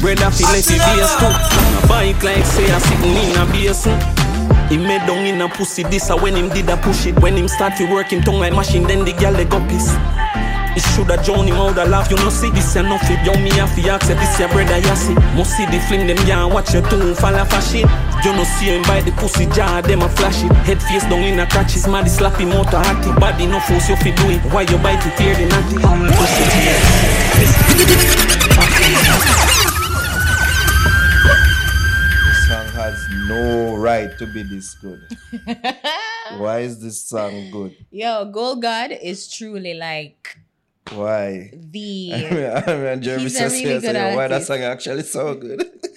Brother feel like he bass too. A bike like say I sitting in a basin. He made down in a pussy this a when him did a push it. When him start to work him tongue like machine, then the girl they go piss. It shoulda drown him out laugh, you know see this enough it. Yo me have to accept this your brother you see. Must see the film them yeah watch your tongue fall off a shit. You know see him by the pussy jar, them a flash it. Head face down in a crutches, mad slap him out a hatty. Body no force you fi do it. Why you bite it here the natty? This song has no right to be this good. Why is this song good? Yo, Gold God is truly like Why? the. I mean, I mean Jeremy He's a says really here, good so why that song actually so good?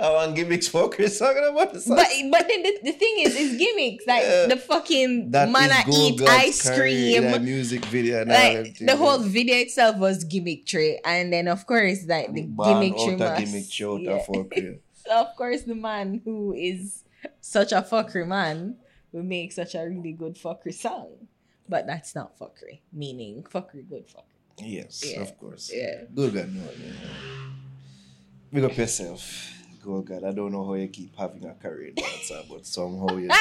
Oh, I want gimmicks for Chris talking about the song. But but then the, the thing is, is gimmicks like Yeah. the fucking That man I eat ice cream. that music video Like the whole video itself was gimmickry, and then of course like the Ban gimmickry out a must- gimmick show yeah. So of course the man who is such a fuckery man will make such a really good fuckery song, but that's not fuckery, meaning fuckery good fuckery. Yes, Yeah. of course. Yeah. Good God, no. no. Big up yourself. Good God, I don't know how you keep having a career dancer, but somehow you do.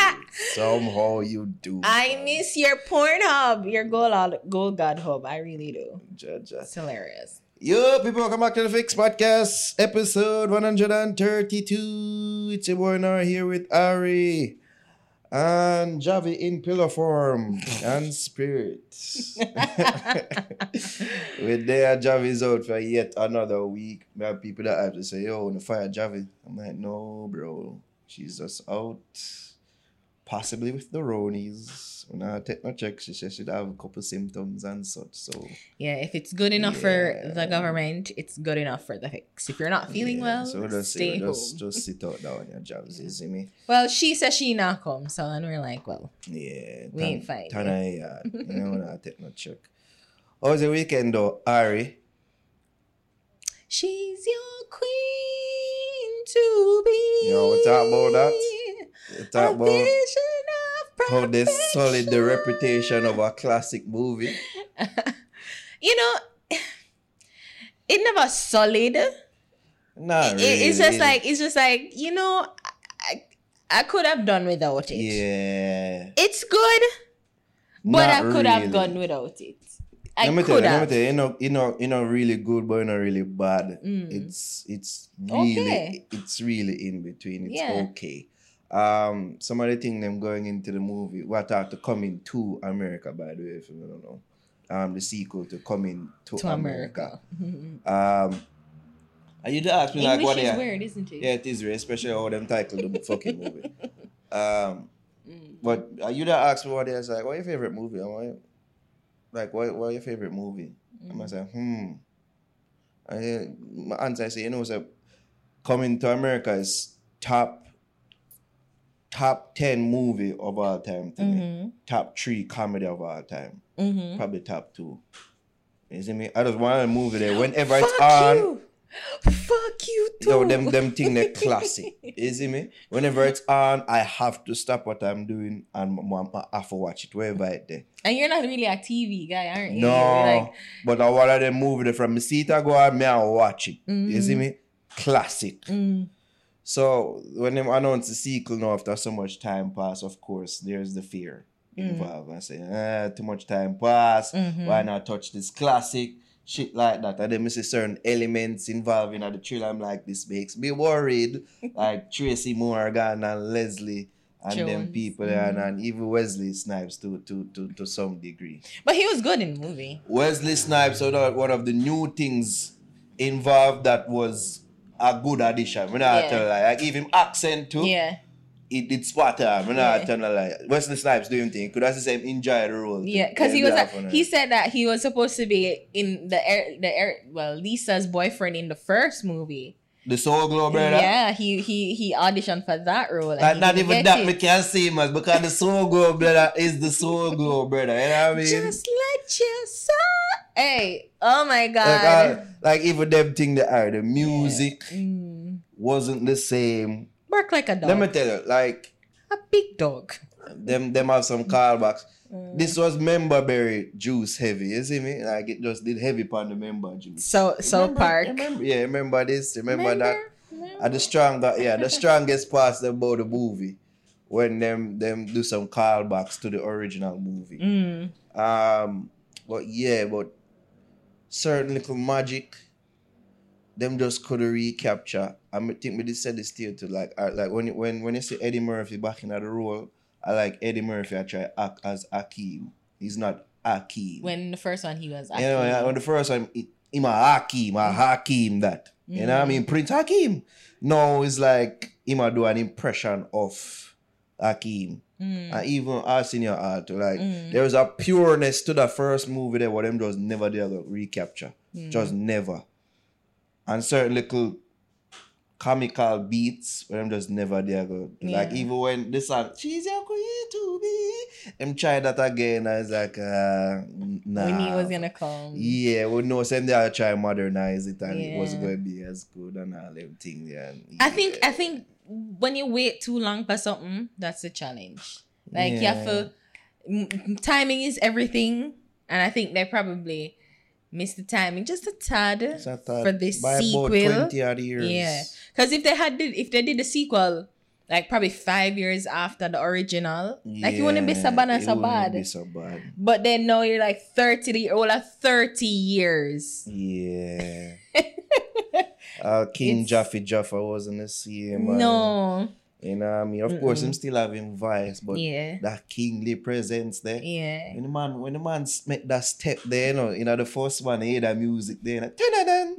Somehow you do. I miss your Pornhub, your gold gold god hub. I really do. Jaja. Uh. It's hilarious. Yo, people, welcome back to the Fix Podcast, episode 132. It's your boy Naro here with Ari and Javi in pillar form and spirit. with there, Javi's out for yet another week. We have people that have to say, yo, the fire Javi. I'm like, no, bro. She's just out. Possibly with the Ronies. When I take my check, she said she'd have a couple symptoms and such. So Yeah, if it's good enough for the government, it's good enough for the fix. If you're not feeling Yeah, well, so just, stay home. just, just sit out down your jobs, you see me? Well, she says she not come, so and we're like, well, Yeah. We ain't fighting. Tana, yeah. Uh, you know, when I take no check. How was the weekend though, Ari? she's your queen to be. You know, we talk about that? A talk about vision how they solid the reputation of a classic movie. You know, it never solid. Not It- really. it's just like it's just like you know, I, I could have done without it. Yeah. It's good, but I Not could have gone without it. I let me tell could you, let me have. tell you, you know, you know, you know, really good, but you know, really bad. Mm. It's it's really Okay. it's really in between. It's Yeah. okay. Um, some of the thing them going into the movie, what are to coming to America, by the way, if you don't know. Um, the sequel to coming to, to America. America. Um, and you ask me like English what is they weird, isn't it? Yeah, it is, weird, especially how them title of the fucking movie. Um, Mm. but uh, you that ask me what it is like, what your favorite movie? I'm like, like what what your favorite movie? I'm Mm. say, hmm. I, my answer I say, you know, so coming to America is top top ten movie of all time to me. Mhm. Top three comedy of all time. Mhm. Probably top two. You see me? I just want a movie there. Whenever it's Fuck on, you. Fuck you too. Yo, them them thing they're classic. You see me? Whenever it's on, I have to stop what I'm doing and I have to watch it wherever it's there. and you're not really a TV guy, aren't you? No, like, but I want them movie there from the seat I go on, me I watch it. You see Mhm. me? Classic. mm, So when them announce the sequel now after so much time pass, of course, there's the fear Mm. involved. I say, ah, too much time pass. Mhm. Why not touch this classic? Shit like that. And then I see certain elements involved in the trailer. I'm like, this makes me worried. like Tracy Morgan and Leslie and them Jones. people Mhm. and, and even Wesley Snipes to, to, to, to some degree. but he was good in the movie. Wesley Snipes one of the new things involved that was a good addition. I Yeah. tell like, I give him accent too. Yeah, It did spot on. When Yeah. I tell you, like Wesley Snipes doing thing. Could I say him enjoy the role? yeah, because he was. Yeah, A, for he said that he was supposed to be in the air, the air. Well, Lisa's boyfriend in the first movie. the Soul Glo brother. Yeah, he he he auditioned for that role. and Like not even that it. me can see him as because the soul glo brother is the soul glo brother. You know what I mean? Just let your soul. Hey, oh my like, god. uh, like even them thing that are the music Mm. wasn't the same. Bark like a dog. Let me tell you, like a big dog. them them have some callbacks. This was member berry juice heavy, you see me? Like it just did heavy upon the member juice. So so Remember- Park. Remember, yeah, remember this? Remember, that? Remember? And the stronger, yeah, the strongest parts about the movie when them them do some callbacks to the original movie. Mm. Um, but yeah, but certain little magic, them just couldn't recapture. I think we did said this to you too. Like, like when you- when when you see Eddie Murphy back in the role, I like Eddie Murphy. I try act as Akeem. He's not Akeem. When the first one he was you know, yeah, when the first time, he- him a Hakeem, a Hakeem that. You know what I Mm. mean? Prince Hakeem. No, it's like him do an impression of Hakeem. Mm. And even us in your art, like Mm. there was a pureness to the first movie there, what them just never did recapture. Mm. Just never. And certain little comical beats where them just never did go. Like even when the song She's your queen to be them try that again, I was like uh nah. When he was gonna come. Yeah, we know some they are try modernize it and it wasn't gonna be as good and all them things. Yeah. I think. I think when you wait too long for something, that's a challenge. Like you have to m- timing is everything, and I think they probably missed the timing just a tad It's a thought for this sequel. about 20 odd years. Yeah, because if they had did, if they did the sequel, like probably five years after the original, like it wouldn't be so bad and it so bad. be so bad. But then now you're like thirty, all of thirty years. Yeah. uh, King it's... Jaffe Joffer wasn't the same. No. You know what I mean? Of Mm-mm. course, him still having him but yeah. that kingly presence there. Yeah. When the man, when the man make that step there, you know, you know the first one, he hear that music there, like, turn dun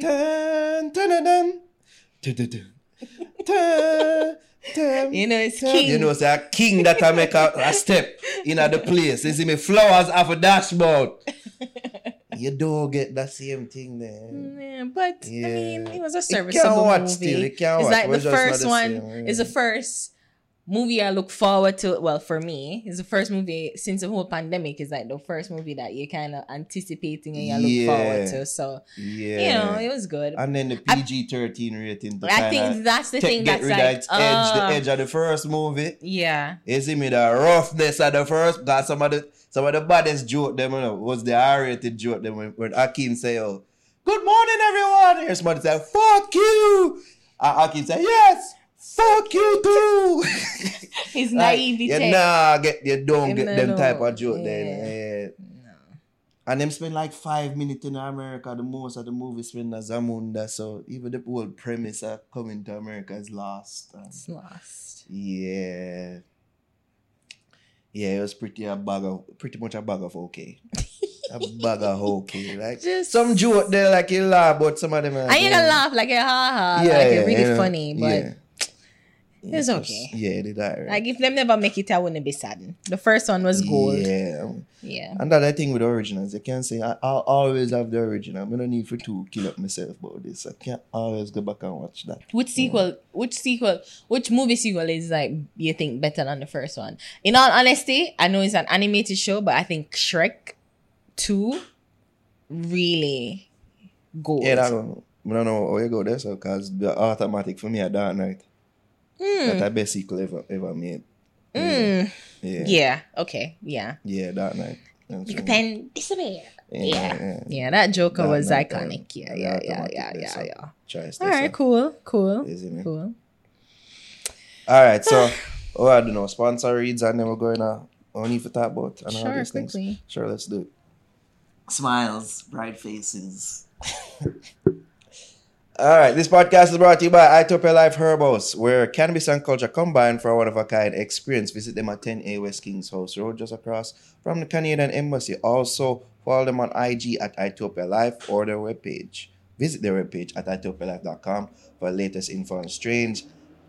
turn turn dun turn turn turn. You know it's king. You know it's a king that I make a, a step in you know, the place. You see me flowers off a dashboard. you don't get that same thing there. Yeah, but I mean, it was a It serviceable watch movie. still, it can it's watch, like but the first one is the first movie I look forward to. Well, for me, it's the first movie since the whole pandemic. Is like the first movie that you're kind of anticipating and you look forward to. So Yeah. you know, it was good. and then the PG thirteen rating. To I think that's the thing get that's of like, its edge, the uh, edge of the first movie. yeah, You see me the roughness of the first Got some of the some of the baddest joke them you know, was the R-rated joke them when, when Akeem say, oh, good morning everyone. Here's somebody say, fuck you. And Akeem say, yes, fuck you too. his Like, naivete. you nah get you don't Him get them type of joke Yeah. then. Yeah. Eh. And them spend like five minutes in America. The most of the movie spend as Zamunda. So even the whole premise of coming to America is lost. And It's lost. yeah. Yeah, it was pretty a bag of pretty much a bag of okay. a bag of okay. Like Just- some joke there like you laugh, but some of them are I ain't gonna laugh like a ha ha, like it's really funny, but yeah. It's okay. Yeah, they died. like if them never make it, I wouldn't be sad. The first one was gold. Yeah. yeah. And that I think with the originals, you can't say I, I'll always have the original. I don't need for two kill up myself about this. I can't always go back and watch that. Which sequel? Which sequel? Which movie sequel is like you think better than the first one? In all honesty, I know it's an animated show, but I think Shrek Two really gold. Yeah, that one. I don't know how you go there, so because the automatic for me at Dark Knight. That's the best sequel ever ever made. Mm. Yeah. Yeah. Okay. Yeah. Yeah, Dark Knight. That's You right. can disappear. Yeah, Yeah. yeah. Yeah. That Joker Dark was Knight, iconic. yeah. Yeah. Yeah. Yeah, Yeah. Yeah. there, Yeah. Choice All there, right. so. Cool. Cool. Easy, man. Cool. All right, so oh, I don't know. Sponsor reads, and then we're going to only for talk about and all Sure, these things. Sure, let's do it. Smiles, bright faces. All right, this podcast is brought to you by Itopia Life Herbals, where cannabis and culture combine for a one of a kind experience. Visit them at 10A West Kings House Road, just across from the Canadian Embassy. Also, follow them on IG at Itopia Life or their webpage. Visit their webpage at itopialife.com for latest info on strains,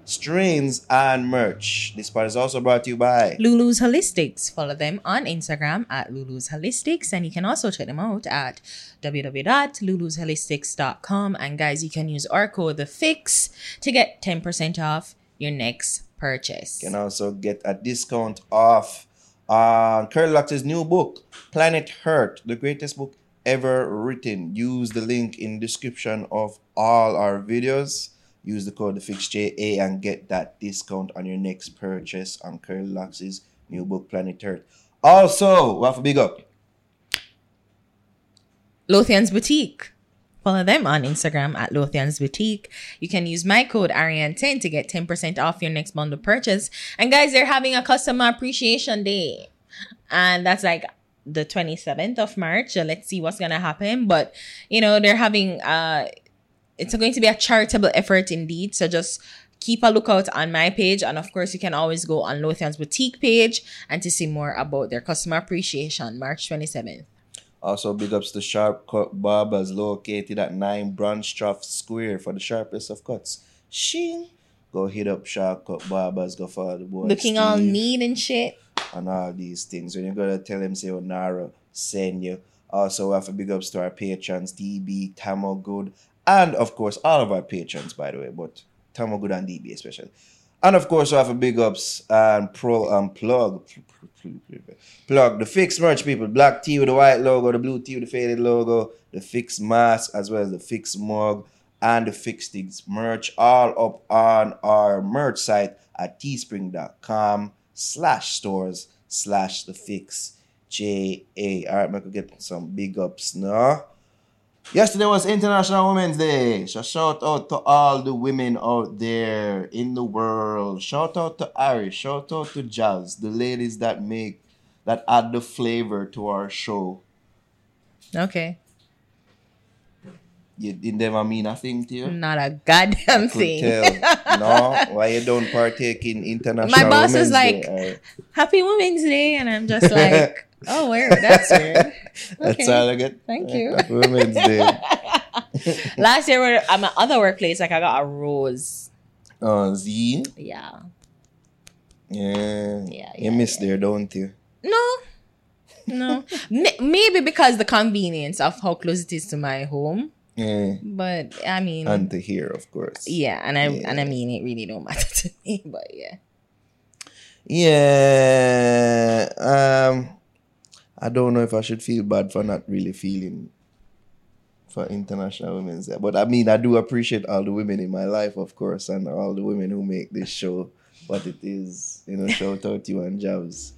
strains, and merch. This part is also brought to you by Lulu's Holistics. Follow them on Instagram at Lulu's Holistics, and you can also check them out at www.lulusholistics.com. And guys, you can use our code the fix to get 10% off your next purchase. You can also get a discount off uh, on Curly Lux's new book, Planet Hurt, the greatest book ever written. Use the link in description of all our videos. Use the code FIXJA and get that discount on your next purchase on Curly Lux's new book, Planet Earth. Also, what for big up? Lothian's Boutique. Follow them on Instagram at Lothian's Boutique. You can use my code Ariane10 to get 10% off your next bundle purchase. And guys, they're having a customer appreciation day. And that's like the 27th of March. So let's see what's gonna happen. But you know, they're having uh it's going to be a charitable effort indeed. So just keep a lookout on my page. And of course, you can always go on Lothian's Boutique page and to see more about their customer appreciation, March 27th. Also, big ups to Sharp Cut Barbers located at 9 Brunstraff Square for the sharpest of cuts. Shing! Go hit up Sharp Cut Barbers, go follow the boy. Looking all Steve, neat and shit. And all these things. When you gotta tell him, say, oh, Onara, send you. Also, we have a big ups to our patrons, DB, Tamo Good, and of course, all of our patrons, by the way, but Tamo and DB especially. And of course, we have a big ups and pro and plug. Plug the fixed merch people. Black tea with the white logo, the blue tea with the faded logo, the fixed mask, as well as the fixed mug and the fixed things merch. All up on our merch site at teespring.com slash stores slash the fix J A. Alright, Michael, get some big ups now. Yesterday was International Women's Day. So shout out to all the women out there in the world. Shout out to Ari. Shout out to Jazz, the ladies that make that add the flavor to our show. Okay. You didn't ever mean nothing to you? Not a goddamn thing. no, why you don't partake in International My boss Women's was like, Day? Happy Women's Day. And I'm just like, oh, weird. That's weird. That's Okay. all I get. Thank you. Women's Day. Last year, we're- at my other workplace, like I got a rose. Oh, Z. Yeah. Yeah. Yeah, You yeah, miss there, don't you? No. No. Maybe because the convenience of how close it is to my home. Yeah. But I mean, And to here, of course. yeah, and I Yeah. and I mean it really don't matter to me. But yeah. Yeah. Um I don't know if I should feel bad for not really feeling for International Women's Day. But I mean I do appreciate all the women in my life, of course, and all the women who make this show what it is. You know, shout out to you and Jobs.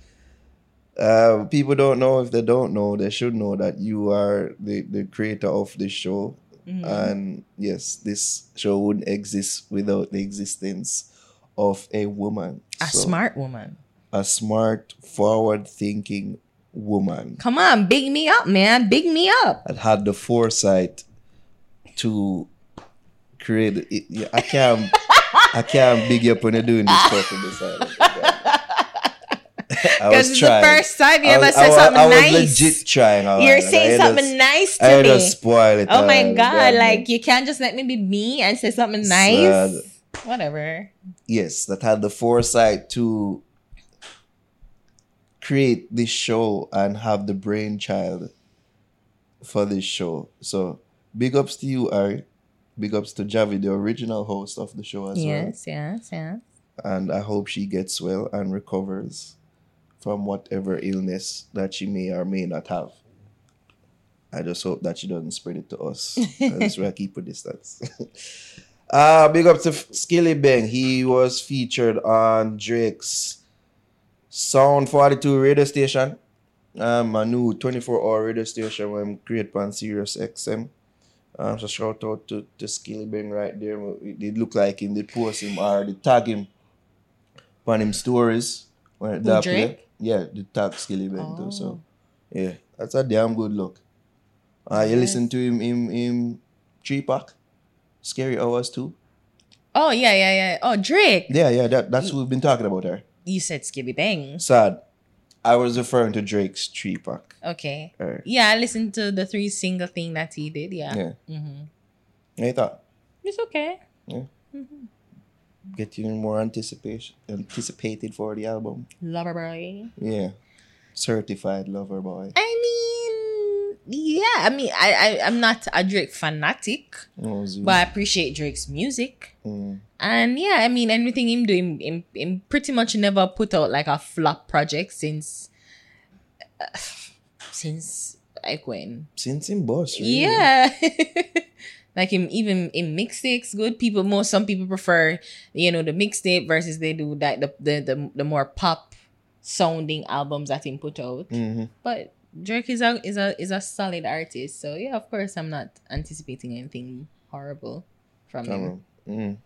Uh, people don't know if they don't know, they should know that you are the, the creator of this show. And yes, this show wouldn't exist without the existence of a woman. A So- smart woman. a smart, forward thinking woman Come on, big me up, man. Big me up. that had the foresight to create it. yeah, I can't I can't big you up when you're doing this stuff on the side. I Because was it's the first time you I ever was, said I was, something I was nice. legit trying. You're saying I something just- nice to I me. just spoil it. Oh my all. god, like you can't just let me be me and say something nice. Sad. Whatever. yes, that had the foresight to create this show and have the brainchild for this show. So big ups to you, Ari. Big ups to Javi, the original host of the show as well. Yes, yes, yes. And I hope she gets well and recovers from whatever illness that she may or may not have. I just hope that she doesn't spread it to us. That's where I keep a distance. uh, big up to Skillibeng. He was featured on Drake's Sound 42 radio station. Um, a new 24 hour radio station I'm create on Sirius XM. Um, so shout out to, to Skillibeng right there. It did look like him, did post him or they tag him on him stories. When that play. Drake? Yeah, the tag Skilly too. Oh. So yeah, that's a damn good look. Uh, you listen to him in in three pack, scary hours too. Oh yeah, yeah, yeah. Oh Drake. Yeah, yeah, that, that's who we've been talking about her. You said Skibby Bang. Sad. I was referring to Drake's three pack. Okay. Alright. Yeah, I listened to the three single thing that he did. Yeah. Yeah. Mm-hmm. Yeah, you thought It's okay. Yeah. Mhm. Getting more anticipation anticipated for the album. Lover boy. Yeah, certified lover boy. I mean, yeah. I mean, I, I I'm not a Drake fanatic, Zoo. but I appreciate Drake's music. Mm. And yeah, I mean, anything him doing, him, him pretty much never put out like a flop project since, uh, since like when, Since in boss, really. yeah. like him, even in mixtapes, good people. Most some people prefer, you know, the mixtape versus they do that the the the, the more pop sounding albums that he put out. hmm But Drake is a is a is a solid artist, so yeah, of course, I'm not anticipating anything horrible from him. Mm.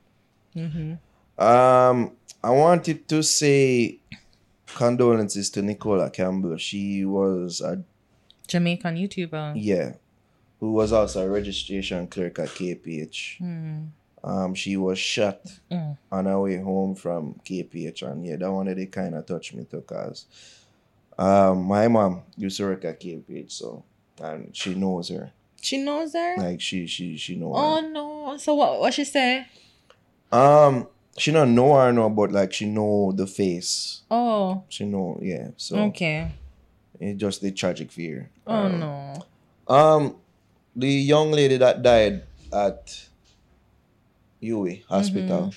Mm-hmm. Um, I wanted to say condolences to Nicola Campbell. She was a Jamaican YouTuber. yeah, who was also a registration clerk at KPH. Mm. Um, she was shot Mm. on her way home from KPH, and yeah, that one they kind of touched me too, cause um, my mom used to work at KPH, so and she knows her. She knows her. Like she she she know oh her. no! So what? What she say? Um, she don't know her no, but like she know the face. Oh, She know, yeah. So okay. it's just the tragic fear. Oh Um, no. Um, the young lady that died at UWI Hospital.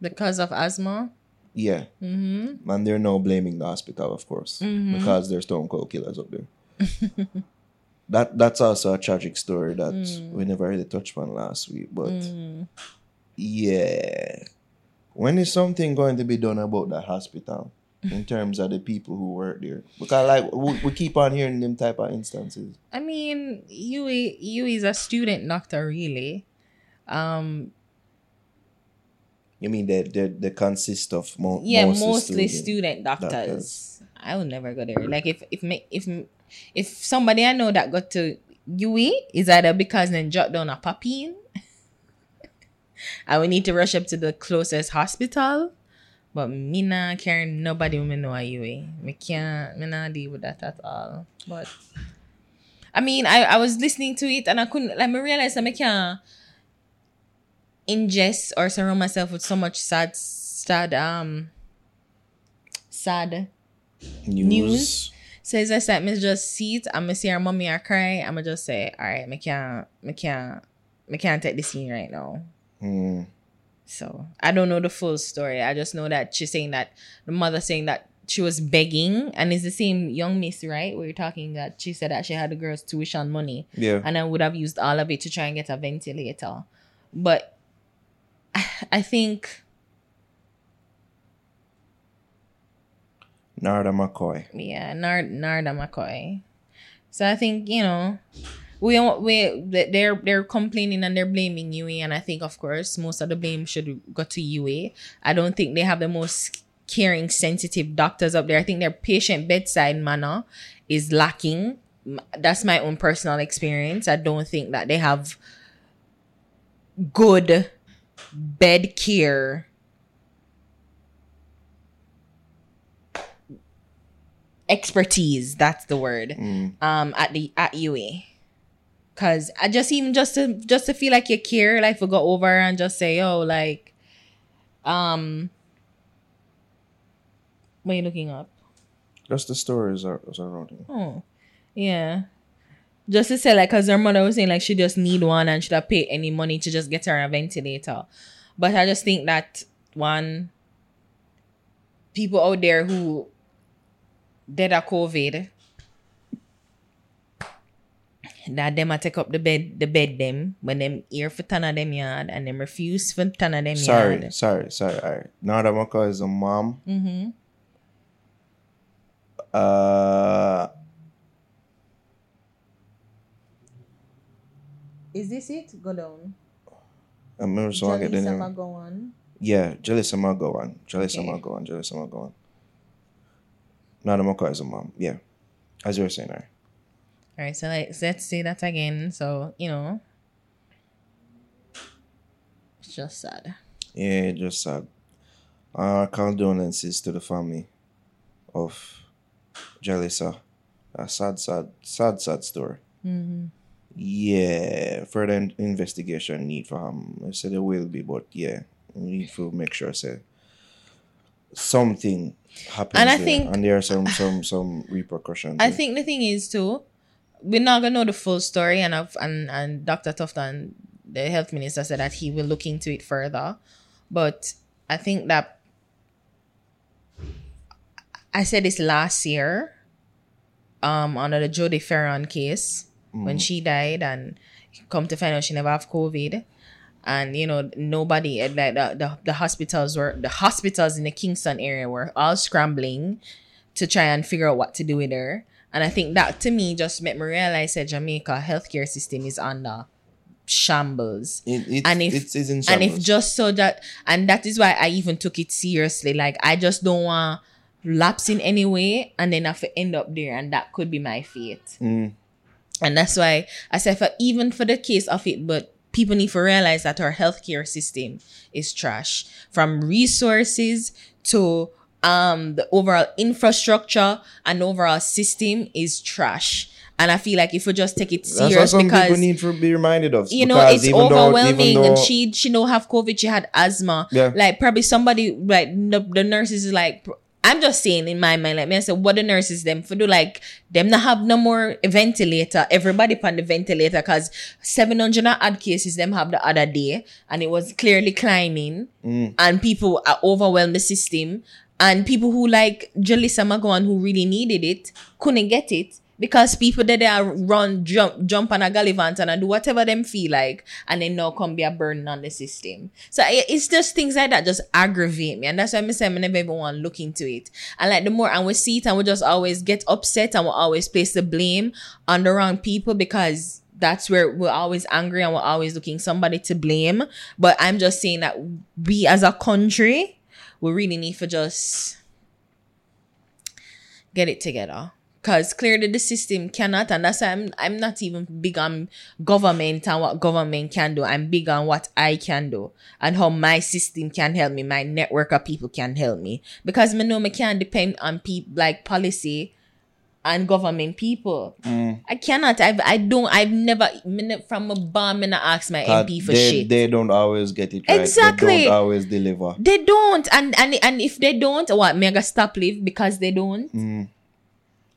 Because of asthma. Yeah, Mm-hmm. and they're now blaming the hospital, of course, Mhm. because there's stone cold killers up there. that that's also a tragic story that we never really touched on last week, but Mm. yeah, when is something going to be done about that hospital? In terms of the people who work there, because like we, we keep on hearing them type of instances. I mean, you you is a student doctor, really. Um, You mean they they, they consist of mo- yeah, mostly, mostly student- student doctors. doctors. I would never go there. Like if if me if if somebody I know that got to UE is either because they jot down a papine, I would need to rush up to the closest hospital. But me not care nobody me know a UE. Me can't me not deal with that at all. But I mean I, I was listening to it and I couldn't like me realize that I can't ingest or surround myself with so much sad sad um sad news. News. so it's just like me just see it and me see her mommy or cry I'ma just say alright me can't me can't me can't take the scene right now Mm. so I don't know the full story I just know that she's saying that the mother saying that she was begging and it's the same young miss right you're talking that she said that she had the girl's tuition money Yeah. and I would have used all of it to try and get a ventilator. But I think Narda McCoy. yeah, Nard Narda McCoy. So I think you know we don't- we they're they're complaining and they're blaming UA, and I think of course most of the blame should go to UA. I don't think they have the most caring, sensitive doctors up there. I think their patient bedside manner is lacking. That's my own personal experience. I don't think that they have good bed care expertise that's the word Mm. um at the at UE, cuz I just even just to just to feel like you care like we go over and just say oh like um what are you looking up Just the stories are, are around here. Oh, yeah. Just to say, like, because her mother was saying, like, she just need one and should have paid any money to just get her a ventilator. But I just think that one, people out there who dead of COVID, that them a take up the bed, the bed them when them ear for ton of them yard and them refuse for ton of them Sorry, yard. sorry, sorry. Sorry, all right. Narda McCoy is a mom. Mm-hmm. Uh, Is this it? Go down. I'm just want to get the Jalisa name. Magowan. Yeah, Jalissa Magowan. Jalissa Okay. Magowan. Magowan. Narda McCoy is a mom. Yeah. As you were saying, all right. All right, so like so let's say that again. So you know, it's just sad. Yeah, just sad. our condolences to the family of Jalissa. A sad, sad, sad, sad story. Mm-hmm. Yeah, further in- investigation need for him. I said there will be, but yeah, we need to make sure say something happens. And I there, think- and there are some some some repercussions. I there. think the thing is too, we're not gonna know the full story, and I've, and and Dr. Tufton, the health minister, said that he will look into it further. But I think that I said this last year, um, under the Jodie Ferron case when she died, and come to find out she never have COVID. And you know nobody like the, the the hospitals were the hospitals in the Kingston area were all scrambling to try and figure out what to do with her. And I think that to me just made me realize that Jamaica healthcare system is under shambles. It, it, And if- it's, it's in And if just so that, and that is why I even took it seriously. Like I just don't want lapse in any way, and then I have to end up there, and that could be my fate. Mm. And that's why I said, for even for the case of it, but people need to realize that our healthcare system is trash, from resources to um the overall infrastructure and overall system is trash. And I feel like if we just take it serious because people need to be reminded of. you know it's even though- overwhelming even and she she don't have covid she had asthma Yeah. like probably somebody like the, the nurses is like i'm just saying in my mind like me i said what the nurses them for do? Like them not have no more ventilator. Everybody on the ventilator because 700 and odd cases them have the other day and it was clearly climbing. Mm. and people are overwhelmed the system. And people who like Jalissa Magowan who really needed it couldn't get it because people that they are run jump jump on a gallivant and I do whatever them feel like and then now come be a burden on the system. So it- it's just things like that just aggravate me and that's why I'm saying I never even want to look into it. And like the more and we see it and we just always get upset and we always place the blame on the wrong people because that's where we're always angry and we're always looking somebody to blame. But I'm just saying that we as a country, we really need to just get it together. Cause clearly the system cannot, and that's why I'm I'm not even big on government and what government can do. I'm big on what I can do and how my system can help me, my network of people can help me. Because me know me can't depend on people like policy and government people. Mm. I cannot. I've I don't I've never from a bomb and I ask my MP for they, shit. they don't always get it right. Exactly. They don't always deliver. They don't, and and and if they don't, what mega stop live because they don't. Mm.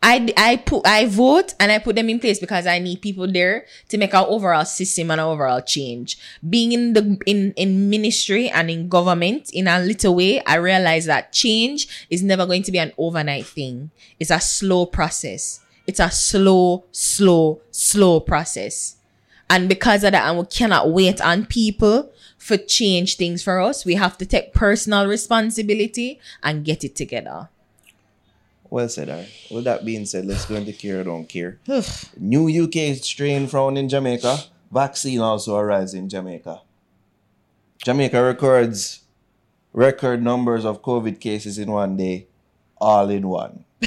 I I put I vote and I put them in place because I need people there to make our overall system and our overall change. Being in the in in ministry and in government in a little way, I realize that change is never going to be an overnight thing. It's a slow process. It's a slow, slow, slow process. And because of that, and we cannot wait on people for change things for us, we have to take personal responsibility and get it together. Well said, Ari. With that being said, let's go into care or don't care. New UK strain found in Jamaica. Vaccine also arrives in Jamaica. Jamaica records record numbers of COVID cases in one day, all in one.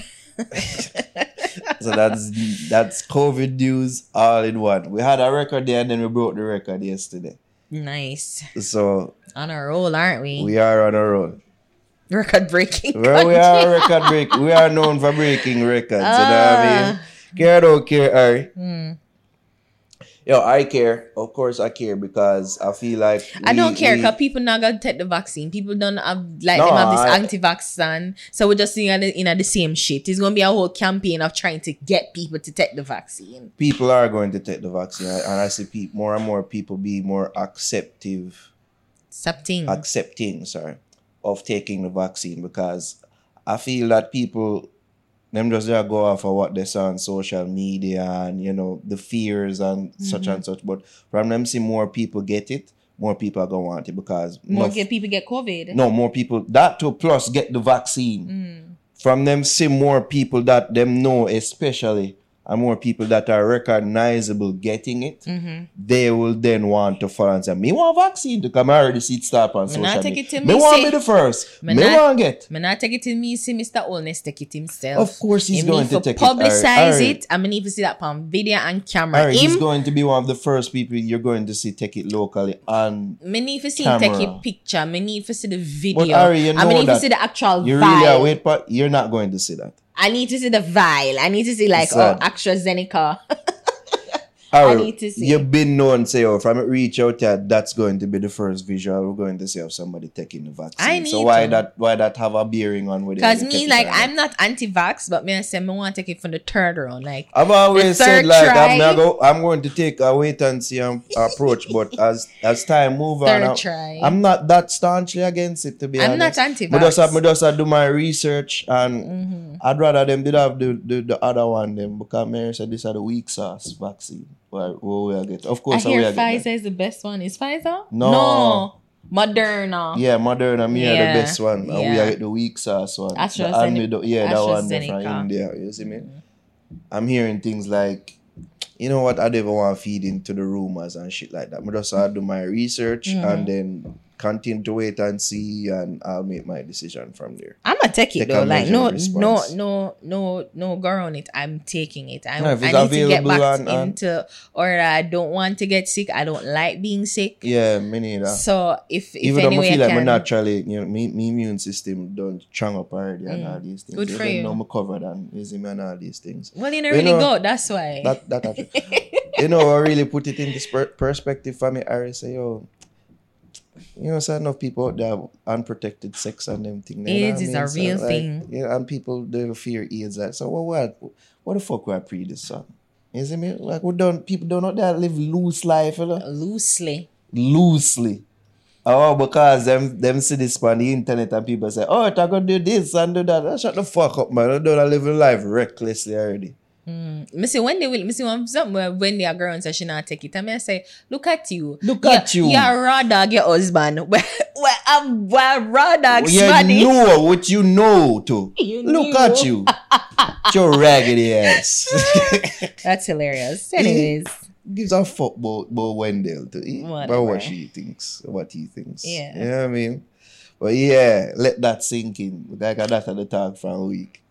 so that's that's COVID news all in one. We had a record there and then we broke the record yesterday. Nice. So On a roll, aren't we? we are on a roll. Record breaking. Well, we are a record break. We are known for breaking records. You know what I mean? Care or don't care, Ari? Hmm. Yo, I care. Of course, I care because I feel like I we- don't care because people not gonna take the vaccine. People don't have like No, them have this I- anti-vaccine. So we're just seeing in the, in the same shit. It's gonna be a whole campaign of trying to get people to take the vaccine. people are going to take the vaccine, and I see pe- more and more people be more acceptive, Something. accepting, sorry, of taking the vaccine because I feel that people them just there go off of what they saw on social media and you know the fears and such Mm-hmm. and such. But from them see more people get it, more people are gonna want it because More get people get COVID. no more people that too plus get the vaccine. Mm. From them see more people that them know especially and more people that are recognizable getting it, Mm-hmm. they will then want to follow and say, Me want vaccine to come I already see it start on Me social not take media. it till me me want be the first. Me Me, not- want get. Me not take it till me see Mr. Holness take it himself. Of course he's Him going to take it. publicize it. I mean, if you see that on video and camera. He's going to be one of the first people you're going to see take it locally and me need to see take a picture. Me need to see the video. Ari, you I know me need that to see the actual video. you vial. really are wait but you're not going to see that. I need to see the vial. I need to see like Sad. oh uh, AstraZeneca. Alright, need to see. You've been known, say, oh, from it reach out there, that's going to be the first visual we're going to see of somebody taking the vaccine. I so why to. that why that have a bearing on with it? Cause me like? I'm not anti-vax, but me I say me want to take it from the third round. Like I've always said like I'm, not go, I'm going to take a wait and see um, approach, but as as time move on, Third I'm, try. I'm not that staunchly against it to be I'm honest. not anti-vax. Me just have, me just do my research and Mm-hmm. I'd rather them did have the, the, the other one them because Mary said this are the weak sauce vaccine. Well, we will get. Of course, I hear get. Pfizer that. is the best one. Is Pfizer? No. No. Moderna. Yeah, Moderna, me are the best one. And we are the weak sauce one. The AstraZeneca- Almedo- yeah, that one from India. You see me? I'm hearing things like, you know what, I don't even want to feed into the rumors and shit like that. I just uh, do my research Mm-hmm. and then continue to wait and see and I'll make my decision from there. I'm gonna take it Take though. Like no, measured no, no, no, no go on it. I'm taking it. I, No, if I need to get back and- and- into, or I don't want to get sick. I don't like being sick. Yeah, me neither. So if if Even though anyway I feel I like my naturally, you know, me, me immune system don't strong up already and all these things. Mm. Good for Even you. though I'm covered and you see me and all these things. well, you know, really know, go. That's why. That that actually, you know, I really put it into per- perspective for me. I say, yo, you know, so enough people out there have unprotected sex and them thing. you know AIDS what I is mean? a So, real like, thing. Yeah, and people they fear AIDS. Like, so what? What? What the fuck? We I pre this son? You see me? Like we don't people don't know that live loose life, you know? Loosely. loosely. Oh, because them them see this on the internet and people say, oh, I gonna do this and do that. Shut the fuck up, man. I don't live a life recklessly already. Mm. Me see when they will, me see one something when they are and say she not take it, I mean I say, look at you, Look at you. you're a raw dog, your husband. Where, where I'm dog, you know what you know to. You Look knew. at you. Your raggedy ass. That's hilarious. Anyways, Gives a fuck about, about Wendell to eat. About what she thinks, what he thinks. Yeah. You know what I mean? But yeah, let that sink in. Like I got at the talk for a week.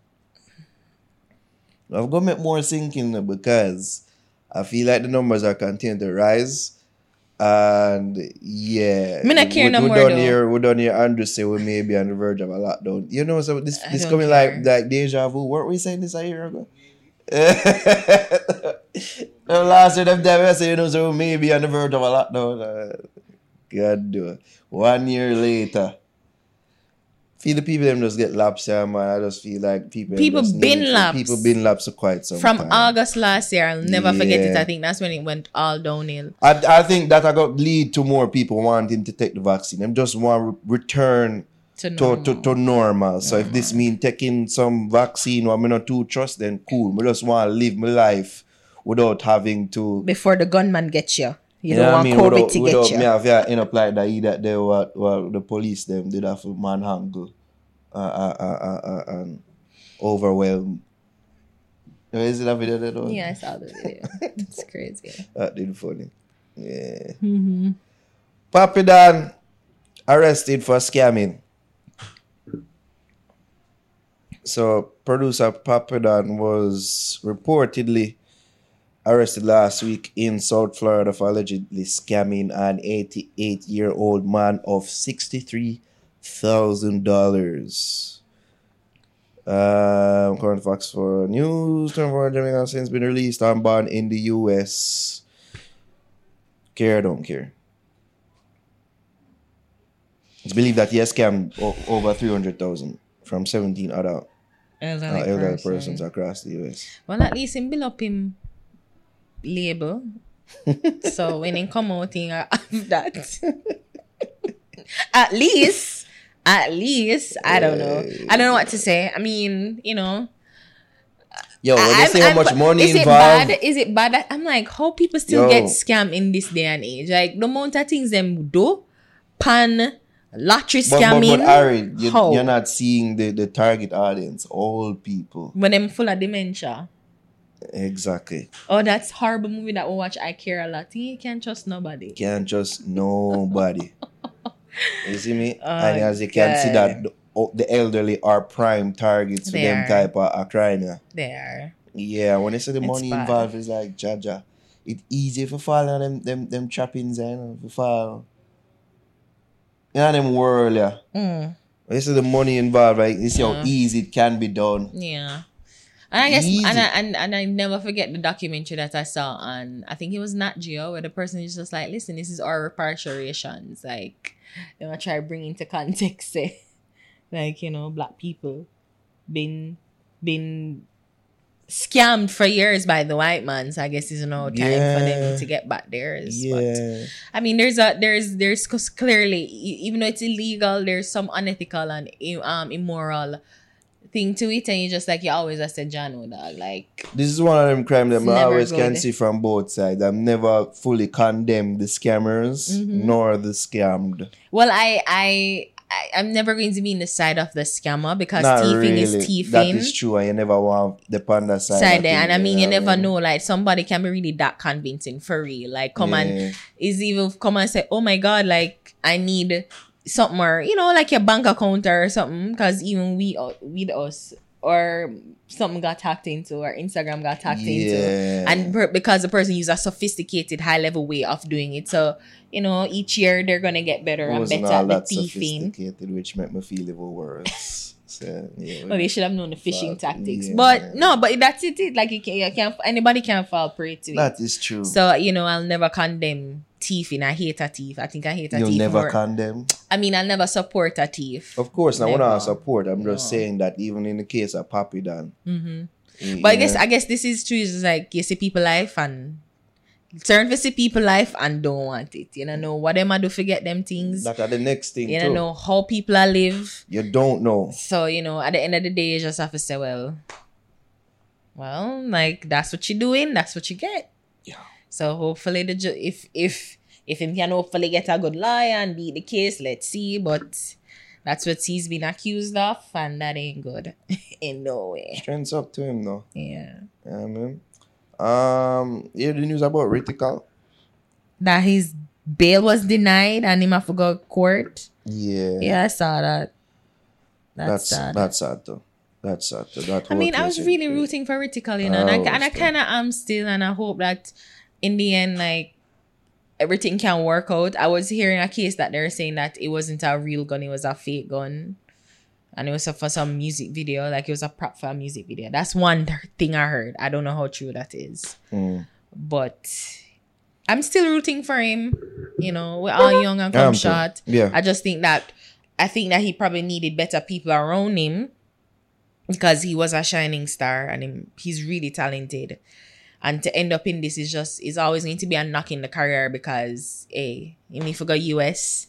I've got to make more thinking because I feel like the numbers are continuing to rise. And yeah, Me not care we, no we more done though. here. We done here. Andrew say we may be on the verge of a lockdown. You know, so this I this don't coming care. like like deja vu. Weren't we saying this a year ago? the last year them time I say you know so we may be on the verge of a lockdown. Uh, God do it. One year later. Feel the people them just get lapsed here, man. I just feel like people People been need- People been lapsed quite some from time. August last year, I'll never forget it. I think that's when it went all downhill. I, I think that I got lead to more people wanting to take the vaccine. Them just want to return To to, normal. to, to normal. So if this mean taking some vaccine or me not too trust, then cool. Me just want to live my life without having to. Before the gunman gets you, you know don't what want COVID without, to without get you. me have yeah, end up like that. Either they were well, the police them did have to manhandle uh, uh, uh, uh, uh, and overwhelm. Is it that video that one? Yeah, I saw the video. it's crazy. That did funny. Yeah. Mm-hmm. Papi Dan arrested for scamming. So producer Papi Dan was reportedly arrested last week in South Florida for allegedly scamming an 88 year old man of $63,000. Um, current facts for news. 24 Jamaican has since been released on bond in the US. Care don't care. It's believed that he has scammed o- over 300,000 from 17 other uh, Elderly elderly person. persons across the US. Well, at least build up him label. so when he come out, he have that. at least, at least, I don't know. I don't know what to say. I mean, you know. Yo, when I'm- they say how I'm- much money is involved, it bad? Is it bad? I'm like, how people still Yo. get scammed in this day and age? Like the amount of things them do, pan, lottery scamming. but, but, scamming. but Ari, you, you're not seeing the, the target audience, all people. when them full of dementia. Exactly. Oh, that's horrible movie that we watch. I care a lot. You can't trust nobody. Can't trust nobody. you see me? Oh, and as you can see that the, the elderly are prime targets for them are. type of a crime. Yeah. There. Yeah, when they say the It's money bad. involved is like jaja. It's easy for you fall on them them them trappings and if you fall. You know them world yeah. Mm, When you see the money involved, right? You see how Yeah. easy it can be done. yeah. And I guess Easy. and I, and and I never forget the documentary that I saw on I think it was Nat Geo where the person is just like, listen, this is our reparations. Like they want to try bring into context like, you know, black people been been scammed for years by the white man. So I guess it's no time for them to get back theirs. But I mean, there's a there's there's 'cause clearly even though it's illegal, there's some unethical and um immoral thing to it, and you just like you always I said John dog. Like This is one of them crimes that I always can see from both sides. I've never fully condemned the scammers Mm-hmm. nor the scammed. well I I. I, I'm never going to be in the side of the scammer because Not thieving really. is That thieving. is true, and you never want the panda side. side there. And I mean, you never know. Like somebody can be really that convincing for real. Like come Yeah. and is even come and say, "Oh my god, like I need something," or you know, like your bank account or something. Because even we uh, with us or something got hacked into or Instagram got hacked into, and per- because the person uses a sophisticated, high level way of doing it, so you know, each year they're gonna get better and better at the that thieving. sophisticated, which made me feel even worse. Yeah, Well, they should have known the phishing Fuck, tactics, yeah. but no, but that's it. it. Like you can, you can't, anybody can fall prey to it. that is true. So you know, I'll never condemn thief and I hate a thief. I think I hate a thief. You'll thief. never more. condemn. I mean, I'll never support a thief. Of course, when I Never. support, I'm just saying that even in the case of Papi Dan. hmm But I guess I guess this is true. It's like you see people life and turn to see people life and don't want it. You don't know what them I do forget them things. that are the next thing You too. don't know how people are live. You don't know. So you know, at the end of the day, you just have to say, well, well, like that's what you're doing. That's what you get. Yeah. So hopefully, the ju- if if if him can hopefully get a good lawyer and beat the case, let's see. But that's what he's been accused of, and that ain't good in no way. Strengths up to him though. Yeah, Yeah, man. Um, you hear the news about Rytikal? that his bail was denied and him have to go court. Yeah. Yeah, I saw that. That's, That's sad. that's sad though. That's sad though. That I mean, I was really rooting for Rytikal, you know, and I, I and I kind of am still, and I hope that in the end, like everything can work out. I was hearing a case that they're saying that it wasn't a real gun; it was a fake gun, and it was for some music video, like it was a prop for a music video. That's one thing I heard. I don't know how true that is, Mm. but I'm still rooting for him. You know, we're all young and come too. short. Yeah. I just think that I think that he probably needed better people around him because he was a shining star and him, he's really talented. And to end up in this is just is always going to be a knock in the career because hey, even if go US,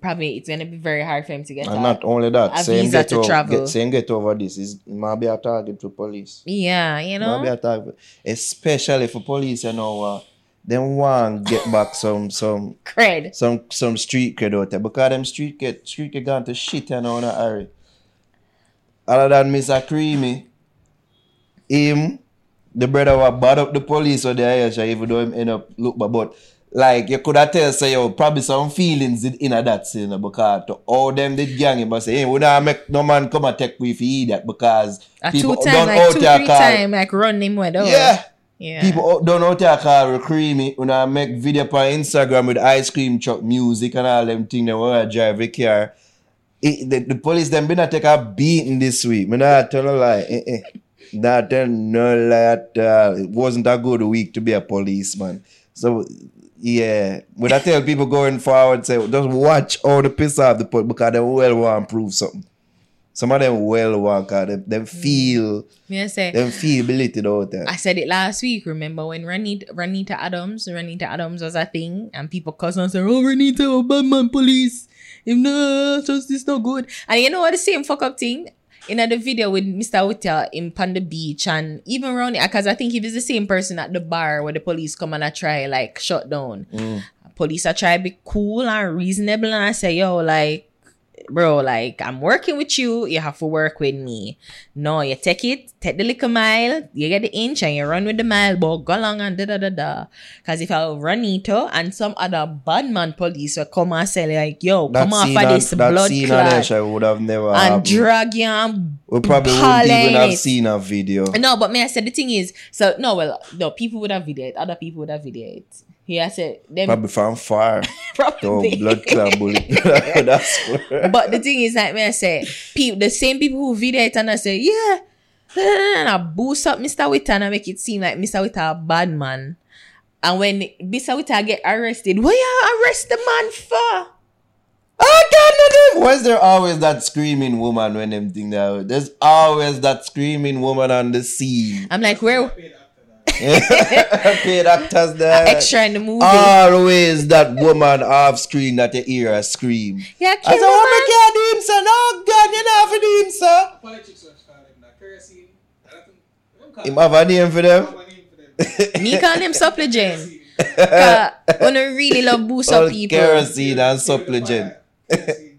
probably it's gonna be very hard for him to get And a- not only that, visa get, to travel. get saying get over this is it might be a target for police. Yeah, you know. a target, especially for police. You know, uh, them want get back some some Cred. some some street cred out there because them street cred street cred gone to shit you know in a hurry. Other than Mr. Creamy, him, the brother was bad up the police or the Irish, even though him end up look. But like you could have tell say yo, probably some feelings in, in a that scene because to all them did gang him but say, hey, we not make no man come and take we for idiot because A people two time, don't like out two, three call- time, like run him with over. Yeah. Yeah. People don't out there call we creamy. When I make video on Instagram with ice cream truck music and all them things that when I drive a car. It, the, the police them been a take a beating this week. Me not tell no lie. Eh, eh. Tell no lie at all. It wasn't a good week to be a policeman. So yeah, when I tell people going forward, say just watch all the piss off the police because they well want to prove something. Some of them well want cause them, them mm. feel Me I say, them feel belittled out there. I said it last week. Remember when Ranita, Ranita Adams, Ranita Adams was a thing, and people and say, "Oh, Ranita, a bad man, police. If not, justice not good." And you know what? The same fuck up thing in the video with Mr. Witter in Panda beach, and even around it, because I think he was the same person at the bar where the police come and I try like shut down. Mm. Police I try be cool and reasonable, and I say, "Yo, like." Bro, like I'm working with you, you have to work with me. No, you take it, take the little mile, you get the inch and you run with the mile, but go along and da da da da. Cause if I run it and some other bad man police will come and say like, yo, That come off of this that blood scene clot there would have never and happened. drag you and we probably wouldn't even have seen a video. no, but me, I said the thing is, so no, well, no, people would have videoed, other people would have videoed. He I said them Probably from far. Probably. blood clot bullet. That's where. but the thing is, like me, I say, people, the same people who video it and I say, yeah, and I boost up Mr. Witter and I make it seem like Mr. Witter a bad man. And when Mr. Witter get arrested, what you arrest the man for? Oh God, no, no. Why is there always that screaming woman when them thing there? There's always that screaming woman on the scene. I'm like, where? Paid actors there. extra in the movie. Always that woman off screen that you hear her scream. yeah, I said, what woman. me can't do him, sir? No, God, you know for do him, sir. Politics was called him I don't think- I don't call Him him- have a name for them. have for them. Me call him supplicant. Kerosene. When I really love boost up All people. kerosene and supplicant.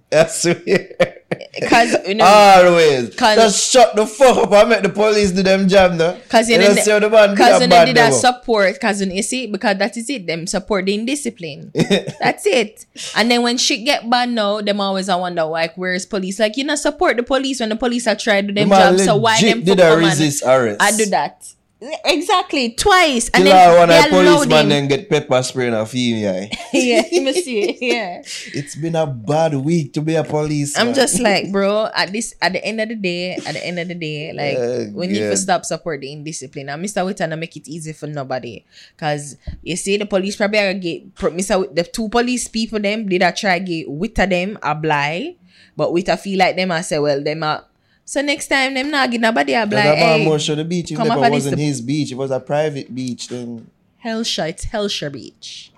That's I Because you know, Always. Cause- Just shut the fuck up and make the police do them job now. Cause you You know, see the man cause that when they did that support, cause you see, because that is it, them support the indiscipline. That's it. And then when shit get bad now, them always I wonder like where's police? Like you know support the police when the police are trying to do them job. So why them did fuck a come and resist arrest. I do that. Exactly twice, and Till then I they a policeman then get pepper spray in a female. yeah, you must see. Yeah, It's been a bad week to be a policeman. I'm just like, bro. At this, at the end of the day, at the end of the day, like Yeah, we need yeah. to stop supporting indiscipline. And Mr. Witter not make it easy for nobody, cause you see the police probably are get Mr. Wit- the two police people them did a try get Witter them a bly, but with Witter feel like them I say well them a. So next time them not get nobody a bly. Because that man Hey, most of the beach, it never off wasn't the- his beach. It was a private beach. Then Hellshire, it's Hellshire Beach.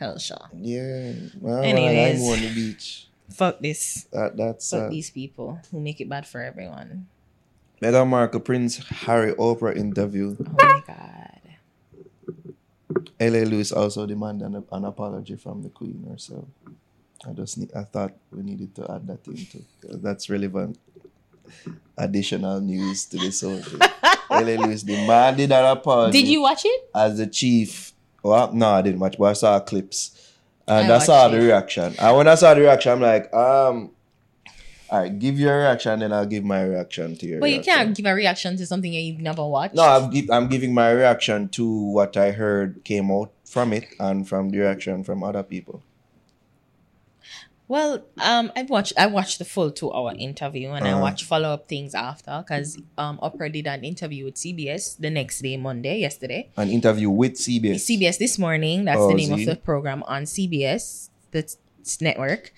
Hellshire. yeah, well, Anyways. I'm on the beach. Fuck this. That that's Fuck uh, these people who make it bad for everyone. Meghan Markle Prince Harry Oprah interview. Oh my god. L.A. Lewis also demanded an, an apology from the Queen herself. I just need, I thought we needed to add that in too. 'cause That's relevant additional news to this whole thing. L.A. Lewis demanded an apology. Did you watch it? as the chief. Well, no, I didn't watch, but I saw clips, and I I, saw the it. reaction. And when I saw the reaction, I'm like, um, all right, give your reaction, then I'll give my reaction to your. But you can't give a reaction to something you've never watched. No, I'm, give, I'm giving my reaction to what I heard came out from it and from the reaction from other people. Well, um, I've watched I watched the full two hour interview and I Uh-huh. watched follow up things after because um Oprah did an interview with CBS the next day, Monday, yesterday. An interview with CBS. CBS this morning. That's Oh, the name see? of the program on CBS, the t- network,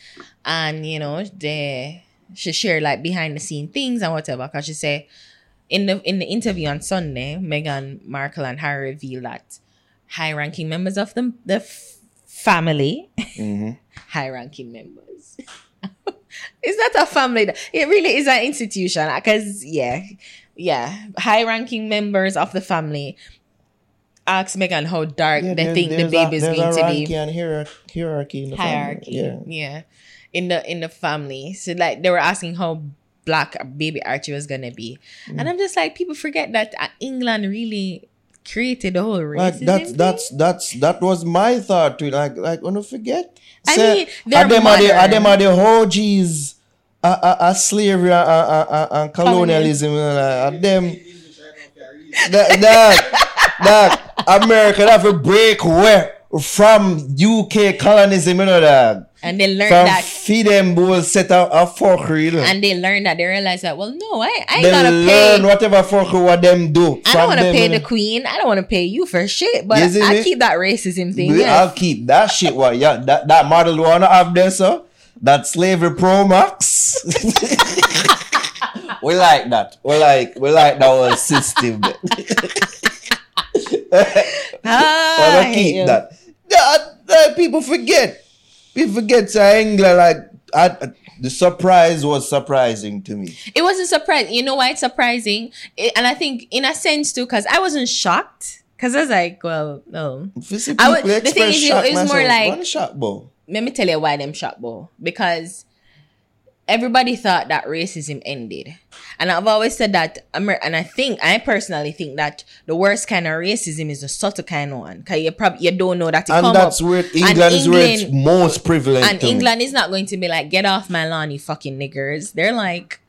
and you know they she shared like behind the scene things and whatever. Cause she say in the in the interview on Sunday, Meghan Markle and Harry revealed that high ranking members of the the f- family, Mhm. High ranking members. Is that a family? It really is an institution. Because yeah, yeah, high ranking members of the family ask Megan how dark Yeah, they think the baby is going to be. and hierarchy in the Hierarchy, family. yeah. Yeah. in the in the family. So like they were asking how black baby Archie was gonna be, Mm. and I'm just like people forget that uh, England really created the whole racism. Like that's that's that's that was my thought to it. Like like when you forget. I Say, mean, their are them are the are them are the OGs uh, uh, uh, slavery and uh, uh, uh, uh, colonialism and uh, uh, them English right now, if you read. that that that America have to break away from UK colonialism, you know that. And they learned From that. feed them will set up a fuckery. You know. And they learned that they realized that well no I, I ain't They learn pay whatever fuckery what them do. I don't want to pay the queen I don't want to pay you for shit but I keep that racism thing yeah. I'll keep that shit. What? Yeah, that that model wanna have there, so that slavery pro max. we like that. We like we like that whole system. Ah, I keep that. That- that people forget. People forget to England. Like I, the surprise was surprising to me. It wasn't surprising. You know why it's surprising? It- and I think in a sense too, because I wasn't shocked. Because I was like, well, no. I would- the thing is, it- it's more like- one shock, bro. Let me tell you why them shocked, Bo. Because everybody thought that racism ended. And I've always said that, Amer- and I think, I personally think that the worst kind of racism is the subtle kind of one. Because you probably, you don't know that it And that's up. where And England is where it's most prevalent. And. England is not going to be like, get off my lawn, you fucking niggers. They're like,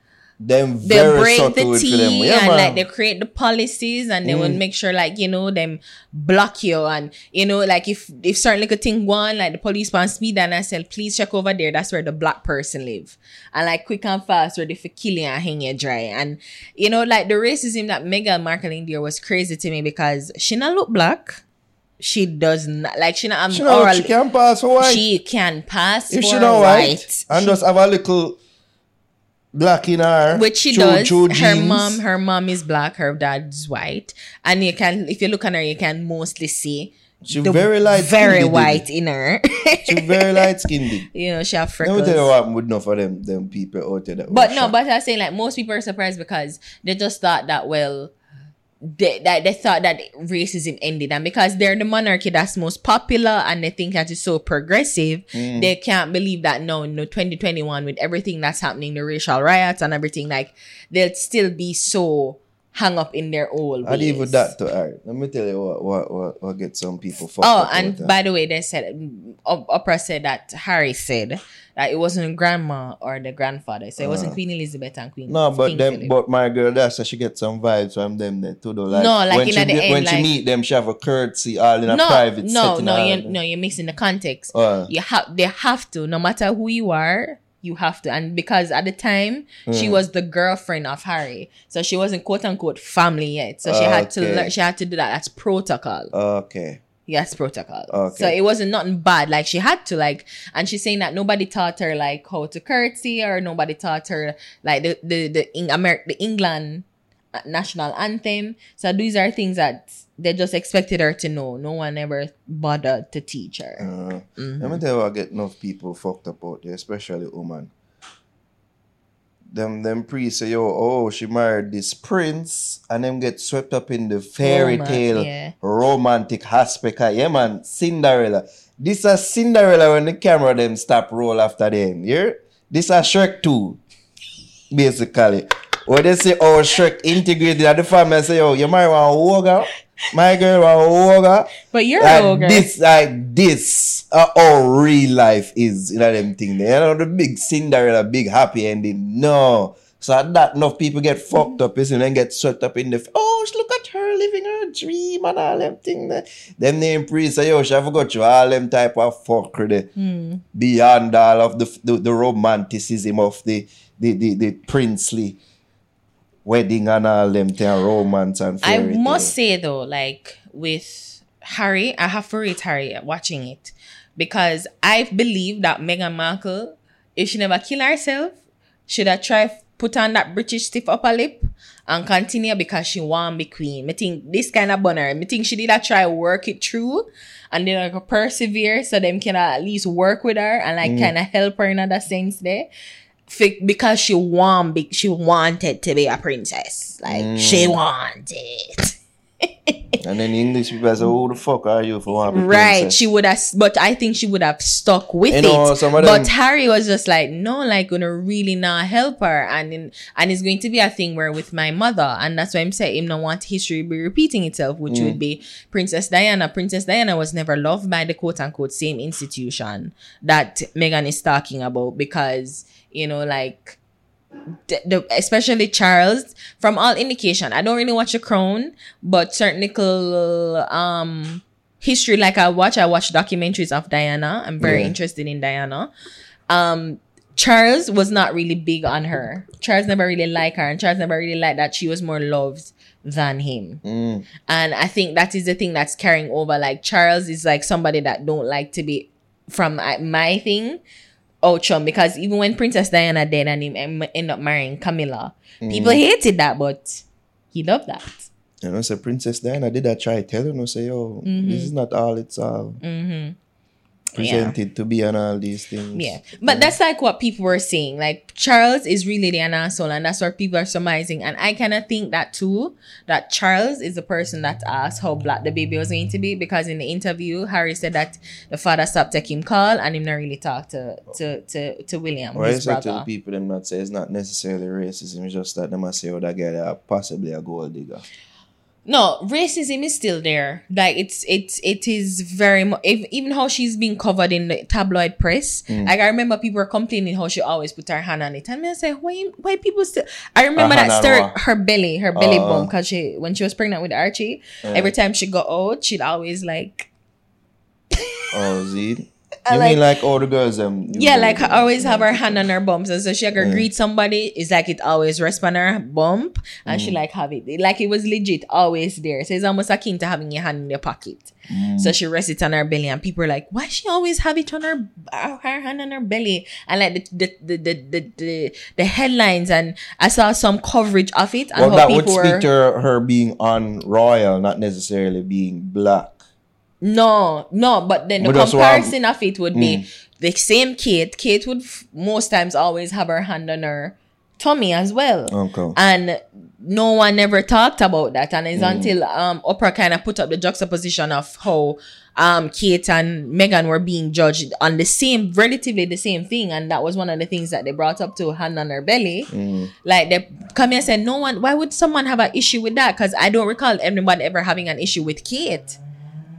them they break the tea. Yeah, and man. like they create the policies and they will Mm. make sure like you know them block you and you know like if if certain little thing one like the police want me then I said please check over there that's where the black person live and like quick and fast where they for killing and hang you dry and you know like the racism that Meghan Markle in there was crazy to me because she not look black she does not like she not um, She know oral- she can pass for white. she can pass if she not white, white and just have a little black in her. which she does. her mom, her mom is black, her dad's white, and you can, if you look on her, you can mostly see She very light. very white in her. She very light skinned. you know, she have Let freckles. me tell you what with enough of them them people out there. That But no, but I was saying like most people are surprised because they just thought that well, they that they thought that racism ended, and because they're the monarchy that's most popular, and they think that it's so progressive, Mm. they can't believe that no, no, twenty twenty one with everything that's happening, the racial riots and everything, like they'll still be so hung up in their old. I'd even ways. that to her. Let me tell you what what what, what get some people fucked Oh, and by the way, they said Op- Oprah said that Harry said that it wasn't grandma or the grandfather, so it wasn't Uh. Queen Elizabeth and Queen. No, but King them, Philip. but my girl, that's how she get some vibes from them there too. Though, like, No, like when in she the end, when she like- meet them, she have a courtesy all in a no, private no, setting. no, all you that. no, you're mixing the context. Uh, You have they have to, no matter who you are, you have to. And because at the time she Mm. was the girlfriend of Harry, so she wasn't quote unquote family yet. So she had to learn. She had to do that. That's protocol. okay. Yes, protocol. Okay. So it wasn't nothing bad. Like she had to like, and she's saying that nobody taught her like how to curtsy or nobody taught her like the the the in America the England uh, national anthem. So these are things that they just expected her to know. No one ever bothered to teach her. Uh, Mhm. Let me tell you I get enough people fucked up out there, especially women. Them them priests say, yo, oh, she married this prince, and them get swept up in the fairy Romance, tale yeah. romantic aspect. Yeah, man, Cinderella. This a Cinderella when the camera them stop roll after them. Yeah? This a Shrek 2, basically. Where they say, oh, Shrek integrated at the family, I say, yo, you marry one ogre, my girl one ogre. But you're Like a ogre. this, like this, uh, how real life is, you know them thing. there. You know the big Cinderella, big happy ending. No, so at that enough people get fucked up, is and then get swept up in the. Oh, look at her living her dream and all them thing. There. Them name priest say, yo, she have got you all them type of fuckery there. Hmm. beyond all of the the, the romanticism of the the, the the princely wedding and all them thing, romance and I must say though, like with Harry, I have to rate Harry watching it because I believe that Meghan Markle, if she never kill herself, should have tried put on that British stiff upper lip and continue because she want be queen. Me think this kind of bunner. I think she did a try work it through and then like persevere so them can at least work with her and like mm. kind of help her in other sense there. Because she want she wanted to be a princess. Like she mm. wanted. And then English people say, "Who the fuck are you for one?" Right. She would have, but I think she would have stuck with You know, it. of But Harry was just like, no, like gonna really not help her, and in, and it's going to be a thing where with my mother, and that's why I'm saying him not want history be repeating itself, which Mm. would be Princess Diana. Princess Diana was never loved by the quote unquote same institution that Megan is talking about because you know, like the, the especially Charles, from all indication, I don't really watch The Crown, but certain little um history like I watch, I watch documentaries of Diana. I'm very Yeah. interested in Diana. Um Charles was not really big on her. Charles never really liked her, and Charles never really liked that she was more loved than him. Mm. And I think that is the thing that's carrying over. Like Charles is like somebody that don't like to be from uh, my thing. Oh, chum, because even when Princess Diana died and him end up marrying Camilla, people hated that, but he loved that. You know, say Princess Diana did I try tell you, no, say, yo, Mm-hmm. this is not all it's all presented to be and all these things. Yeah. But that's like what people were saying. Like Charles is really an asshole, and that's what people are surmising. And I kind of think that too, that Charles is the person that asked how black the baby was going to be because in the interview, Harry said that the father stopped taking call and him not really talk to to to, to William, Why his is that to the people them not say it's not necessarily racism, it's just that they must say, oh, that guy are possibly a gold digger. No, racism is still there. Like it's it's it is very much even how she's being covered in the tabloid press. Mm. Like I remember people were complaining how she always put her hand on it, and I say why why people still. I remember hand that stir her belly, her belly Uh. bump because she when she was pregnant with Archie. Every time she got out, she'd always like Oh, Zed. You like, mean like all the girls um yeah, like her always have her hand on her bumps, and so she like greet somebody. It's like it always rests on her bump, and Mm. she like have it like it was legit always there. So it's almost akin to having your hand in your pocket. Mm. So she rests it on her belly, and people are like, "Why she always have it on her uh, her hand on her belly?" And like the the the the the, the, the headlines, and I saw some coverage of it, and Well, how that would speak were to her, her being on royal, not necessarily being black. No, no. But then the But that's why I'm- comparison of it would be the same. Kate, Kate would f- most times always have her hand on her tummy as well. Okay. and no one ever talked about that and it's until um Oprah kind of put up the juxtaposition of how um Kate and Megan were being judged on the same relatively the same thing and that was one of the things that they brought up to hand on her belly like they come here and said no one why would someone have an issue with that because I don't recall anybody ever having an issue with Kate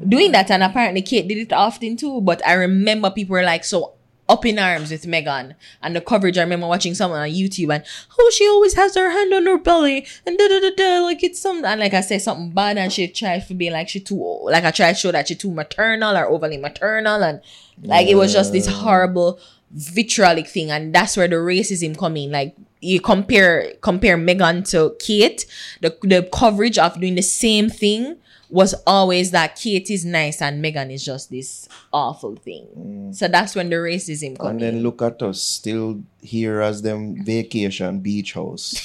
doing that and apparently Kate did it often too but I remember people were like so up in arms with Megan and the coverage. I remember watching someone on YouTube and oh she always has her hand on her belly and da da da da like it's something and like I say something bad and she tried to be like she too like I tried to show that she too maternal or overly maternal and like it was just this horrible vitriolic thing and that's where the racism come in like you compare compare Megan to Kate the the coverage of doing the same thing was always that Kate is nice and Megan is just this awful thing. Mm. So that's when the racism come And in. then look at us still here as them vacation beach house.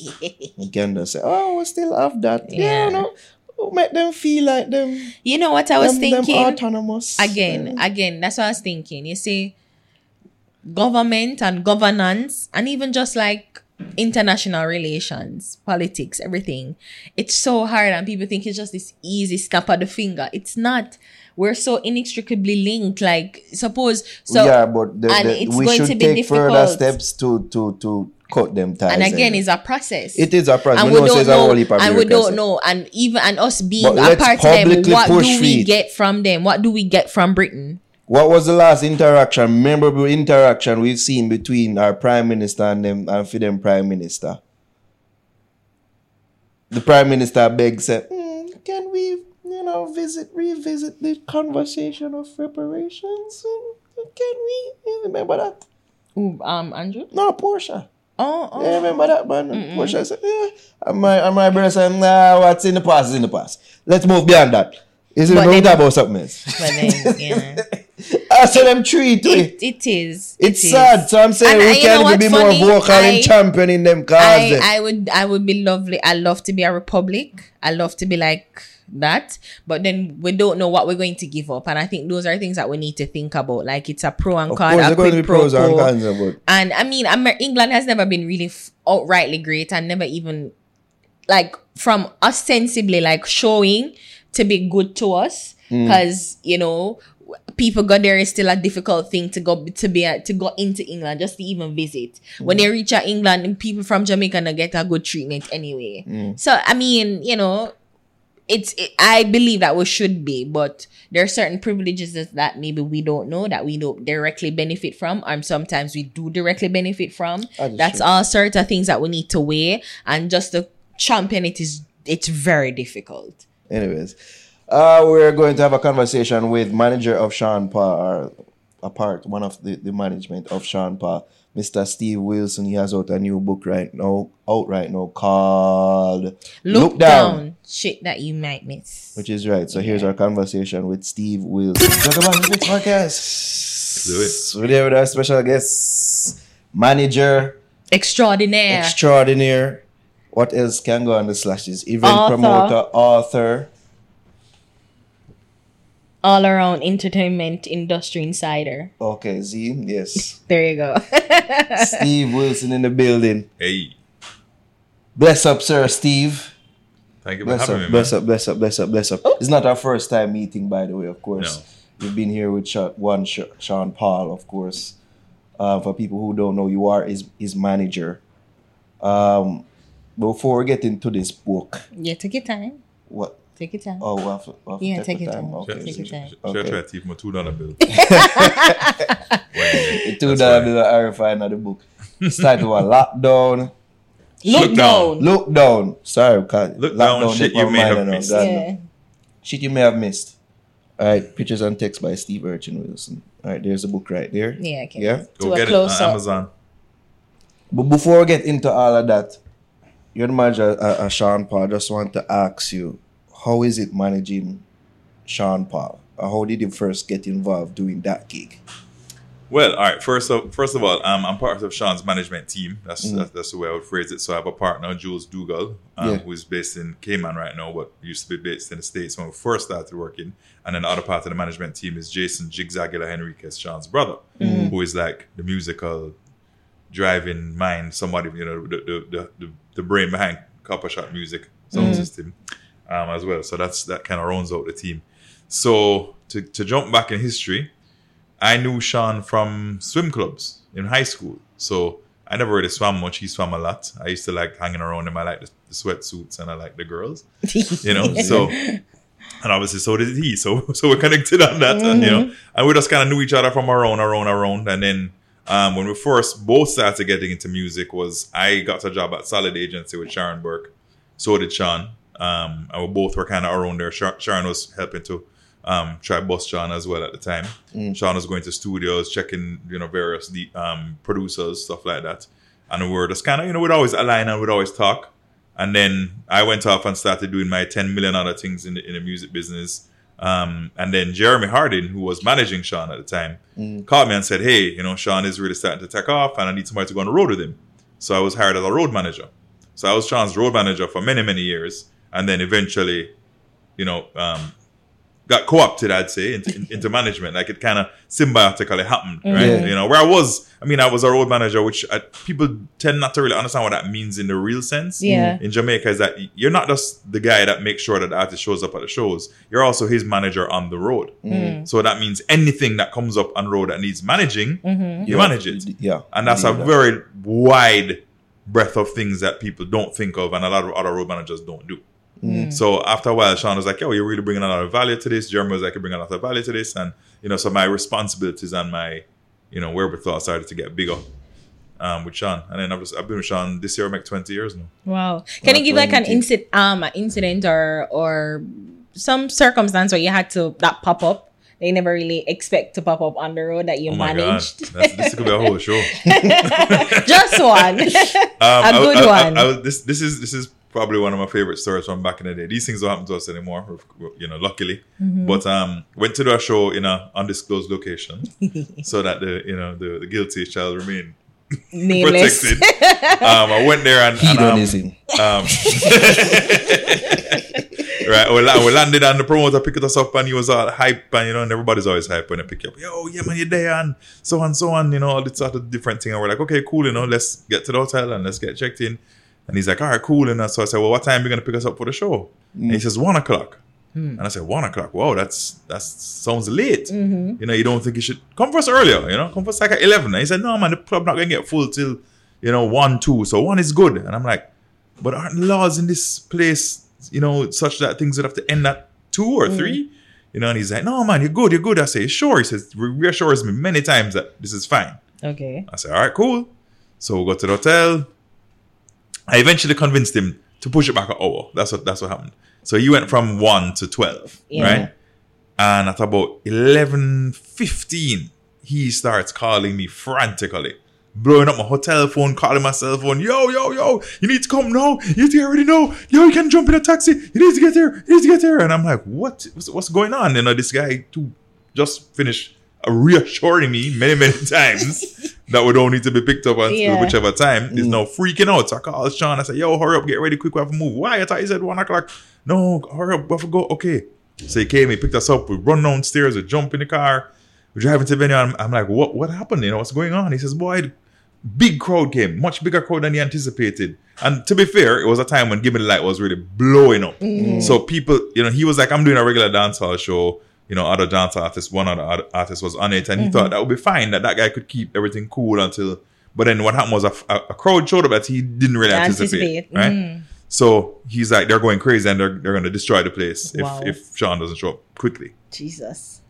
Again, just say, Oh, we still have that. Yeah, Yeah. you know. Make them feel like them You know what I was them, them thinking? autonomous. again, again, that's what I was thinking. You see, government and governance, and even just like international relations, politics, everything, it's so hard, and people think it's just this easy snap of the finger. It's not. We're so inextricably linked. Like, suppose so. yeah, but the, and the- it's we going should to be take further steps to to to cut them ties. and again, it's a process. it is a process. and We we don't know, whole heap of and we don't know, and even and us being But a part of them, what do we it. get from them? What do we get from Britain? What was the last interaction, memorable interaction we've seen between our prime minister and them and for them prime minister? The prime minister begs, said, "Hmm, "Can we, you know, visit, revisit the conversation of reparations? Hmm, Can we remember that? Ooh, um, Andrew. No, Portia. Oh, oh. Yeah, remember that man? Portia said, "Yeah." And my and my brother said, "Nah, what's in the past is in the past. Let's move beyond that." Is it But about then- about something else? But then, yeah. I said them treat it, it is. It's it is. sad. So I'm saying And, we you can know we what's be more funny? vocal I- in championing them I. I would I would be lovely. I love to be a republic. I love to be like that. But then we don't know what we're going to give up. And I think those are things that we need to think about. Like it's a pro and of con, course, a there going to be pro pros and cons about. And I mean, Amer- England has never been really f- outrightly great and never even like from ostensibly like showing to be good to us Mm. because you know people got there is still a difficult thing to go to be to go into England just to even visit. When Mm. they reach out England, people from Jamaica not get a good treatment anyway. Mm. So I mean, you know, it's it, I believe that we should be, but there are certain privileges that, maybe we don't know that we don't directly benefit from, and sometimes we do directly benefit from. That That's true. all sorts of things that we need to weigh, and just to champion it is it's very difficult. Anyways, uh, we're going to have a conversation with manager of Sean Paul, or a part, one of the, the management of Sean Paul, Mr. Steve Wilson. He has out a new book right now, out right now called Look, down. shit that you might miss. which is right. So here's our conversation with Steve Wilson. Gentlemen, this podcast. Do it. We're there with our special guest, manager Extraordinaire. extraordinaire. What else can go on the slashes? Event Author. promoter, author. All around entertainment industry insider. Okay, Z, yes. There you go. Steve Wilson in the building. Hey, Bless up, sir, Steve. thank you for Bless having up, me, man. bless up, bless up, bless up, bless up. It's not our first time meeting, by the way, of course. No. We've been here with Sha- one Sha- Sean Paul, of course. Uh, for people who don't know, you are his, his manager. Um, before we get into this book, yeah, take your time. what? Take your time. Oh, we have to, we have to Yeah, take, take your time. time. Okay. Take your time. Should I Okay. try to keep my two dollar bill? The two dollar bill are fine of the book. It's titled what? Lockdown. Look, Look down. down. Look down. Sorry, can't- Look down, shit you may have missed. Yeah. Shit you may have missed. All right, pictures and text by Steve Urchin Wilson. All right, there's a book right there. Yeah, okay. Yeah. To Go a get it close on up. Amazon. But before we get into all of that, your manager, uh, uh, Sean Paul, just want to ask you, how is it managing Sean Paul? How did you first get involved doing that gig? Well, all right. First of first of all, um, I'm part of Sean's management team. That's, Mm. that's that's the way I would phrase it. So I have a partner, Jules Dougal, um, Yeah. who's based in Cayman right now, but used to be based in the States when we first started working. And then the other part of the management team is Jason Jigzagula Henriques, Sean's brother, who is like the musical driving mind, somebody, you know, the the, the, the, the brain behind Copper Shot Music sound system um, as well. So that's that kind of rounds out the team. So to, to jump back in history, I knew Sean from swim clubs in high school. So I never really swam much. He swam a lot. I used to like hanging around him. I like the, the sweatsuits and I like the girls, you know. So and obviously so did he. So so we're connected on that, and, you know. And we just kind of knew each other from around, around, around. And then um, when we first both started getting into music, was I got a job at Solid Agency with Sharon Burke. So did Sean. Um, and we both were kind of around there. Sha- Sharon was helping to um, try bust Sean as well at the time. Sean was going to studios, checking you know various the, um, producers, stuff like that. And we were just kind of you know we'd always align and we'd always talk. And then I went off and started doing my 10 million other things in the, in the music business. Um, and then Jeremy Harding, who was managing Sean at the time, called me and said, Hey, you know, Sean is really starting to take off and I need somebody to go on the road with him. So I was hired as a road manager. So I was Sean's road manager for many, many years. And then eventually, you know, um, got co-opted, I'd say, into, in- into management. Like it kind of symbiotically happened, right? Yeah. You know, where I was, I mean, I was a road manager, which I, people tend not to really understand what that means in the real sense. Yeah. Mm. In Jamaica, is that you're not just the guy that makes sure that the artist shows up at the shows. You're also his manager on the road. Mm. So that means anything that comes up on road that needs managing, mm-hmm. you manage it. Yeah. And that's a Yeah. very wide breadth of things that people don't think of and a lot of other road managers don't do. So after a while, Sean was like, "Yo, you're really bringing a lot of value to this." Jeremy was like, "You bring a lot of value to this," and you know, so my responsibilities and my, you know, wherewithal started to get bigger um, with Sean. And then I've just I've been with Sean this year, I make twenty years now. Wow. Can you give like an incident, um, an incident or or some circumstance where you had to that pop up? They never really expect to pop up on the road that you Oh managed. this could be a whole show. Just one. Um, A I- good I- I- one. I this this is this is probably one of my favorite stories from back in the day. These things don't happen to us anymore, you know, luckily. Mm-hmm. But um, went to do a show in a undisclosed location, so that the you know the, the guilty shall remain Nameless. protected. um, I went there and, and um, Hedonism. um, right, we, la- we landed and the promoter picked us up and he was all hype and you know, and everybody's always hype when they pick you up. Yo, yeah, man, you're there and so on, so on, you know, all this sort of different thing. And we're like, okay, cool, you know, let's get to the hotel and let's get checked in. And he's like, all right, cool. And so I said, well, what time are you going to pick us up for the show? And he mm. says, one o'clock. Hmm. And I said, one o'clock. Wow, that's that's sounds late. Mm-hmm. You know, you don't think you should come for us earlier, you know, come for us like at 11. And he said, no, man, the club not going to get full till, you know, one, two. So one is good. And I'm like, but aren't laws in this place, you know, such that things would have to end at two or mm. three? You know, and he's like, no, man, you're good, you're good. I say, sure. He says, re- reassures me many times that this is fine. Okay. I say, all right, cool. So we go to the hotel. I eventually convinced him to push it back an hour. That's what that's what happened. So he went from one to twelve, Yeah. right? And at about eleven fifteen, he starts calling me frantically, blowing up my hotel phone, calling my cell phone. Yo, yo, yo! You need to come now. You need to already know. Yo, you can jump in a taxi. You need to get there. You need to get there. And I'm like, what? What's, what's going on? You know, this guy too just finished uh, reassuring me many, many times that we don't need to be picked up until Yeah. whichever time. He's now mm. freaking out. So I call Sean. I said, yo, hurry up, get ready quick, we have to move. Why? I thought he said one o'clock. No, hurry up, we have to go. Okay. So he came, he picked us up, we run downstairs, we jump in the car, we're driving to the venue. I'm, I'm like, what what happened? You know, what's going on? He says, boy, big crowd came, much bigger crowd than he anticipated. And to be fair, it was a time when Give Me the Light was really blowing up. Mm. So people, you know, he was like, I'm doing a regular dancehall show. You know, other dance artists, one other artist was on it, and he thought mm-hmm. that would be fine. That that guy could keep everything cool until. But then what happened was a, a, crowd showed up that he didn't really anticipate, Anticipate. right? Mm-hmm. So he's like, they're going crazy and they're, they're going to destroy the place if, Wow. if Sean doesn't show up quickly. Jesus.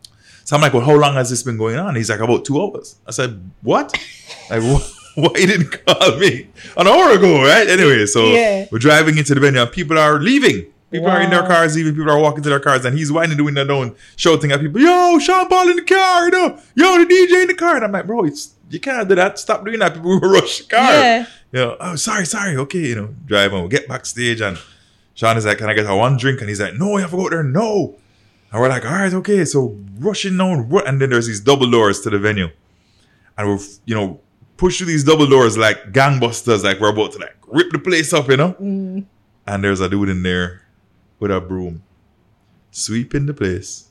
So I'm like, well, how long has this been going on? He's like, about two hours. I said, what? Like, wh- why you didn't call me an hour ago, right? Anyway, so Yeah. we're driving into the venue and people are leaving. People are in their cars, even people are walking to their cars, and he's winding the window down, shouting at people, "Yo, Sean Paul in the car, you know? Yo, the DJ in the car." And I'm like, "Bro, it's you can't do that. Stop doing that. People will rush the car." Yeah. You know, oh, sorry, sorry, okay, you know, drive on. We get backstage, and Sean is like, "Can I get a one drink?" And he's like, "No, you have to go there, no." And we're like, "All right, okay." So rushing down, and then there's these double doors to the venue, and we're you know push through these double doors like gangbusters, like we're about to like rip the place up, you know. Mm. And there's a dude in there with a broom, sweeping the place.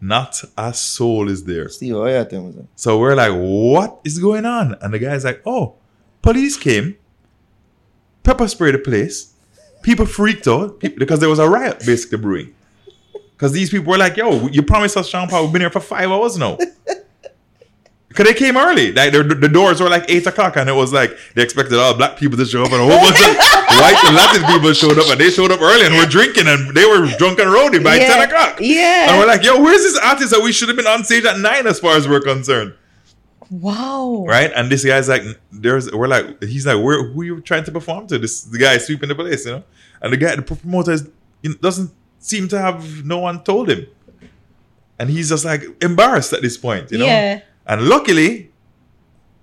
Not a soul is there. Steve, oh, how you tell me? So we're like, what is going on? And the guy's like, oh, police came, pepper sprayed the place. People freaked out because there was a riot basically brewing. Because these people were like, yo, you promised us Sean Paul, we've been here for five hours now. Because they came early. Like the, the doors were like 8 o'clock and it was like they expected all black people to show up and a whole bunch of white and Latin people showed up and they showed up early and were drinking and they were drunk and rowdy by Yeah. 10 o'clock. Yeah. And we're like, yo, where's this artist that we should have been on stage at 9 as far as we're concerned? Wow. right? And this guy's like, there's, we're like, he's like, where, who you trying to perform to? This the guy sweeping the place, you know. And the guy, the promoter, is, you know, doesn't seem to have no one told him, and he's just like embarrassed at this point, you know. Yeah. And luckily,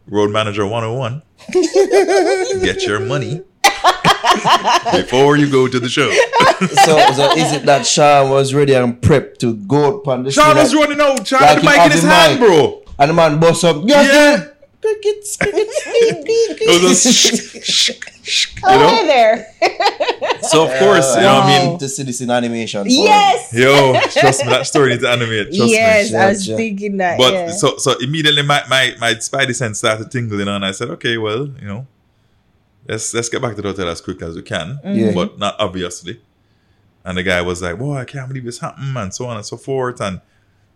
road manager 101, get your money before you go to the show. so, so is it that Sean was ready and prepped to go upon the Sean was and- running out, Sean Like had the he mic in his hand, mic. bro. and the man bust up. Yeah. Yeah, crickets, crickets, It was a shh, shh, shh, you Oh, know. hey there. So of course, you know what I mean. I to see this in animation. for yes. Yo, trust me, that story needs to animate. Trust yes, me. I was Yeah, yeah. thinking that. But yeah. so so immediately my, my my spidey sense started tingling and I said, okay, well, you know, let's let's get back to the hotel as quick as we can, mm-hmm. Yeah. but not obviously. And the guy was like, "Boy, I can't believe this happened," and so on and so forth. And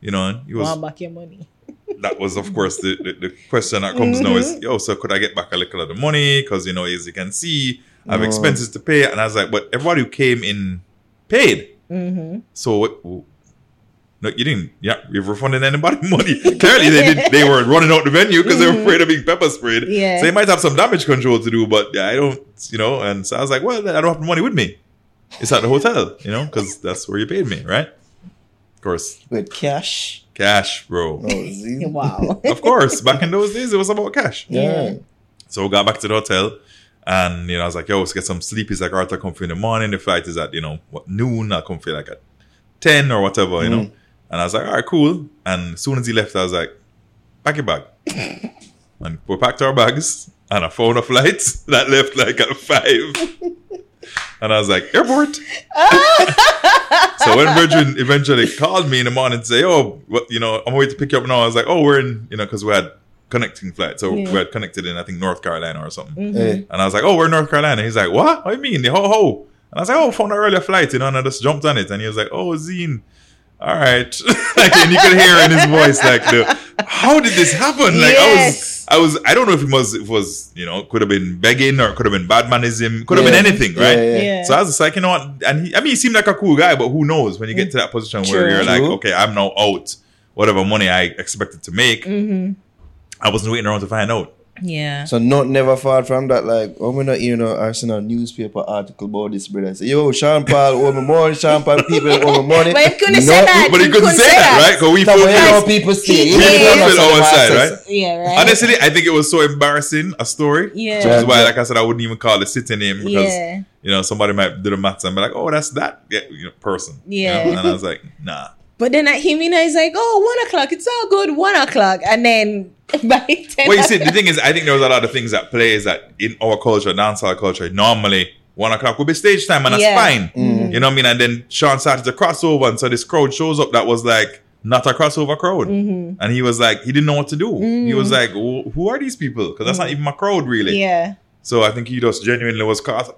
you know, and he was want back your money. That was of course the, the, the question that comes now Mm-hmm. is, yo, so could I get back a little of the money? Because you know, as you can see, I have No. expenses to pay. And I was like, but everybody who came in paid. Mm-hmm. So? No, you didn't. Yeah, you've refunded anybody money. Clearly, they did. They were running out the venue because they were afraid of being pepper sprayed. Mm-hmm. Yeah. So they might have some damage control to do, but yeah, I don't. You know, and so I was like, well, I don't have the money with me. It's at the hotel, you know, because that's where you paid me, right? Of course, With cash. cash, bro. Oh. Wow. of course, back in those days, it was about cash. Yeah. So we got back to the hotel, and you know, I was like, "Yo, let's get some sleep." He's like, "Arthur, come for in the morning. The flight is at you know what noon. I'll come for like at ten or whatever, you know." Mm. And I was like, "All right, cool." And as soon as he left, I was like, "Pack your bag." and we packed our bags, and I found a flight that left like at five. And I was like, airport. so when Virgin eventually called me in the morning to say, oh, what, you know, I'm waiting to pick you up now. I was like, oh, we're in, you know, because we had connecting flights. So Yeah. we had connected in, I think, North Carolina or something. Mm-hmm. Hey. And I was like, oh, we're in North Carolina. He's like, what? What do you mean? Ho, ho. And I was like, oh, found an earlier flight, you know, and I just jumped on it. And he was like, oh, Zine. All right. like, and you could hear in his voice, like, the, how did this happen? Like, Yes. I was, I was, I don't know if it was, it was, you know, could have been begging or could have been badmanism could have Yeah. been anything, right? Yeah, yeah. So I was just like, you know what? And he, I mean, he seemed like a cool guy, but who knows when you get to that position where you're like, okay, I'm now out. Whatever money I expected to make, Mm-hmm. I wasn't waiting around to find out. Yeah. So not never far from that. Like oh, when we're not hearing no Arsenal newspaper article about this brother. Say, yo, Sean Paul owe me money, Sean Paul people owe me money. But he couldn't say that. But he couldn't say that, right? Because we That's what you know fulfilled. people say. He You did. know, Fulfill so our side, right? Yeah, right. Honestly, I think it was so embarrassing a story. Yeah. Which is why, like I said, I wouldn't even call the city name because Yeah. you know somebody might do the maths and be like, "Oh, that's that yeah, you know, person." you Yeah. know? And I was like, "Nah." But then at him, you know, he's like, oh, one o'clock. It's all good, one o'clock. And then by 10 Well, you see, the thing is, I think there was a lot of things that play is that in our culture, dancehall culture, normally one o'clock would be stage time, and that's Yeah. fine. Mm-hmm. Mm-hmm. You know what I mean? And then Sean started to crossover, and so this crowd shows up that was like not a crossover crowd, Mm-hmm. and he was like, he didn't know what to do. He was mm. like, "Who who are these people? Because that's not mm. even my crowd, really." Yeah. So I think he just genuinely was caught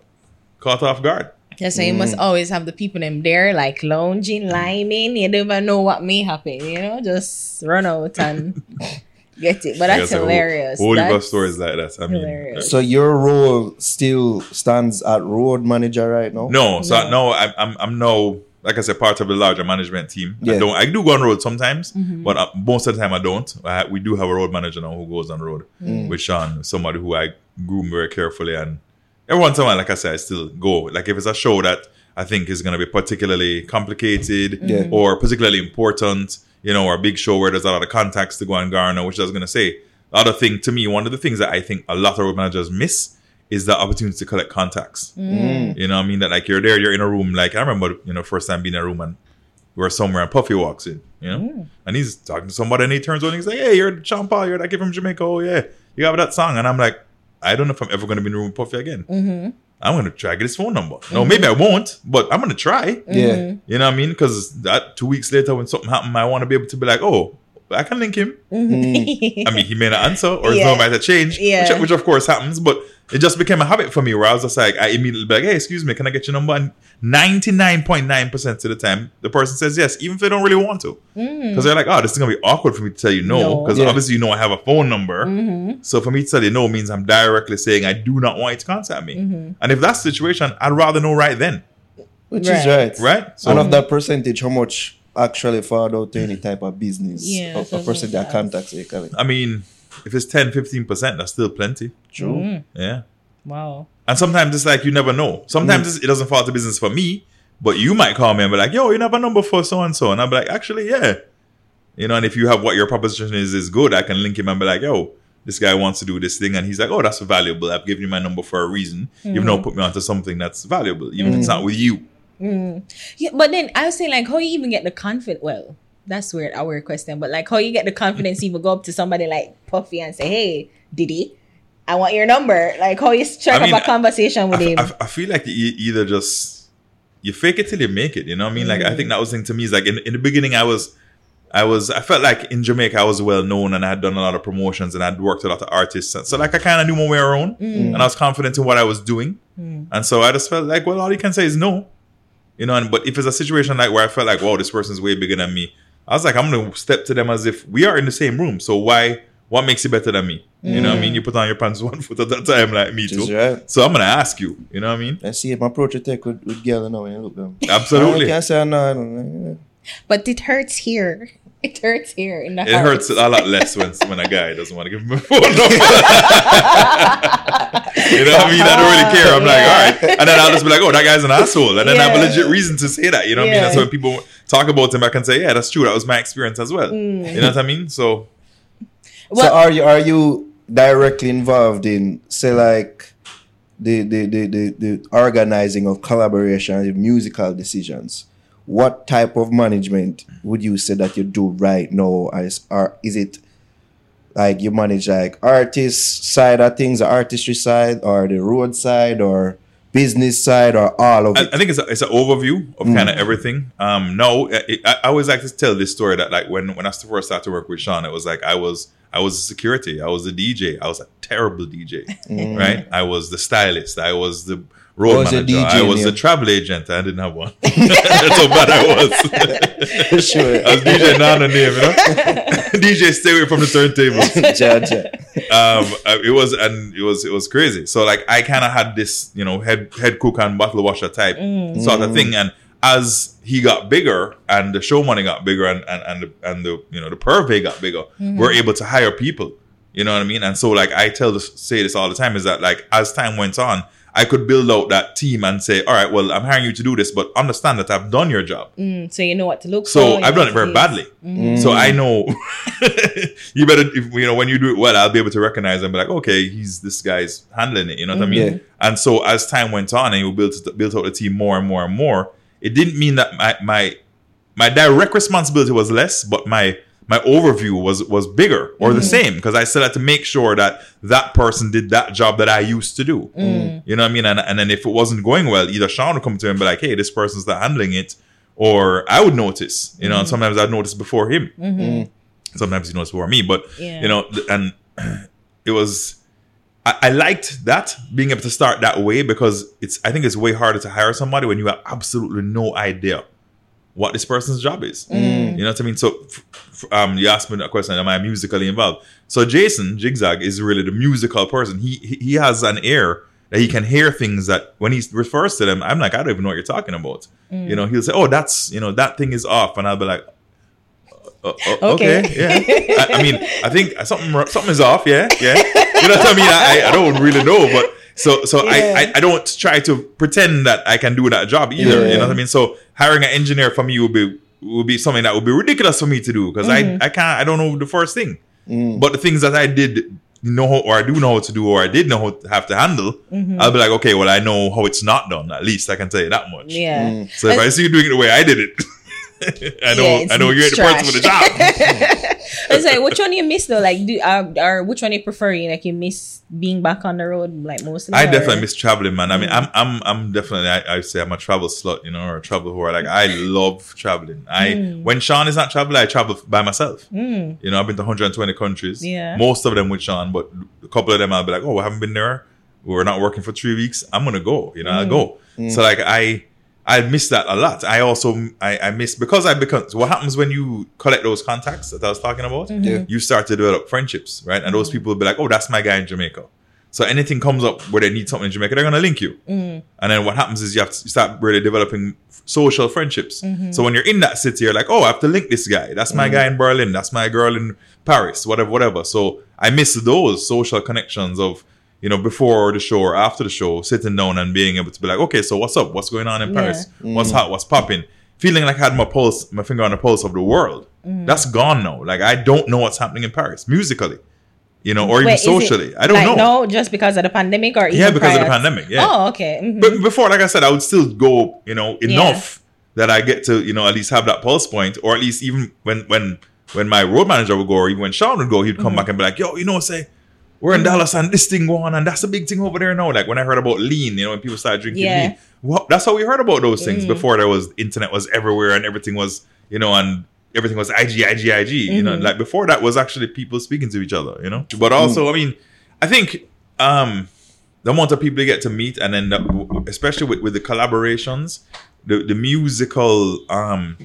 caught off guard. That's why you must always have the people them there, like lounging, lining. You never know what may happen, you know? Just run out and get it. But that's guess a hilarious. Whole heap of That's stories like that. I mean, hilarious. So your role still stands at road manager right now? No, so No. no, I'm I'm I'm no like I said, part of the larger management team. I Yeah. don't. I do go on road sometimes, Mm-hmm. but uh, most of the time I don't. I, we do have a road manager now who goes on road Mm. with Sean, somebody who I groom very carefully and every once in a while, like I said, I still go. Like if it's a show that I think is going to be particularly complicated Yeah. Mm-hmm. or particularly important, you know, or a big show where there's a lot of contacts to go and garner, which I was going to say. The other thing to me, one of the things that I think a lot of road managers miss is the opportunity to collect contacts. Mm. You know what I mean? That like you're there, you're in a room. Like I remember, you know, first time being in a room and we were somewhere and Puffy walks in, you know, mm. and he's talking to somebody and he turns around and he's like, Hey, you're Sean Paul, you're that kid from Jamaica. Oh, yeah, you got that song. And I'm like, I don't know if I'm ever going to be in a room with Puffy again. Mm-hmm. I'm going to try to get his phone number. No, maybe I mm-hmm. won't, but I'm going to try. Mm-hmm. Yeah. You know what I mean? Because that two weeks later, when something happened, I want to be able to be like, oh, I can link him. Mm-hmm. I mean, he may not answer or his Yeah. number might have changed, Yeah. which, which of course happens, but it just became a habit for me where I was just like, I immediately be like, hey, excuse me, can I get your number? And 99.9% of the time, the person says yes, even if they don't really want to. Mm. Because they're like, oh, this is going to be awkward for me to tell you no. No. Because Yeah. obviously, you know, I have a phone number. Mm-hmm. So for me to tell you no means I'm directly saying I do not want you to contact me. Mm-hmm. And if that's the situation, I'd rather know right then. Which Right. is right. Right? So and of that percentage, how much actually fall out to any mm. type of business? Yeah, a, a person that that's- contacts you. Kevin. I mean, if it's 10, 15%, that's still plenty. True. Mm. Yeah. Wow. And sometimes it's like you never know. Sometimes mm. it's- it doesn't fall to business for me, but you might call me and be like, yo, you have a number for so and so. And I'll be like, actually, yeah. You know, and if you have what your proposition is is good, I can link him and be like, yo, this guy wants to do this thing. And he's like, oh, that's valuable. I've given you my number for a reason. You've now put me onto something that's valuable, even if it's not with you. Mm. Yeah, but then I was saying like how you even get the confidence. Well, that's weird. Weird question, but like how you get the confidence to even go up to somebody like Puffy and say, "Hey, Diddy, I want your number." Like how you strike I mean, up a conversation with I, him. I, I feel like you either just you fake it till you make it. You know what I mean? Like I think mm. that was the thing to me is like in, in the beginning I was I was I felt like in Jamaica I was well known and I had done a lot of promotions and I'd worked with a lot of artists. And so like I kind of knew my way around mm. and I was confident in what I was doing. And so I just felt like well all you can say is no. You know, and but if it's a situation like where I felt like, wow, this person's way bigger than me, I was like, I'm gonna step to them as if we are in the same room. So why what makes you better than me? You know what I mean? Mm. You put on your pants one foot at a time like me Which is too. right. So I'm gonna ask you, you know what I mean? I see if my approach you take with, with girl now when you look them. Absolutely. I can't say no. no. but it hurts here. It hurts here in the It heart. hurts a lot less when when a guy doesn't want to give him a phone number. you know what I mean? I don't really care. I'm like, all right. And then I'll just be like, oh, that guy's an asshole. And then I have a legit reason to say that. You know what I mean? Yeah. And so when people talk about him, I can say, yeah, that's true. That was my experience as well. Mm. You know what I mean? So so are you are you directly involved in say like the the the the, the organizing of collaboration and musical decisions? What type of management would you say that you do right now? As or is it like you manage like artist side of things, the artistry side, or the road side, or business side, or all of I, it? I think it's a, it's an overview of kind of everything. Um, no, I, I I always like to tell this story that like when when I first started to work with Sean, it was like I was I was a security, I was a DJ, I was a terrible DJ, right? I was the stylist, I was the road was your manager, DJ I was the name? travel agent. I didn't have one. That's how bad I was. sure. I was DJ Nana name, you know. DJ, stay away from the turntables Jaja. um uh, it was and it was it was crazy so like i kind of had this you know head head cook and bottle washer type sort of thing and as he got bigger and the show money got bigger and and and the, and the you know the purvey got bigger we're able to hire people you know what i mean and so like i tell this say this all the time is that like as time went on i could build out that team and say all right well i'm hiring you to do this but understand that i've done your job Mm, so you know what to look for. so I've done it very badly. So I know you better, if, you know, when you do it well, I'll be able to recognize and be like, okay, he's this guy's handling it. You know what I mean? Yeah. And so as time went on and you built built out the team more and more and more, it didn't mean that my my my direct responsibility was less, but my my overview was was bigger or the mm-hmm. same because I still had to make sure that that person did that job that I used to do. Mm. You know what I mean? And and then if it wasn't going well, either Sean would come to him and be like, "Hey, this person's not handling it," or I would notice. You know, and mm. sometimes I'd notice before him. Mm-hmm. Mm. Sometimes he noticed before me, but Yeah. you know, and it was. I, I liked that being able to start that way because it's. I think it's way harder to hire somebody when you have absolutely no idea what this person's job is. You know what I mean? So, f- f- um, you asked me a question: Am I musically involved? So, Jason Jigzag is really the musical person. He he, has an ear that he can hear things that when he refers to them, I'm like, I don't even know what you're talking about. You know, he'll say, "Oh, that's you know that thing is off," and I'll be like. Uh, uh, okay. Okay. yeah. I, I mean, I think something something is off. Yeah, yeah. You know what I mean? I, I don't really know, but So so Yeah. I, I I don't try to pretend that I can do that job either. You know what I mean? So hiring an engineer for me would be would be something that would be ridiculous for me to do because Mm-hmm. I I can't I don't know the first thing. But the things that I did know how- or I do know how to do or I did know how to have to handle, Mm-hmm. I'll be like, okay, well I know how it's not done. At least I can tell you that much. Yeah. So if I see you doing it the way I did it, I know Yeah, I know you're the person for the job. It's like which one you miss though? Like do uh, or which one you prefer? You like you miss being back on the road like mostly? I or- definitely miss traveling, man. I mean, Mm. I'm, I'm, I'm definitely. I, I say I'm a travel slut, you know, or a travel whore. Like I love traveling. I Mm. when Sean is not traveling, I travel by myself. You know, I've been to 120 countries. Yeah. most of them with Sean, but a couple of them I'll be like, oh, I haven't been there. We're not working for three weeks. I'm gonna go. You know, I'll go. So like I. I miss that a lot. I also I, I miss because I become so what happens when you collect those contacts that I was talking about. Mm-hmm. Yeah. You start to develop friendships, right? And those mm-hmm. people will be like, "Oh, that's my guy in Jamaica." So anything comes up where they need something in Jamaica, they're gonna link you. Mm-hmm. And then what happens is you have to start really developing social friendships. So when you're in that city, you're like, "Oh, I have to link this guy. That's my guy in Berlin. That's my girl in Paris. Whatever, whatever." So I miss those social connections of you know before the show or after the show, sitting down and being able to be like, "Okay, so what's up? What's going on in Yeah. Paris? Mm. What's hot? What's popping?" Feeling like I had my pulse, my finger on the pulse of the world. Mm. That's gone now. Like I don't know what's happening in Paris musically, you know, or even Wait, it, socially. I don't like, know. No, just because of the pandemic or Yeah, even because of the pandemic. Yeah. Oh, okay. mhm. But before, like I said, I would still go, you know, enough that I get to, you know, at least have that pulse point, or at least even when when when my road manager would go, or even when Sean would go, he'd come mm-hmm. back and be like, "Yo, you know, what, say we're in Dallas and this thing going on, and that's a big thing over there now." Like when I heard about lean, you know, when people started drinking Yeah. lean, well, that's how we heard about those things before. There was internet was everywhere and everything was, you know, and everything was IG, IG, IG. You know, like before that was actually people speaking to each other. You know, but also, I mean, I think. um the amount of people you get to meet and then the, especially with, with the collaborations the, the musical um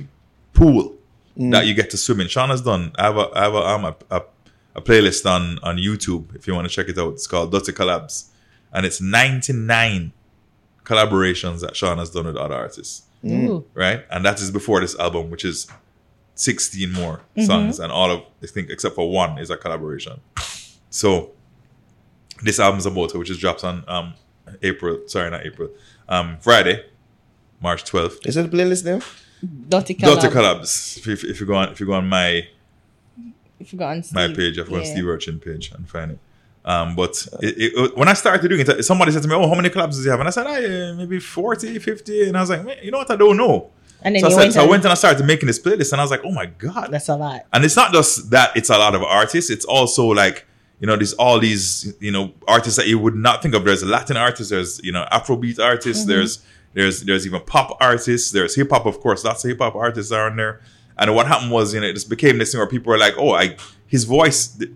pool that you get to swim in sean has done i have a i have a, um, a, a, a playlist on on youtube if you want to check it out it's called dirty collabs and it's 99 collaborations that sean has done with other artists Ooh. right and that is before this album which is 16 more songs and all of i think except for one is a collaboration so this album's about it, which is drops on um April, sorry, not April, um Friday, March twelfth. Is it the playlist name? Dirty Daughter collab. collabs. If, if, if you go on, if you go on my If you go on my Steve. page, I've got Yeah. Steve Urchin page and find it. Um, but it, it, when I started doing it, uh, somebody said to me, "Oh, how many collabs does he have?" And I said, "I uh, maybe 40, 50. And I was like, Man, "You know what? I don't know." And then So I, said, went, so I and- went and I started making this playlist, and I was like, "Oh my god, That's a lot. and it's not just that it's a lot of artists it's also like you know there's all these you know artists that you would not think of there's a latin artists there's you know afrobeat artists mm-hmm. there's there's there's even pop artists there's hip-hop of course lots of hip-hop artists are in there and what happened was you know it just became this thing where people were like oh i his voice th-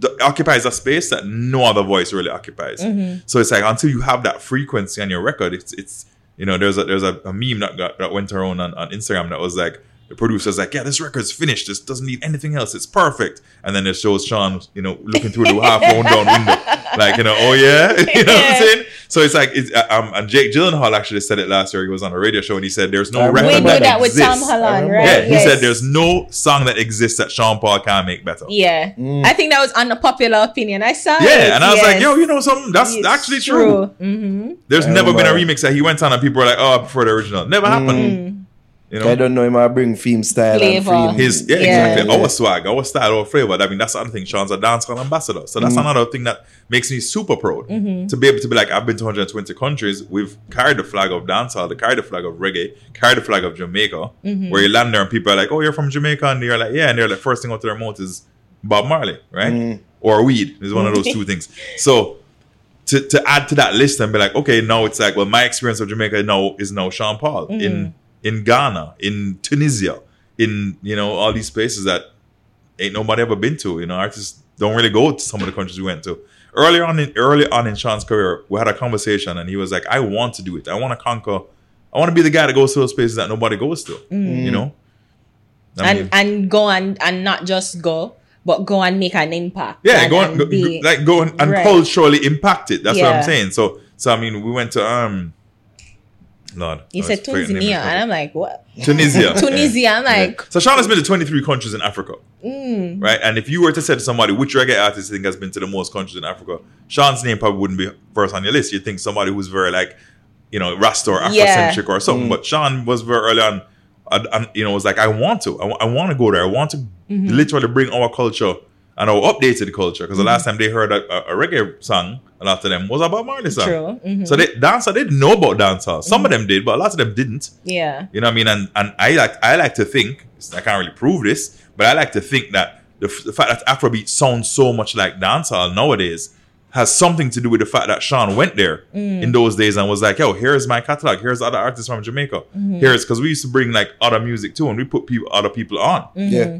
th- occupies a space that no other voice really occupies. Mm-hmm. So it's like until you have that frequency on your record it's it's you know there's a there's a, a meme that got that went around on, on instagram that was like the producer's like, yeah, this record's finished. This doesn't need anything else. It's perfect. And then it shows Sean, you know, looking through the half round down window, like, you know, oh yeah, you know what I'm saying? So it's like, it's, uh, um, and Jake Gyllenhaal actually said it last year. He was on a radio show and he said, "There's no I remember We record do that that with Tom exists." Holland, right? Yeah, he Yes. said there's no song that exists that Sean Paul can't make better. Yeah, I think that was unpopular opinion. I saw. it, Yeah, and I was yes. like, yo, you know something? That's It's actually true. Mm-hmm. There's I never been a remix that he went on and people were like, oh, I prefer the original. Never happened. You know? I don't know him. I bring theme style Flavor. and free. His yeah, Yeah. exactly. Our swag, our style, our flavor. I mean, that's the other thing. Sean's a dancehall ambassador, so that's mm. another thing that makes me super proud mm-hmm. to be able to be like, I've been to 120 countries. We've carried the flag of dancehall, the carried the flag of reggae, carried the flag of Jamaica. Mm-hmm. Where you land there and people are like, "Oh, you're from Jamaica," and you're like, "Yeah," and they're like, first thing out of their mouth is Bob Marley, right? Mm. Or weed is one of those mm. two things. So. To, to add to that list and be like, okay, now it's like, well, my experience of Jamaica now is now Sean Paul in in Ghana, in Tunisia, in you know all these places that ain't nobody ever been to. You know, artists don't really go to some of the countries we went to. Earlier on in early on in Sean's career, we had a conversation and he was like, I want to do it. I want to conquer. I want to be the guy that goes to those places that nobody goes to. You know. I mean, and and go and and not just go, but go and make an impact. yeah, and, go and and go, be- like go and, and Right. culturally impact it. That's what I'm saying. So so I mean, we went to um Lord. He I said was frightened him Tunisia, and I'm like, what? Tunisia. Tunisia. I'm Yeah. like, So Sean has been to 23 countries in Africa. mm, Right? And if you were to say to somebody which reggae artist you think has been to the most countries in Africa, Sean's name probably wouldn't be first on your list. You'd think somebody who's very like, you know, Rasta or Yeah. Afrocentric or something. But Sean was very early on, I, I- you know, was like, I want to. I, want to go there. I want to Mm-hmm. literally bring our culture and our updated the culture. Because the last mm-hmm. time they heard a, a, a reggae song, a lot of them was about Marley song. True. Mhm. So they dancehall, they didn't know about dancehall. Some of mm-hmm. them did, but a lot of them didn't. yeah. You know what I mean? And and I like I like to think I can't really prove this, but I like to think that the, f- the fact that Afrobeat sounds so much like dancehall nowadays has something to do with the fact that Sean went there mm. in those days and was like, "Yo, here's my catalog. Here's other artists from Jamaica. Mm-hmm. Here's because we used to bring like other music too, and we put people other people on. Yeah.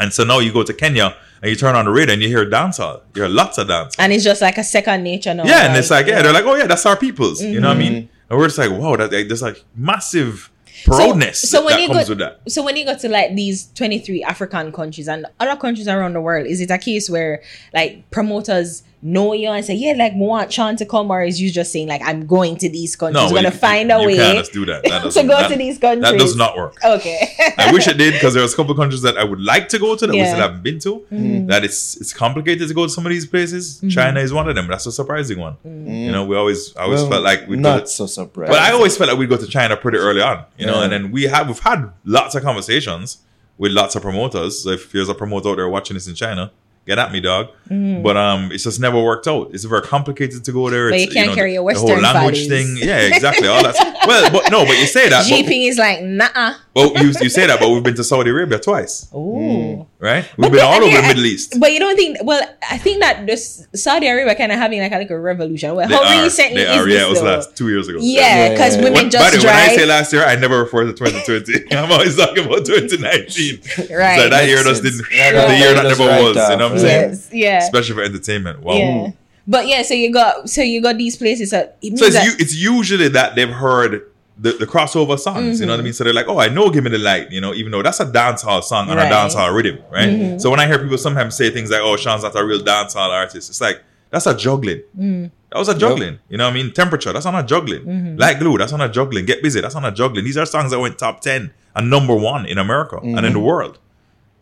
And so now you go to Kenya and you turn on the radio and you hear dancehall. You hear lots of dance. And it's just like a second nature now. Yeah, and it's like, yeah, they're like, oh yeah, that's our people's. You know what I mean? Mm-hmm. And we're just like, wow, that like, there's like massive proudness so when that you comes go- with that. So when you go to like these 23 African countries and other countries around the world, is it a case where like promoters know you and say, yeah, like we want Sean to come, or is you just saying like I'm going to these countries, No, we're gonna find a you way can't do that. That to go that- to these countries? That does not work. Okay. I wish it did because there was a couple countries that I would like to go to that we Yeah. Mm-hmm. still haven't been to. That it's it's complicated to go to some of these places. China is one of them. That's a surprising one. You know, we always I always Well, felt like we'd go not so surprised. but I always felt like we'd go to China pretty early on. You know, Yeah. and then we have we've had lots of conversations with lots of promoters. So if there's a promoter out there watching this in China, get at me, dog. Mm. But um, it's just never worked out. It's very complicated to go there. But it's, you can't carry the, your the whole language values. thing. Yeah, exactly. All that. well, but no, but you say that. But, is like, nah. well, you, you say that, but we've been to Saudi Arabia twice, Ooh. Mm. right? We've been then all over again, the Middle East. But you don't think? Well, I think that this Saudi Arabia kind of having like a, like a revolution. Well, They how are. recently They is are. this Yeah, it was though? last two years ago. Yeah, because Yeah. women When, by just the way, when I say last year, I never refer to 2020. I'm always talking about 2019. Right. So that year Makes just didn't. Yeah, the year that never was. You know what I'm saying? Yes. Yeah. Especially for entertainment. Wow. Yeah. But yeah, so you got so you got these places that it means So it's, that u- it's usually that they've heard the, the crossover songs. You know what I mm-hmm. mean? So they're like, oh, I know "Gimme the Light." You know, even though that's a dancehall song and Right. a dancehall rhythm, right? Mm-hmm. So when I hear people sometimes say things like, "Oh, Sean's not a real dancehall artist," it's like that's a juggling. Mm. That was a juggling. You know what I mean? Temperature, that's not a juggling. Mm-hmm. Like glue, that's not a juggling. Get busy, that's not a juggling. These are songs that went top ten and number one in America and in the world.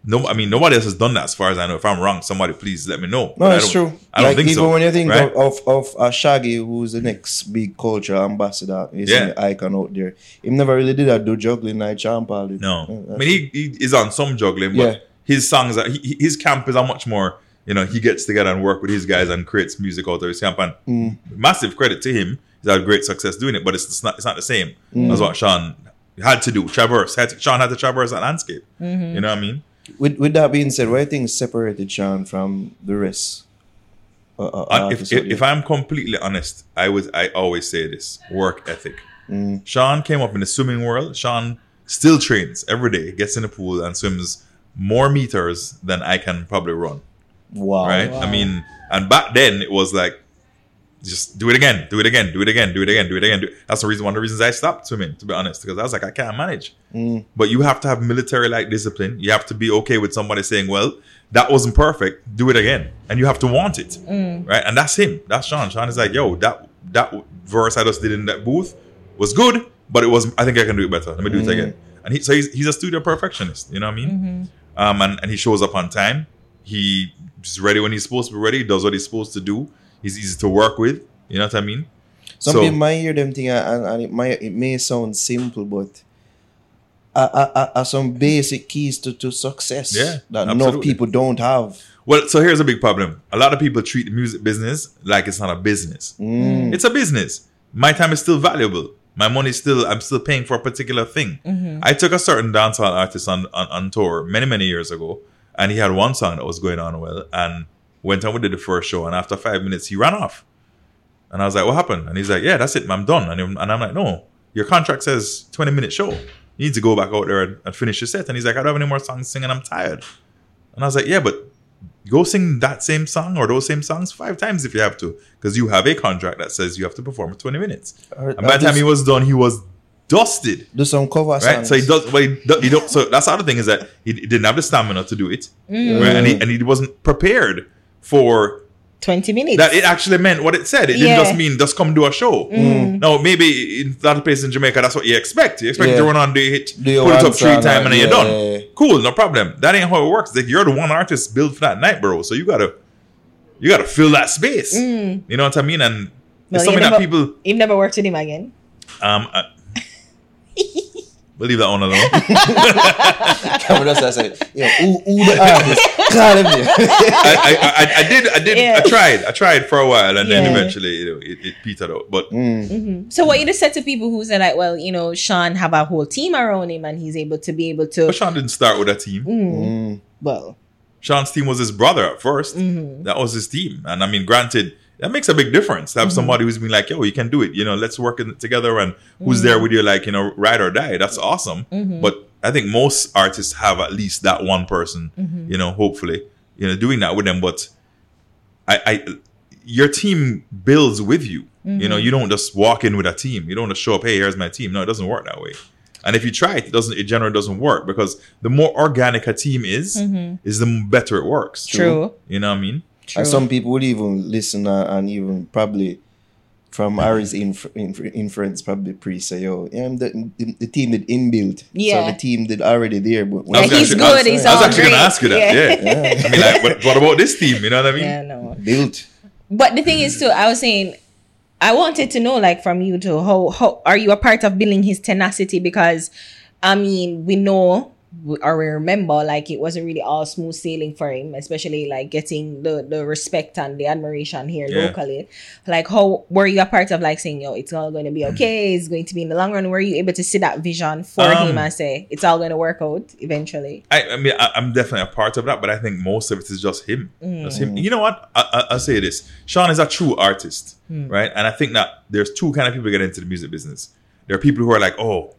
No, I mean nobody else has done that as far as I know. If I'm wrong, somebody please let me know. No, But it's don't- true. I don't like think even so. when you think right? of, of of uh, Shaggy, who's the next big culture ambassador, he's Yeah. the icon out there. He never really did that do juggling like Sean Paul did. No, Yeah, I mean he, he is on some juggling, but Yeah. his songs, are, he, he- his camp is a much more. You know, he gets together and work with his guys and creates music out of his camp. And Mm. massive credit to him. He's had great success doing it, but it's, it's not it's not the same Mm. as what Sean had to do. Traverse, had to, Sean had to traverse that landscape. You know what I mean? With with that being said, what do you think separated Sean from the rest? Uh, uh, Uh, if, if, if? I'm completely honest, I would I always say this: work ethic. Mm. Sean came up in the swimming world. Sean still trains every day, gets in the pool and swims more meters than I can probably run. wow, right? I mean, and back then it was like, just do it again, do it again, do it again, do it again, do it again. Do That's the reason, one of the reasons I stopped swimming, to be honest, because I was like, I can't manage. Mm. But you have to have military like discipline. You have to be okay with somebody saying, well, that wasn't perfect, do it again. And you have to want it, right? And that's him. That's Sean. Sean is like, yo, that that verse I just did in that booth was good, but it was, I think I can do it better. Let me do it again. And he, so he's, he's a studio perfectionist, you know what I mean? Um, and, and he shows up on time. He is ready when he's supposed to be ready. He Does what he's supposed to do. He's easy to work with. You know what I mean? Some So- people might hear them thing and, and, and it might it may sound simple, but are, are, are- are some basic keys to, to success Yeah, that enough absolutely. people don't have. Well, so here's a big problem. A lot of people treat the music business like it's not a business. Mm. It's a business. My time is still valuable. My money is still, I'm still paying for a particular thing. I took a certain dancehall artist on, on, on tour many, many years ago, and he had one song that was going on well, and went on, we did the first show, and after five minutes, he ran off. And I was like, what happened? And he's like, yeah, that's it, I'm done. And, I'm- and I'm like, no, your contract says 20 minute show. You need to go back out there and, and finish your set. And he's like, I don't have any more songs to sing and I'm tired. And I was like, yeah, but go sing that same song or those same songs five times if you have to, because you have a contract that says you have to perform for 20 minutes. Or- And by the time he was done, he was dusted. do some cover Right, songs. so he does. Well, he, do- he don't. So that's the other thing is that he, he didn't have the stamina to do it, mm. right? And he and he wasn't prepared for 20 minutes. that it actually meant what it said. It Yeah. didn't just mean just come do a show. Now maybe in that place in Jamaica, that's what you expect. You expect Yeah. to run on, the a hit, Do put it up three times, and then you're done. yeah, yeah. Cool, no problem. That ain't how it works. Like, you're the one artist built for that night, bro. So you gotta, you gotta fill that space. You know what I mean? And Well, it's you something that people, You've never worked with him again. um, uh, we'll leave that one alone. Come on, that's say, yo, who, who the artist? Call him. I, I, I, I did, I did, Yeah. I tried, I tried for a while, and then eventually, you know, it, it petered out. But So what you just said to people who said like, well, you know, Sean have a whole team around him and he's able to be able to but Sean didn't start with a team. Mm. well. Sean's team was his brother at 1st Mm-hmm. That was his team. And I mean, granted, that makes a big difference to have Mm-hmm. somebody who's been like, yo, you can do it. You know, let's work in- together and who's Mm-hmm. there with you, like, you know, ride or die. That's awesome. But I think most artists have at least that one person, Mm-hmm. you know, hopefully, you know, doing that with them. But I, I your team builds with you. You Mm-hmm. know, you don't just walk in with a team. You don't just show up, hey, here's my team. No, it doesn't work that way. And if you try it, it doesn't. It generally doesn't work because the more organic a team is, is the better it works. Mm-hmm. True. You know what I mean? True. And some people would even listen and even probably from Harry's inf- inf- inference probably pre say, yo, oh, yeah, the, the, the team did inbuilt. Yeah. So the team that already there. But I Yeah, he's actually- I was- good, he's I was actually going to ask you that. Yeah. Yeah. I mean, like, what, what about this team? You know what I mean? Yeah, no. built. But the thing is too, I was saying I wanted to know like from you too, how how are you a part of building his tenacity? Because I mean, we know or we remember like it wasn't really all smooth sailing for him, especially like getting the the respect and the admiration here Yeah. locally. Like how were you a part of like saying, yo, it's all going to be mm-hmm. okay, it's going to be in the long run? Were you able to see that vision for Um, him and say it's all going to work out eventually? I, I mean, I, I'm definitely a part of that, but I think most of it is just him. Just him. Mm. You know what? I, I, I'll say this: Sean is a true artist, mm. right? And I think that there's two kind of people get into the music business. There are people who are like, "Oh,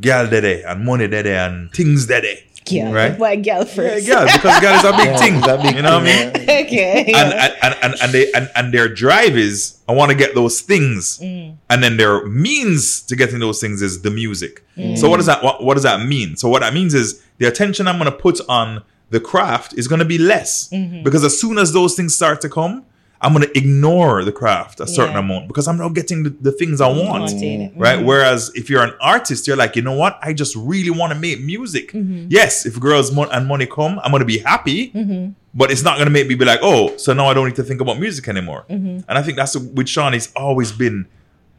gal dede and money dede and things dede." Yeah, Right? Why girl Yeah, first? gal, because gal is a big Yeah, thing. a big you know what I thing, mean? yeah. okay. and, and, and, and, and they and, and their drive is I want to get those things, mm. and then their means to getting those things is the music. Mm. So what does that what, what does that mean? So what that means is the attention I'm going to put on the craft is going to be less mm-hmm. because as soon as those things start to come, I'm going to ignore the craft a certain Yeah. amount because I'm not getting the, the things I want Wanting. right? Whereas if you're an artist, you're like, you know what? I just really want to make music. Mm-hmm. Yes, if girls mo- and money come, I'm gonna be happy, but it's not gonna make me be like, oh, so now I don't need to think about music anymore. Mm-hmm. And I think that's with Sean. He's always been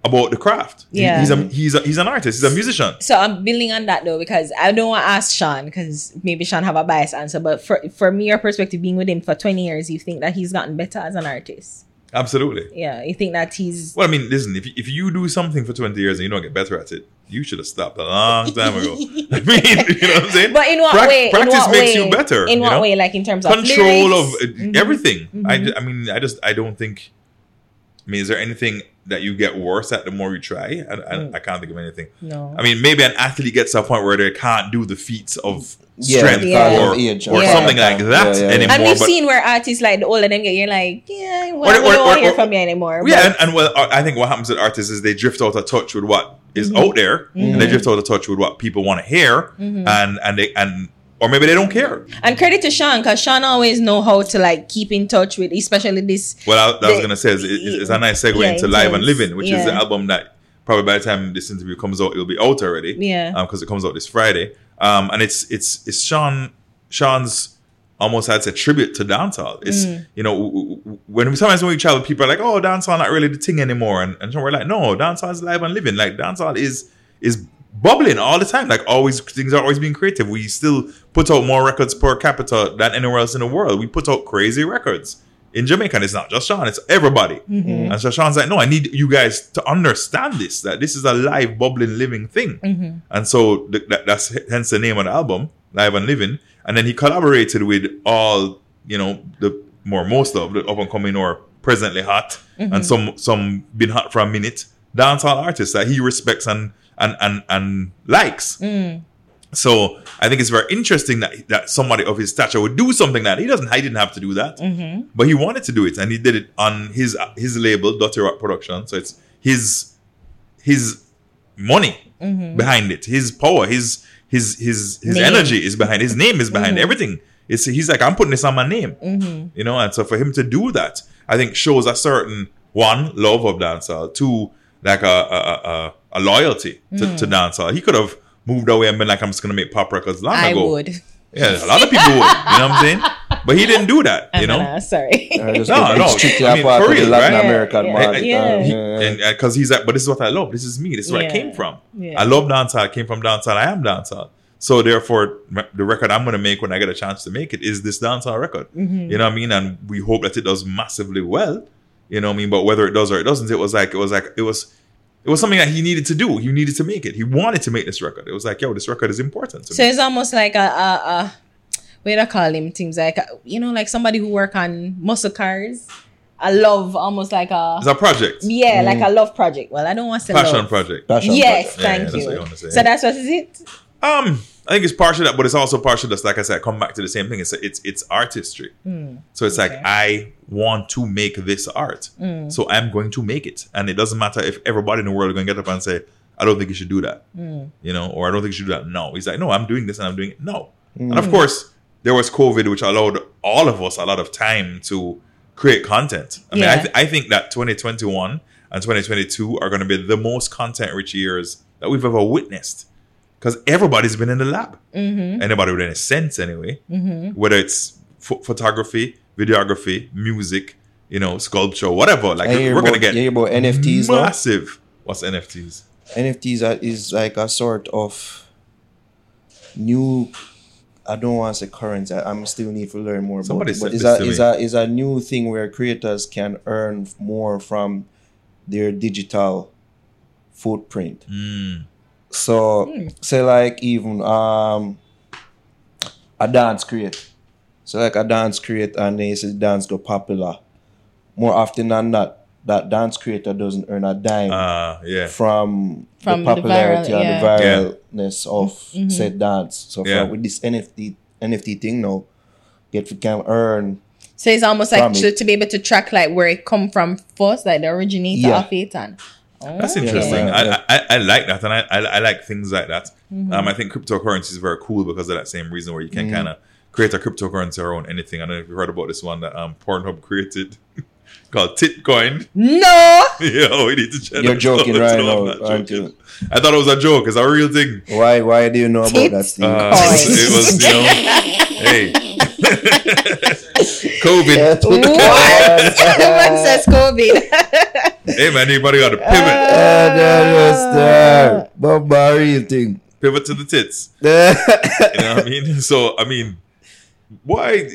about the craft. Yeah. he's a he's a, he's an artist. He's a musician. So I'm building on that though because I don't want to ask Sean because maybe Sean have a biased answer. But for for me, your perspective, being with him for 20 years, you think that he's gotten better as an artist. Absolutely. Yeah, you think that he's Well, I mean, listen, if, if you do something for 20 years and you don't get better at it, you should have stopped a long time ago. I mean, you know what I'm saying? But in what Prac- way? Practice what makes way? you better. In what know? way? Like in terms of control lyrics? of uh, Mhm. everything. I, Mm-hmm. ju- I mean, I just I don't think. I mean, is there anything that you get worse at the more you try? I, I, I can't think of anything. Mm. No. I mean, maybe an athlete gets to a point where they can't do the feats of Yeah, strength because or, of age or and something like that Yeah, yeah, yeah. anymore. and we've but seen where artists like the older them get, you're like, yeah, well, Or- we or- don't want or- to hear or- from you anymore. yeah, but- and, and well, I think what happens with artists is they drift out of touch with what is Mm-hmm. out there, and they drift out of touch with what people want to hear, Mm-hmm. and and they and or maybe they don't care. And credit to Sean because Sean always know how to like keep in touch with, especially this. Well, I, that was gonna say is, is, is a nice segue Yeah, into Live and. Living, which is the album that probably by the time this interview comes out, it'll be out already. Yeah. because it comes out this Friday. Um, and it's it's it's Sean Sean's almost as a tribute to dancehall. It's Mm. you know when sometimes when we travel, people are like, "Oh, dancehall not really the thing anymore," and and we're like, "No, dancehall is live and living. Like dancehall is is bubbling all the time. Like always, things are always being creative. We still put out more records per capita than anywhere else in the world. We put out crazy records." In Jamaica, and it's not just Sean; it's everybody. Mm-hmm. And so Sean's like, "No, I need you guys to understand this. That this is a live, bubbling, living thing." Mm-hmm. And so th- that, that's hence the name of the album, Live and Living. And then he collaborated with all, you know, the more most of the up and coming or presently hot mm-hmm. and some some been hot for a minute dancehall artists that he respects and and and, and likes. So I think it's very interesting that that somebody of his stature would do something that he doesn't. He didn't have to do that, but he wanted to do it, and he did it on his his label, Dutty Rock Production. So it's his his money behind it, his power, his his his his Name. energy is behind. His name is behind mm-hmm. everything. It's he's like I'm putting this on my name, mm-hmm. you know. And so for him to do that, I think shows a certain one love of dancehall, two like a a, a, a- a loyalty to, to dancehall. He could have moved away and been like, I'm just gonna make pop records long I ago. would. Yeah, a lot of people would. You know what I'm saying? But he didn't do that. You know. Uh, sorry. No, no, it's strictly I a mean, part for real, Latin right? American Yeah, market. yeah. Yeah. and because he's like, but this is what I love. This is me. This is where I came from. Yeah. I love dancehall. I came from dancehall. I am dancehall. So therefore, the record I'm going to make when I get a chance to make it is this dancehall record. Mm-hmm. You know what I mean? And we hope that it does massively well. You know what I mean? But whether it does or it doesn't, it was like it was like it was. It was something that he needed to do. He needed to make it. He wanted to make this record. It was like, yo, this record is important to So me. it's almost like a, a, a what do I call him? Things like you know, like somebody who work on muscle cars. I love almost like a It's a project, yeah, like a love project. Well, I don't want to say passion love. project. Passion Yes, project. Yeah, thank yeah, that's what you. you wanna say. So that's what is it? Um, I think it's partially that, but it's also partially just like I said. I come back to the same thing. It's it's it's artistry. Hmm. So it's like. I want to make this art, hmm. so I'm going to make it, and it doesn't matter if everybody in the world is going to get up and say, "I don't think you should do that," hmm. you know, or "I don't think you should do that." No, he's like, "No, I'm doing this and I'm doing it." No, and of course there was COVID, which allowed all of us a lot of time to create content. I mean, I, th- I think that 2021 and 2022 are going to be the most content-rich years that we've ever witnessed because everybody's been in the lab. Mm-hmm. Anybody with any sense, anyway. Whether it's ph- photography, videography, music, you know, sculpture, whatever. Like I we're gonna get you hear about NFTs now? massive. What's NFTs? NFTs are, is like a sort of new. I don't want to say currency. I, I'm still need to learn more Somebody about it. said But it's this a to is me. a is a new thing where creators can earn more from their digital footprint. Mm. So say like even um a dance create. So like a dance create and they say dance go popular. More often than not, that dance creator doesn't earn a dime Uh, yeah. from, From the the popularity viral- and the viralness of said dance. So Yeah. for, with this NFT NFT thing now, get we can earn So it's almost like to, it. to be able to track like where it come from first, like the originator Yeah. of it, and That's Okay. interesting. Yeah, yeah. I, I, I like that, and I, I, I like things like that. Mm-hmm. Um, I think cryptocurrency is very cool because of that same reason, where you Mm-hmm. can kind of create a cryptocurrency around anything. I don't know if you heard about this one that um, Pornhub created called Titcoin. no. Yo, we need to check You're joking out. right No, I'm not joking. I thought it was a joke. It's a real thing. why why do you know about that thing? Uh, it, was, it was, you know, hey, COVID. Everyone says COVID. Hey man, anybody got to pivot, Ah, that was there. Bob thing. pivot to the tits. You know what I mean? So I mean, why?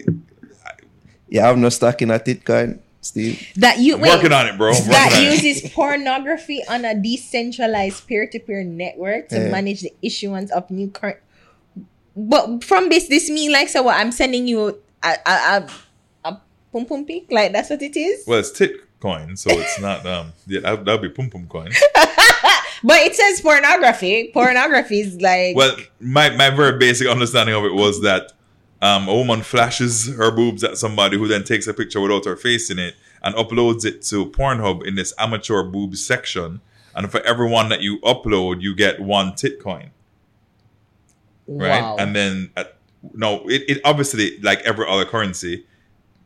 Yeah, I'm no stock in a Bitcoin, Steve? that you I'm wait, working on it, bro. I'm that on it. uses pornography on a decentralized peer-to-peer network to Yeah. manage the issuance of new current. But from this, this mean like so. What I'm sending you a a a, a pum pum pic, like that's what it is. Well, it's tit coin, so it's not. Um, yeah, that that'd be pum pum coin. But it says pornography. Pornography is like Well, my my very basic understanding of it was that um, a woman flashes her boobs at somebody who then takes a picture without her face in it and uploads it to Pornhub in this amateur boobs section. And for every one that you upload, you get one tit coin, right? wow. And then uh, no, it, it obviously like every other currency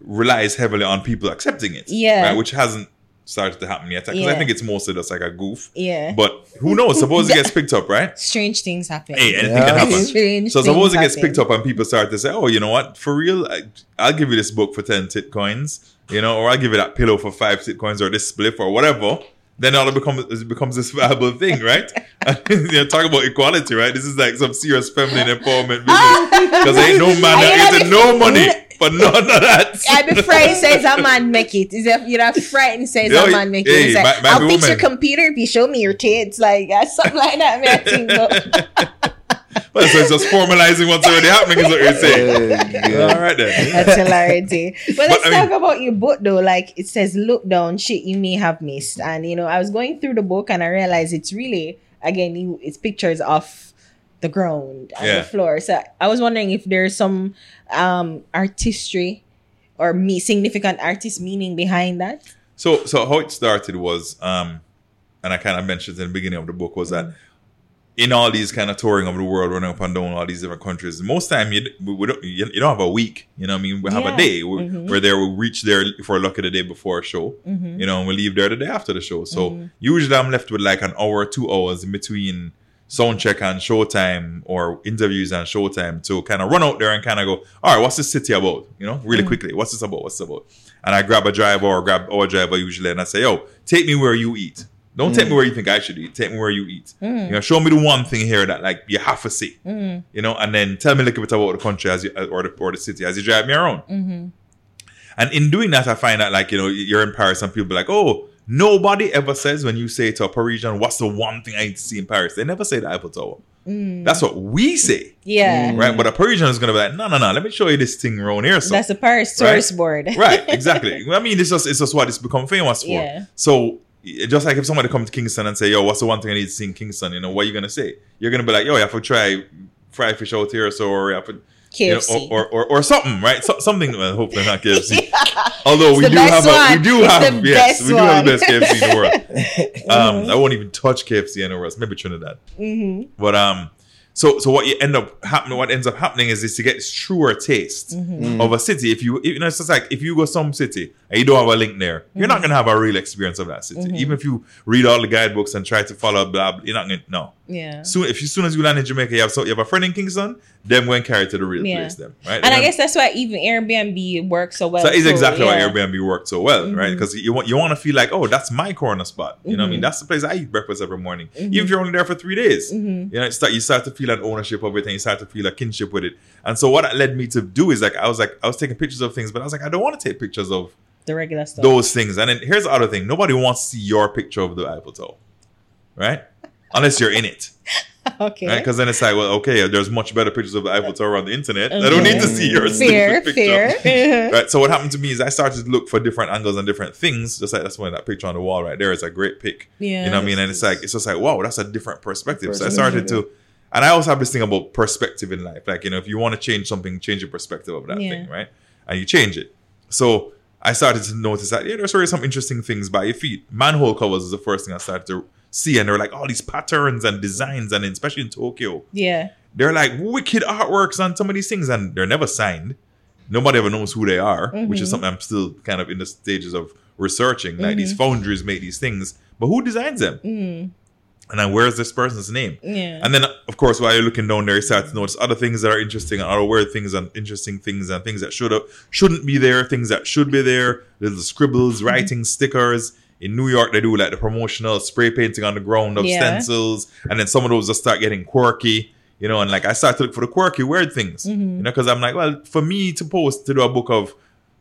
relies heavily on people accepting it, Yeah. right? Which hasn't started to happen yet because I think it's mostly just like a goof. yeah. But who knows? Suppose it gets picked up, right? Strange things happen. Hey, anything Yeah. can happen. Strange So suppose it gets happen. picked up and people start to say, "Oh, you know what? For real, I, I'll give you this book for ten tit coins, you know, or I'll give you that pillow for five tit coins, or this spliff, or whatever." Then all it becomes it becomes this valuable thing, right? you know, talk about equality, right? This is like some serious feminine empowerment business because ain't no man I that getting no money for none of that. I'd be frightened says a man make it. Is if you're not frightened says Yo, a man make it. hey, It's like, my- my I'll fix your computer if you show me your tits. Like uh, something like that. Man, I but Well, so it's just formalizing what's already happening, is what you're saying. Yeah. All right then. that's hilarity. But let's I mean- talk about your book though. Like it says, look down shit you may have missed. And you know, I was going through the book and I realized it's really again, you, it's pictures of the ground and Yeah. the floor. So I was wondering if there's some um artistry or me significant artist meaning behind that. So so how it started was um and I kind of mentioned in the beginning of the book was that in all these kind of touring of the world, running up and down all these different countries, most time you we, don't you, don't have a week. You know, what I mean, we have Yeah. a day. We, We're mm-hmm. there. We reach there if we're lucky the day before a show. Mm-hmm. You know, and we leave there the day after the show. So mm-hmm. usually I'm left with like an hour, two hours in between sound check and showtime or interviews and showtime to kind of run out there and kind of go, all right, what's this city about? You know, really quickly, what's this about? What's this about? And I grab a driver or grab our driver usually and I say, yo, take me where you eat. Don't take me mm. where you think I should eat. Take me where you eat. Mm. You know, show me the one thing here that like you have to see. Mm. You know, and then tell me a little bit about the country as you, uh, or the or the city as you drive me around. Mm-hmm. And in doing that, I find that like you know you're in Paris and people be like, oh, nobody ever says when you say to a Parisian, what's the one thing I need to see in Paris? They never say the Eiffel Tower. That's what we say, Yeah. right? But a Parisian is gonna be like, no, no, no. Let me show you this thing around here. So That's a Paris Right. tourist board. right, exactly. I mean, it's just it's just what it's become famous for. Yeah. So it- just like if somebody come to Kingston and say, "Yo, what's the one thing I need to see in Kingston?" You know, what are you gonna say? You're gonna be like, "Yo, I have to try fried fish out here, so or you have to." you know, KFC. or, or, or something, right? So, something. Well, hopefully not KFC. Although we do have, a, we do It's have, the yes, best we do have the best. KFC in the world. Um, I won't even touch KFC anywhere else. Maybe Trinidad. Mm-hmm. But um, so so what you end up happening, what ends up happening is this: you get truer taste Mm-hmm. of a city. If you, you know, it's just like if you go some city and you don't have a link there, you're Mm-hmm. not gonna have a real experience of that city. Even if you read all the guidebooks and try to follow blah, blah you're not gonna no. Yeah. Soon, if you soon as you land in Jamaica, you have so you have a friend in Kingston, them going carry to the real Yeah. place, them right. And I then- guess that's why even Airbnb works so well. so that is too. exactly why Yeah. Mm-hmm. Airbnb worked so well, right? Because you want you want to feel like, oh, that's my corner spot. You know what I mean? Mhm. That's the place I eat breakfast every morning. Mm-hmm. Even if you're only there for three days, Mhm. you know, start you start to feel an ownership of it, and you start to feel a kinship with it. And so what that led me to do is like I was like I was taking pictures of things, but I was like I don't want to take pictures of The regular stuff. those things. And then here's the other thing: nobody wants to see your picture of the Eiffel Tower, right? Unless you're in it, okay. right? Because then it's like, well, okay, there's much better pictures of the Eiffel Tower on the internet. I don't need to see your fair, picture fair. right. So what happened to me is I started to look for different angles and different things. Just like that's why that picture on the wall right there is a great pic. Yeah. You know what I mean? And it's like it's just like wow, that's a different perspective. So I started to, and I also have this thing about perspective in life. Like you know, if you want to change something, change your perspective of that Yeah. thing, right? And you change it. So I started to notice that yeah, there's already some interesting things by your feet. Manhole covers is the first thing I started to see, and there were like all these patterns and designs, and especially in Tokyo yeah. they're like wicked artworks on some of these things and they're never signed nobody ever knows who they are which is something i'm still kind of in the stages of researching like these foundries make these things but who designs them Mm. And then where's this person's name? Yeah. and then of course while you're looking down there? You start to notice other things that are interesting and other weird things and interesting things and things that should have shouldn't be there things that should be there little scribbles mm-hmm. writing stickers. In New York, they do like the promotional spray painting on the ground of Yeah. stencils, and then some of those just start getting quirky, you know. And like I start to look for the quirky, weird things, mm-hmm. you know, because I'm like, well, for me to post to do a book of,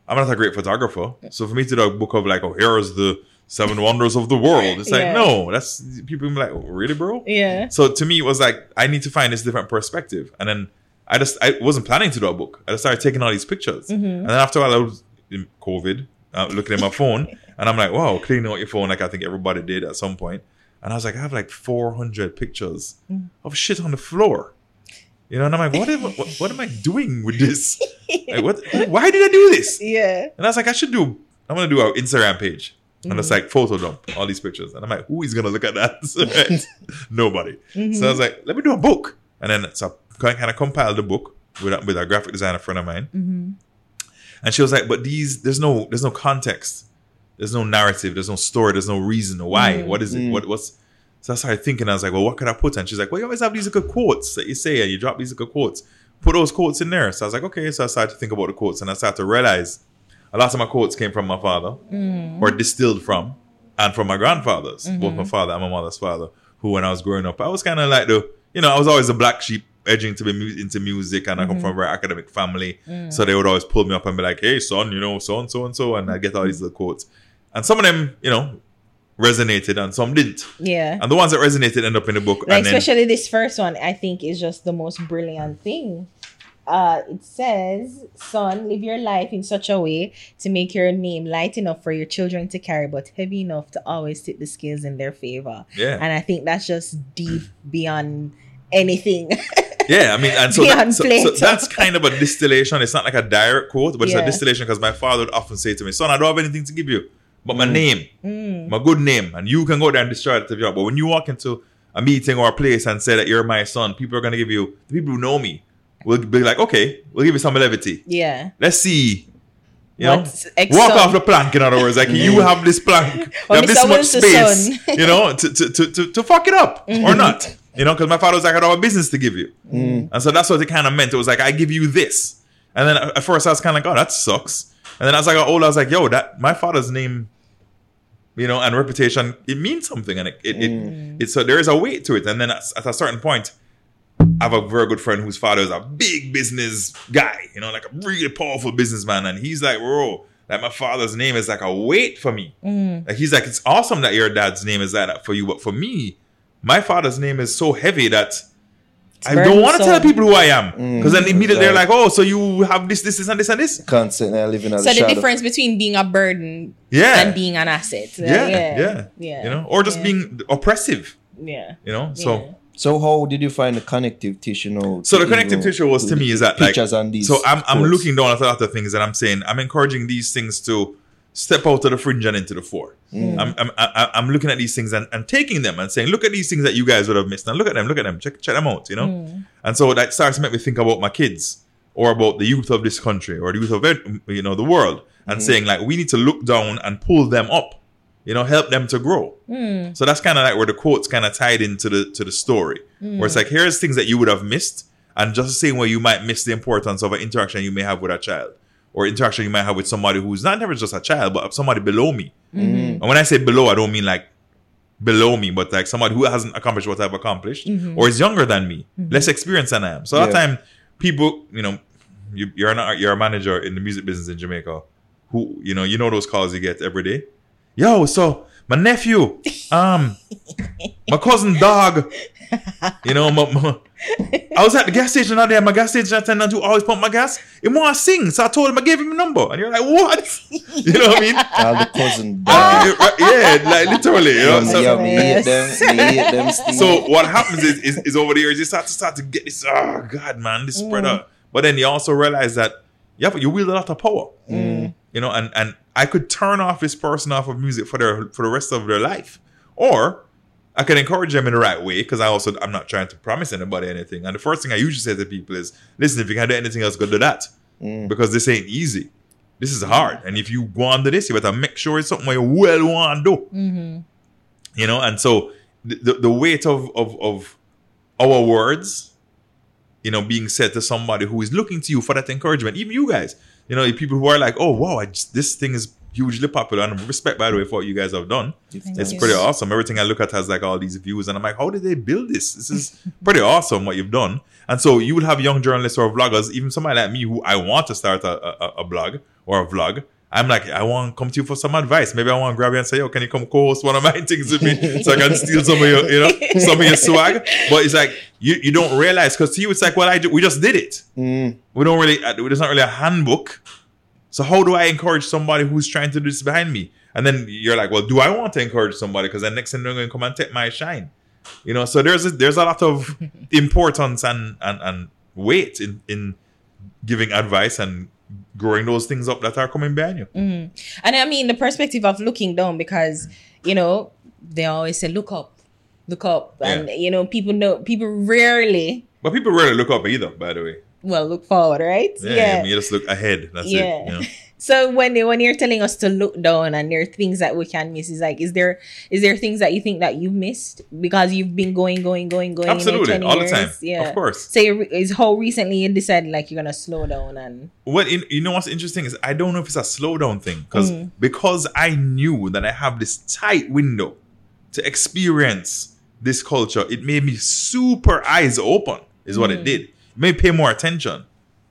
I'm not a great photographer, so for me to do a book of like, oh, here's the seven wonders of the world, it's like, Yeah. no, that's people be like, oh, really, bro? Yeah. So to me, it was like I need to find this different perspective, and then I just I wasn't planning to do a book. I just started taking all these pictures, and then after a while, I was in COVID, uh, looking at my phone, and I'm like, wow, cleaning out your phone like I think everybody did at some point. And I was like, I have like 400 pictures of shit on the floor. You know, and I'm like, what am, I- what, what am I doing with this? Like, what? Why did I do this? Yeah. And I was like, I should do. I'm gonna do an Instagram page, and it's mm. like photo dump all these pictures. And I'm like, who is gonna look at that? Right? Nobody. So I was like, let me do a book. And then so I kind of compiled the book with a, with a graphic designer friend of mine. Mm-hmm. And she was like, but these there's no there's no context, there's no narrative, there's no story, there's no reason why. Mm. What is it? Mm. What what's so I started thinking, I was like, well, what could I put? And she's like, well, you always have these little quotes that you say and you drop these little quotes. Put those quotes in there. So I was like, okay. So I started to think about the quotes and I started to realize a lot of my quotes came from my father mm. or distilled from and from my grandfathers, both my mm-hmm. father and my mother's father, who when I was growing up, I was kind of like the, you know, I was always a black sheep edging to be mu- into music and I come from a mm-hmm. very academic family. Mm. So they would always pull me up and be like, hey, son, you know, so and so and so. And I get all these little quotes. And some of them, you know, resonated and some didn't. Yeah. And the ones that resonated end up in the book. Like then, especially this first one, I think is just the most brilliant thing. Uh, it says, "Son, live your life in such a way to make your name light enough for your children to carry, but heavy enough to always tip the scales in their favor." Yeah. and I think that's just deep beyond anything. Yeah, I mean, and so, Beyond that, so, so that's kind of a distillation. It's not like a direct quote, but it's a distillation because my father would often say to me, "Son, I don't have anything to give you, but my name, Mm. my good name, and you can go there and destroy it if you want." But when you walk into a meeting or a place and say that you're my son, people are gonna give you the people who know me will be like, okay, we'll give you some levity. Yeah. Let's see. You know, ex- walk off the plank. In other words, like you have this plank, you have this much space, you know, to, to, to, to, to fuck it up or Mm-hmm. not. You know, because my father was like, I don't have a business to give you. And so that's what it kind of meant. It was like, I give you this. And then at first I was kind of like, oh, that sucks. And then as I got older, I was like, yo, that my father's name, you know, and reputation, it means something. And it, it, it, it's so there is a weight to it. And then at, at a certain point, I have a very good friend whose father is a big business guy, you know, like a really powerful businessman. And he's like, bro, like my father's name is like a weight for me. Mm. Like he's like, it's awesome that your dad's name is like that for you. But for me, my father's name is so heavy that I don't want to tell people who I am. Mm, because then immediately they're Right. like, oh, so you have this, this, this, and this, and this. Constantly living on So the the shadow. difference between being a burden Yeah. and being an asset. Yeah, yeah. yeah, Yeah. You know, or just Yeah. being oppressive, Yeah. you know? So. Yeah. So how did you find the connective tissue now? So the connective even- tissue was to me is that like pictures on these. so I'm I'm quotes? looking down at a lot of things and I'm saying I'm encouraging these things to step out of the fringe and into the fore. Mm. I'm, I'm I- I'm looking at these things and, and taking them and saying look at these things that you guys would have missed and look at them look at them check check them out you know Mm. and so that starts to make me think about my kids or about the youth of this country or the youth of you know the world and saying like we need to look down and pull them up you know help them to grow Mm. so that's kind of like where the quotes kind of tied into the to the story, where it's hmm. like here's things that you would have missed, and just the same way you might miss the importance of an interaction you may have with a child, or interaction you might have with somebody who's not never just a child, but somebody below me. Hmm. And when I say below, I don't mean like below me, but like somebody who hasn't accomplished what I've accomplished, mm-hmm. or is younger than me, mm-hmm. less experienced than I am. So that Yeah. time, people, you know, you, you're an you're a manager in the music business in Jamaica, who you know you know those calls you get every day. Yo, so my nephew, um, my cousin dog, you know, my, my- I was at the gas station out there. My gas station attendant who always pump my gas. He want to sing, so I told him I gave him a number, and you're like, what? You know what I mean? all the cousin. yeah, like literally. You know? So, them. So what happens is, is, is over the years you start to start to get this. Oh God, man, this spread out. But then you also realize that yeah, but you wield a lot of power. You know, and and I could turn off this person off of music for their for the rest of their life, or I can encourage them in the right way because I also I'm not trying to promise anybody anything. And the first thing I usually say to people is, listen, if you can do anything else, go do that. Mm. Because this ain't easy. This is hard, and if you go on to this, you better make sure it's something you well want to do mm-hmm. you know and so the, the, the weight of, of of our words you know being said to somebody who is looking to you for that encouragement even you guys you know people who are like oh wow I just, this thing is hugely popular and respect by the way for what you guys have done. It's you. pretty awesome. Everything i look at has like all these views and i'm like how did they build this? This is pretty awesome what you've done. And so you would have young journalists or vloggers even somebody like me who i want to start a, a, a blog or a vlog I'm like, I want to come to you for some advice. Maybe I want to grab you and say, yo, can you come co-host one of my things with me so I can steal some of your, you know, some of your swag? But it's like, you, you don't realize, because to you, it's like, well, I do, we just did it. Mm. We don't really, uh, there's not really a handbook. So how do I encourage somebody who's trying to do this behind me? And then you're like, well, do I want to encourage somebody? Because then next thing they're going to come and take my shine. You know, so there's a, there's a lot of importance and, and, and weight in, in giving advice and growing those things up that are coming behind you. Mm-hmm. And I mean the perspective of looking down because, you know, they always say look up. Look up. And Yeah. you know, people know people rarely But people rarely look up either, by the way. well look forward, right? Yeah, I mean, you just look ahead. That's Yeah. it. Know? So when they when you're telling us to look down and there are things that we can miss, is like, is there is there things that you think that you've missed because you've been going, going, going, going? Absolutely, 20 all the time. Yeah, Of course. So is how recently you decided like you're gonna slow down and What in, you know what's interesting is I don't know if it's a slowdown thing because Mm. because I knew that I have this tight window to experience this culture. It made me super eyes open. Is what it did. It made me pay more attention.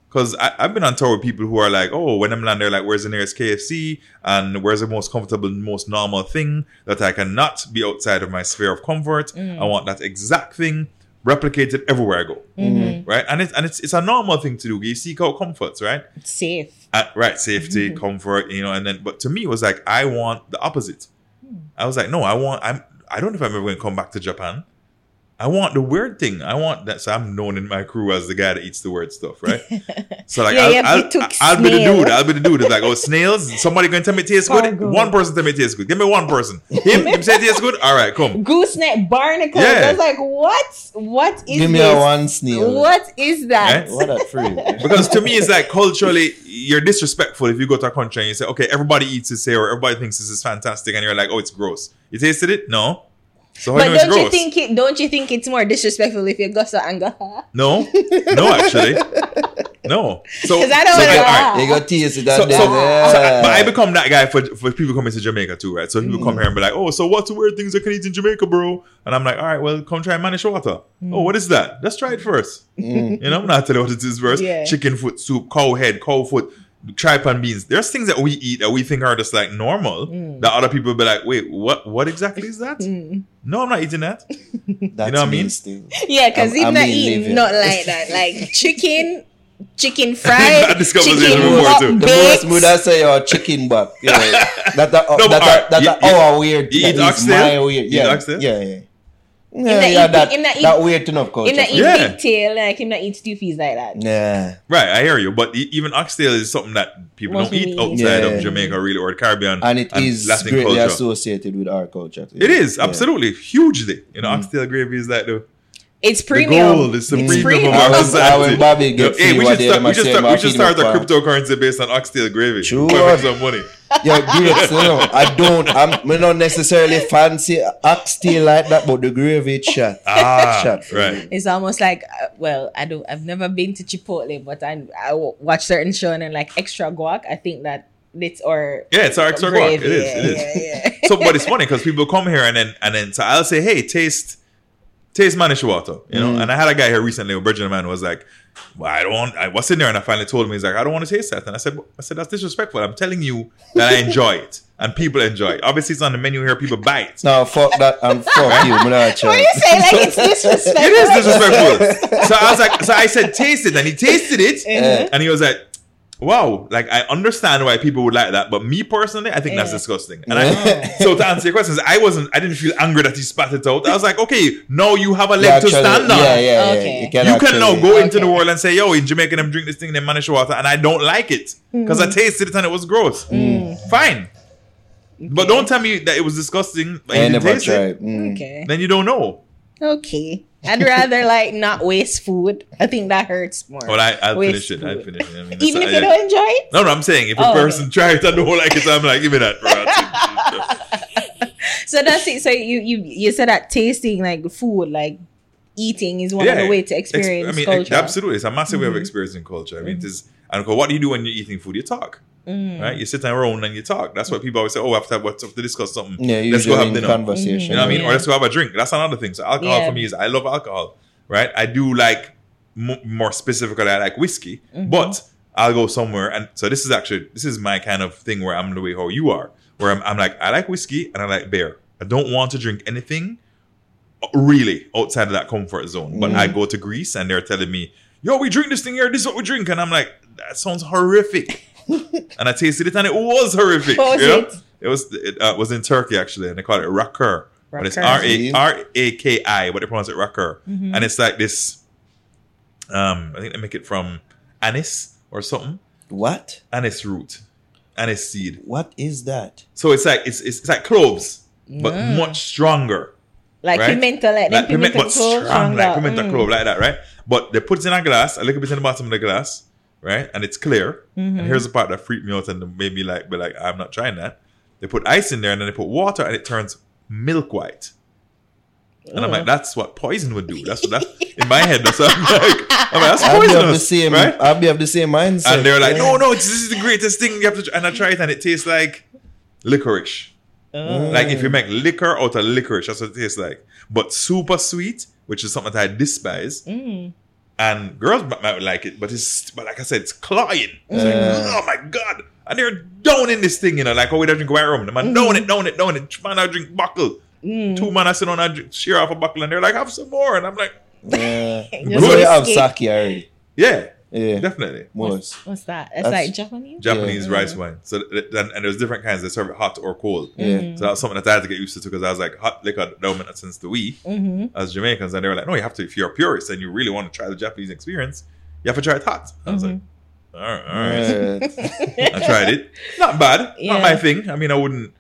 Because I've been on tour with people who are like, oh, when I'm land, they're like, where's the nearest KFC? And where's the most comfortable, most normal thing that I cannot be outside of my sphere of comfort? Mm. I want that exact thing replicated everywhere I go. Mm-hmm. Right? And, it's and it's, it's a normal thing to do. You seek out comforts, right? it's safe. Uh, right, safety, mm-hmm. comfort, you know, and then but to me it was like I want the opposite. Hmm. I was like, no, I want I'm I don't know if I'm ever gonna come back to Japan. I want the weird thing. I want that. So I'm known in my crew as the guy that eats the weird stuff, right? So like, Yeah, I'll, yeah, I'll, you took I'll be the dude. I'll be the dude. It's like, oh, snails. Somebody gonna tell me it tastes good. Cargo. One person tell me it tastes good. Give me one person. Him, him say it tastes good. All right, come. Gooseneck barnacle. Yeah. I was like, what? What is Give me this? a one snail. What is that? Eh? What that free? Because to me, it's like culturally, you're disrespectful if you go to a country and you say, okay, everybody eats this here, or everybody thinks this is fantastic, and you're like, oh, it's gross. You tasted it? No. So But you know it's don't you think it? Don't you think it's more disrespectful if you go so and go? No, no, actually, no. So, 'Cause I don't so, wanna all laugh. You got taste it So, and so, then, so yeah. but I become that guy for, for people coming to Jamaica too, right? So people come mm. here and be like, "Oh, so what's the weird things I can eat in Jamaica, bro?" And I'm like, "All right, well, come try mannish water. Mm. Oh, what is that? Let's try it first. Mm. You know, I'm not telling you what it is first. Yeah. Chicken foot soup, cow head, cow foot, tripe and beans. There's things that we eat that we think are just like normal. Mm. That other people be like, "Wait, what? What exactly is that?" Mm. No, I'm not eating that. That's you know what I mean? still. Yeah, because I'm- I'm not being eating not like that. Like chicken, chicken fried, That discovers it chicken even more up too. The most would I say your chicken back. Yeah, that a, No, but that alright, a, that you- a you- our weird. you that eat is oxtail? My weird. You eat Yeah, oxtail? yeah, yeah. not Yeah, eat yeah, pig- that, him not eat- that weird enough culture. Him not eat Yeah. big tail, like him not eat stuffies like that. Yeah. Right, I hear you. But even oxtail is something that people Most don't eat outside Yeah. of Jamaica, really, or the Caribbean And it is Latin greatly culture. associated with our culture. too. It is Yeah. absolutely hugely. You know, mm. oxtail gravy is like the, It's the premium. gold, it's the It's premium premium. of our Our- society. our Bobby get hey, we just, should they start. them We should say start. We about should peanut start a butter. cryptocurrency based on oxtail gravy. Sure. We'll make some money. Yeah, grapes, you know. I don't, I'm me not necessarily fancy oxtail like that, but the gravy it shot. Ah, Shot right. It's almost like uh, well, I don't. I've never been to Chipotle, but I I watch certain show and like extra guac. I think that it's or Yeah, it's our extra guac. It gravy, is. yeah, It is. yeah, yeah. so, but it's funny because people come here and then and then so I'll say, hey, taste, taste mannish water, you know. Mm. And I had a guy here recently, a Virgin man was like, well, I don't. I was sitting there and I finally told him he's like, I don't want to taste that, and I said, I said that's disrespectful. I'm telling you that I enjoy it and people enjoy it. Obviously, it's on the menu here. People buy it. No, fuck that and fuck you. Me not What try. you say? Like it's disrespectful. It is disrespectful. so I was like, so I said, taste it, and he tasted it, Yeah. and he was like, wow, like I understand why people would like that, but me personally, I think that's eh. disgusting. And I, so to answer your questions, I wasn't, I didn't feel angry that he spat it out. I was like, okay, now you have a leg Yeah, to actually, stand on. Yeah, yeah, yeah. Okay. You can, You can now actually- go into the world and say, yo, in Jamaica, them drink this thing, they manage water, and I don't like it because I mm. tasted it and it was gross. Mm. Fine. But don't tell me that it was disgusting. and I you never taste it. tried. Mm. Okay. Then you don't know. Okay. I'd rather like not waste food. I think that hurts more. But I, I'll finish it. I'll finish it. I mean, Even if you I- don't enjoy it. No, no, I'm saying if a Oh, okay. person tries and don't like it, I'm like, give me that. Bro. So that's it. So you you you said that tasting like food, like eating, is one of the way to Ex- experience I mean, culture. Mm-hmm. absolutely, it's a massive way of experiencing culture. I mean, it is. And what do you do when you're eating food? You talk, Mm. right? You sit around and you talk. That's why people always say, "Oh, we have to have, what's up to discuss something. Yeah, let's go have in dinner." conversation. You know what I mean? Yeah. Or let's go have a drink. That's another thing. So alcohol Yeah. for me is I love alcohol, right? I do like m- more specifically, I like whiskey, Mm-hmm. but I'll go somewhere and so this is actually this is my kind of thing where I'm the way how you are, where I'm, I'm like I like whiskey and I like beer. I don't want to drink anything really outside of that comfort zone. But Mm. I go to Greece and they're telling me, "Yo, we drink this thing here. This is what we drink," and I'm like, "That sounds horrific." and I tasted it and it was horrific. What was you know? it? It was it uh, was in Turkey actually, and they call it rakır. But it's Rakır. R A R A K I, but they pronounce it rakır, Mm-hmm. and it's like this. Um, I think they make it from anise or something, What? anise root, anise seed. What is that? So it's like it's it's, it's like cloves, but much stronger. like right? pimento, like, Like them piment, pimento but strong, clove, like pimento Mm. clove, like that, right? But they put it in a glass, a little bit in the bottom of the glass, right? And it's clear. Mm-hmm. And here's the part that freaked me out and made me like, be like, I'm not trying that. They put ice in there and then they put water and it turns milk white. And I'm Oh. like, that's what poison would do. That's what that in my head. That's what I'm like. I'm like, that's I'll be of the same. right? I'll be of the same mindset. And they're like, Yeah. no, no, this is the greatest thing you have to. Try. And I try it, and it tastes like licorice. Oh. Like if you make liquor out of licorice, that's what it tastes like. But super sweet, which is something that I despise. Mm. And girls might, might like it, but it's but like I said, it's cloying. It's Yeah. like, oh my god! And they're down in this thing, you know, like oh we don't drink white rum. The man down it, down it, down it. Man, I drink buckle. Mm. Two man I sit on, I drink, share off a buckle, and they're like, have some more, and I'm like, Yeah. Just Bro, you have sake already. yeah. Yeah. definitely. Most. What's that? It's That's- like Japanese. Japanese Yeah. rice wine. So th- then and there's different kinds. They serve it hot or cold. Yeah. So that's something that I had to get used to because I was like hot liquor dominant since the we Mm-hmm. as Jamaicans, and they were like, no, you have to. If you're a purist and you really want to try the Japanese experience, you have to try it hot. I was like, all right, all right. Yeah. I tried it. Not bad. Yeah. Not my thing. I mean, I wouldn't.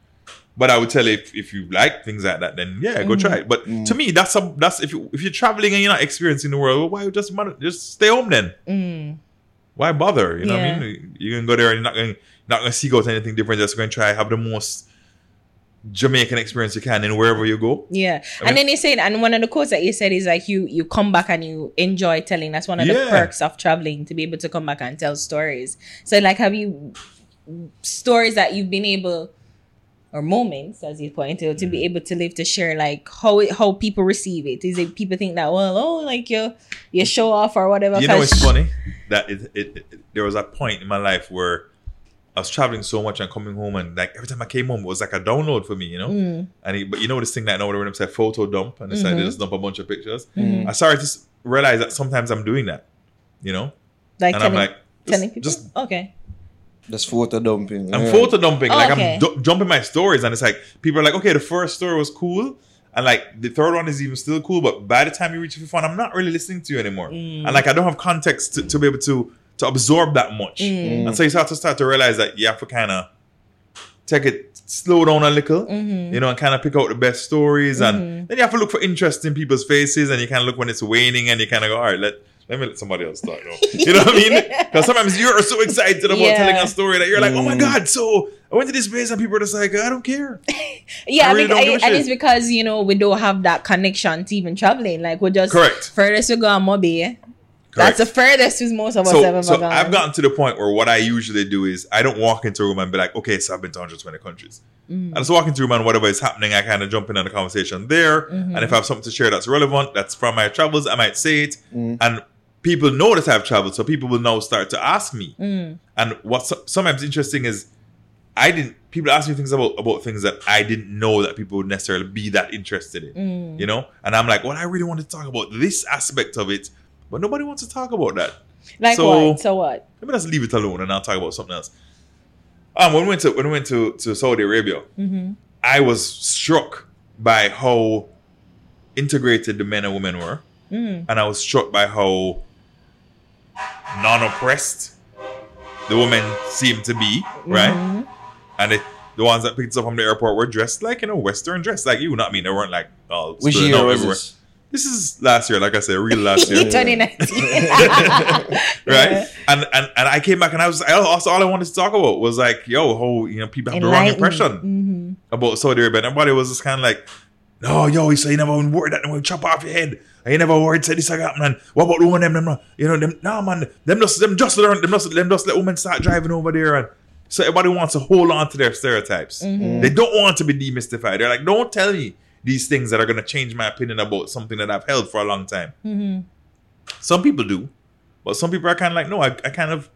But I would tell you if, if you like things like that, then yeah, go try it. But to me, that's some that's if you if you're traveling and you're not experiencing the world, well, why just just stay home then? Mm. Why bother? You know what I mean? You can go there and you're not going not gonna seek out anything different. Just going to try have the most Jamaican experience you can in wherever you go. Yeah, I and then you said, and one of the quotes that you said is like you you come back and you enjoy telling. That's one of the perks of traveling to be able to come back and tell stories. So like, have you stories that you've been able or moments, as you pointed out, to be able to live to share like how it, how people receive it? Is it people think that well, oh, like you you show off or whatever? You know, it's funny that it, it, it, there was a point in my life where I was traveling so much and coming home, and like every time I came home, it was like a download for me, you know. Mm. And it, but you know this thing that I know when they say photo dump, and it's like they Mm-hmm. just dump a bunch of pictures. Mhm. I started to realize that sometimes I'm doing that, you know, Like and I'm telling, like, telling just, people. just okay. Just photo dumping. I'm yeah. photo dumping, Oh, like okay. I'm du- jumping my stories, and it's like people are like, okay, the first story was cool, and like the third one is even still cool, but by the time you reach the fifth one, I'm not really listening to you anymore, Mm. and like I don't have context to, to be able to to absorb that much, Mm. and so you start to start to realize that you have to kind of take it slow down a little, Mm-hmm. you know, and kind of pick out the best stories, and then you have to look for interest in people's faces, and you kind of look when it's waning, and you kind of go, all right, let. Let me let somebody else talk. Now. You know what I mean? Because sometimes you're so excited about Yeah. telling a story that you're like, "Oh my Mm. god!" So I went to this place and people were just like, "I don't care." Yeah, I really bec- don't give and it's because you know we don't have that connection to even traveling. Like we're just Correct. furthest we go on Mobay. That's the furthest with most of us so, ever so gone. I've gotten to the point where what I usually do is I don't walk into a room and be like, okay, so I've been to 120 countries. Mm. I just walk into a room and whatever is happening, I kind of jump in on the conversation there. Mm-hmm. And if I have something to share that's relevant, that's from my travels, I might say it. And people know that I've traveled, so people will now start to ask me. Mm. And what's sometimes interesting is I didn't. People ask me things about about things that I didn't know that people would necessarily be that interested in. Mm. You know, and I'm like, well, I really want to talk about this aspect of it, but nobody wants to talk about that. like so- what? So what? Let me just leave it alone, and I'll talk about something else. Um, when we went to when we went to, to Saudi Arabia, Mm-hmm. I was struck by how integrated the men and women were, Mm. and I was struck by how non-oppressed the women seemed to be, right? Mm-hmm. And it, the ones that picked us up from the airport were dressed like you know Western dress, like you. Not mean? They weren't like all Which year was everywhere. this? This is last year, like I said, real last year. 2019. right? And, and and I came back and I was I also all I wanted to talk about was like, yo, how you know people have the wrong impression Mm-hmm. about Saudi Arabia. And everybody was just kind of like, no, yo, he said you never worried that will chop off your head. You never worried said this like that, man. What about the woman them, them you know them nah man, them just them just learn them just them just let women start driving over there and so everybody wants to hold on to their stereotypes. Mm-hmm. They don't want to be demystified. They're like, don't tell me these things that are gonna change my opinion about something that I've held for a long time. Mm-hmm. Some people do, but some people are kind of like, no, I, I kind of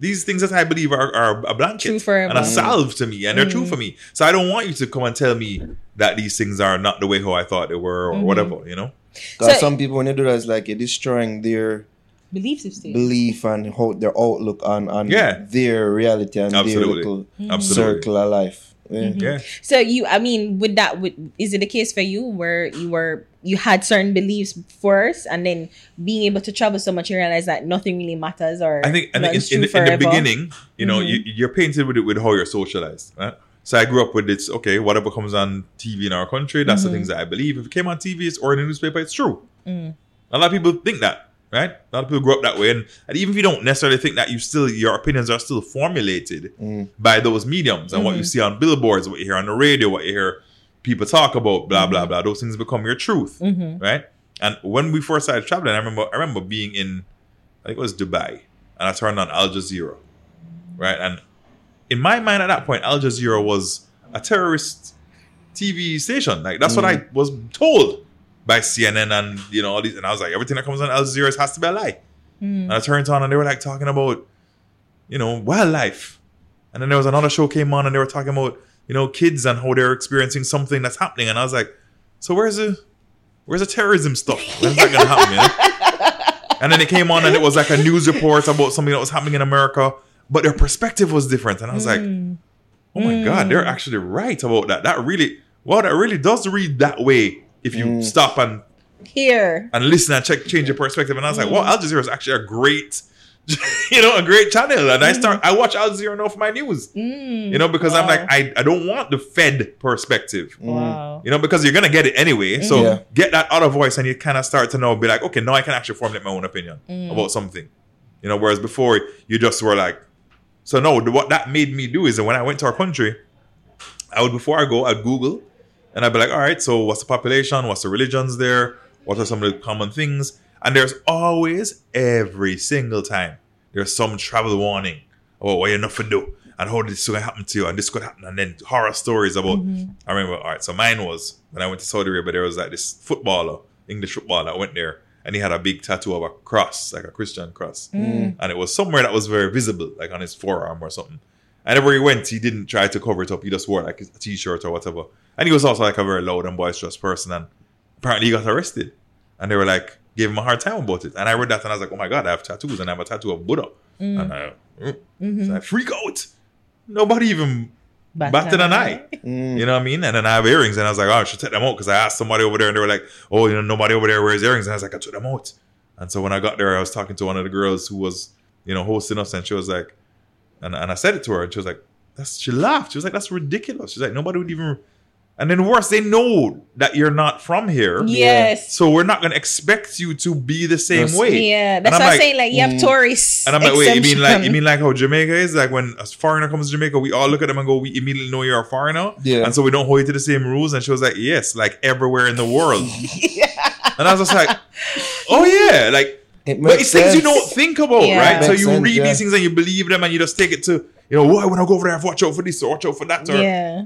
these things that I believe are, are a blanket True and a salve to me, and they're Mm. true for me. So I don't want you to come and tell me that these things are not the way how I thought they were or Mm-hmm. whatever. You know, Because So- some people when they do that, it's like you're destroying their Belief system. belief and how their outlook on on Yeah. their reality and Absolutely. their little absolutely, circle of life. Yeah. yeah. So you, I mean, with that, with, is it the case for you where you were you had certain beliefs first, and then being able to travel so much, you realize that nothing really matters, or I think I think nothing's in, in, the, in the beginning, you know, Mhm. you, you're painted with it with how you're socialized. Right? So I grew up with this. Okay, whatever comes on TV in our country, that's the things that I believe. If it came on TV it's, or in a newspaper, it's true. Mm. A lot of people think that, right? A lot of people grow up that way, and, and even if you don't necessarily think that, you still your opinions are still formulated Mm. by those mediums and what you see on billboards, what you hear on the radio, what you hear people talk about, blah blah blah. Those things become your truth, Mhm. right? And when we first started traveling, I remember I remember being in, I think it was Dubai, and I turned on Al Jazeera, right? And in my mind at that point, Al Jazeera was a terrorist TV station. Like that's what I was told by CNN and you know all these. And I was like, everything that comes on Al Jazeera has to be a lie. Mm. And I turned on and they were like talking about, you know, wildlife. And then there was another show came on and they were talking about, you know, kids and how they're experiencing something that's happening. And I was like, so where's the where's the terrorism stuff? When's that gonna happen? You know? and then it came on and it was like a news report about something that was happening in America, but their perspective was different. And I was like, hmm. oh my God, hmm. they're actually right about that. That really, well, that really does read that way if you hmm. stop and, Here. and listen and check, change your perspective. And I was like, well, Al Jazeera is actually a great, you know, a great channel. And I mm-hmm. start, I watch Al Jazeera now for my news, mm. you know, because I'm like, I, I don't want the Fed perspective. Wow. You know, because you're gonna get it anyway. Mm-hmm. So Yeah. get that other voice, and you kind of start to know, be like, okay, now I can actually formulate my own opinion mm. about something. You know, whereas before you just were like, so no. the- What that made me do is that when I went to our country, I would before I go, I'd Google, and I'd be like, all right, so what's the population? What's the religions there? What are some of the common things? And there's always every single time there's some travel warning about what you're not to do and how this is going to happen to you and this could happen and then horror stories about. Mm-hmm. I remember, all right, so mine was when I went to Saudi Arabia, there was like this footballer, English footballer that went there and he had a big tattoo of a cross, like a Christian cross. Mm. And it was somewhere that was very visible, like on his forearm or something. And everywhere he went, he didn't try to cover it up. He just wore like a t-shirt or whatever. And he was also like a very loud and boisterous person. And apparently he got arrested. And they were like, gave him a hard time about it. And I read that and I was like, oh my God, I have tattoos and I have a tattoo of Buddha. And I, mm. so I freak out. Nobody even Bat batted an an eye. You know what I mean? And then I have earrings and I was like, oh, I should take them out because I asked somebody over there and they were like, oh, you know, nobody over there wears earrings. And I was like, I took them out. And so when I got there, I was talking to one of the girls who was, you know, hosting us and she was like, and, and I said it to her and she was like, that's, she laughed. She was like, that's ridiculous. She's like, nobody would even, and then worse, they know that you're not from here. Yes. So we're not going to expect you to be the same Yes. way. Yeah, that's I'm what I'm like, saying. Like you have mm. tourists. and I'm like, wait, you mean like you mean like how Jamaica is? Like when a foreigner comes to Jamaica, we all look at them and go, we immediately know you're a foreigner. Yeah. And so we don't hold you to the same rules. And she was like, yes, like everywhere in the world. And I was just like, oh yeah, like It but makes it's things you don't think about, Yeah. right? So you sense, read yeah. these things and you believe them and you just take it to, you know, why when I go over there, I have to watch out for this or watch out for that. Or yeah.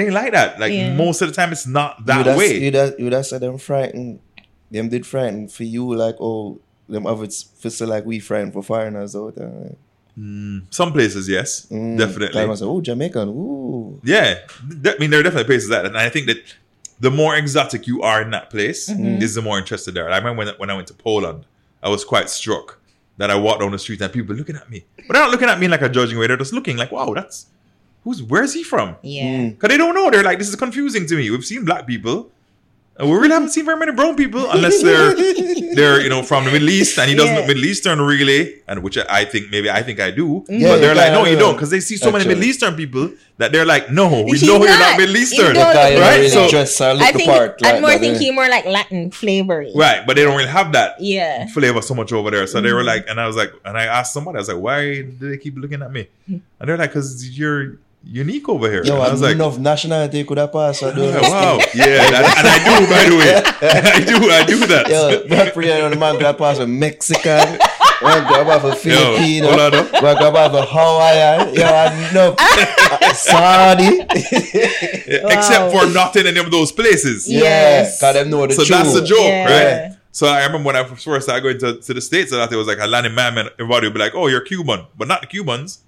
It ain't like that. Like Yeah. most of the time, it's not you that would way. You'd have, you'd have said them frightened. Them did frighten for you, like, oh, them have it for so like we frightened for foreigners out there. Mm, some places, yes, Mm. definitely. Like I said, oh, Jamaican, ooh. Yeah, th- I mean there are definitely places that, and I think that the more exotic you are in that place, mm-hmm. Mm-hmm. is the more interested there. I remember when, when I went to Poland, I was quite struck that I walked down the street and people looking at me, but they're not looking at me in like a judging way. They're just looking like, "Wow, that's who's where's he from?" Yeah. Because they don't know. They're like, "This is confusing to me." We've seen black people. And we really haven't seen very many brown people unless they're they're you know from the Middle East and he doesn't Yeah. look Middle Eastern really, and which I think maybe I think I do, Yeah, but they're you like kinda no you do. don't because they see so many Middle Eastern people that they're like no we He's know you're not. not Middle Eastern don't Guy right really so dress and look I think the part. I'm like more that, thinking more like Latin flavoring. right but they don't really have that Yeah. flavor so much over there so they were Mm-hmm. like and I was like and I asked somebody I was like why do they keep looking at me Mm-hmm. and they're like because you're unique over here Yo, and I was like enough nationality could have passed. I yeah, don't wow yeah and, and I do by the way I do I do that Yo, that prayer on the man could have passed a Mexican. One could have a Filipino. hold on, no. One could have a Hawaiian. Yo, I know. Saudi. except for not in any of those places Yeah. Yeah, Yes. Cause them know the So truth. that's the joke, Yeah. right? So I remember when I first started going to, to the States, and I thought it was like a Latin man, and everybody would be like, oh, you're Cuban. But not the Cubans.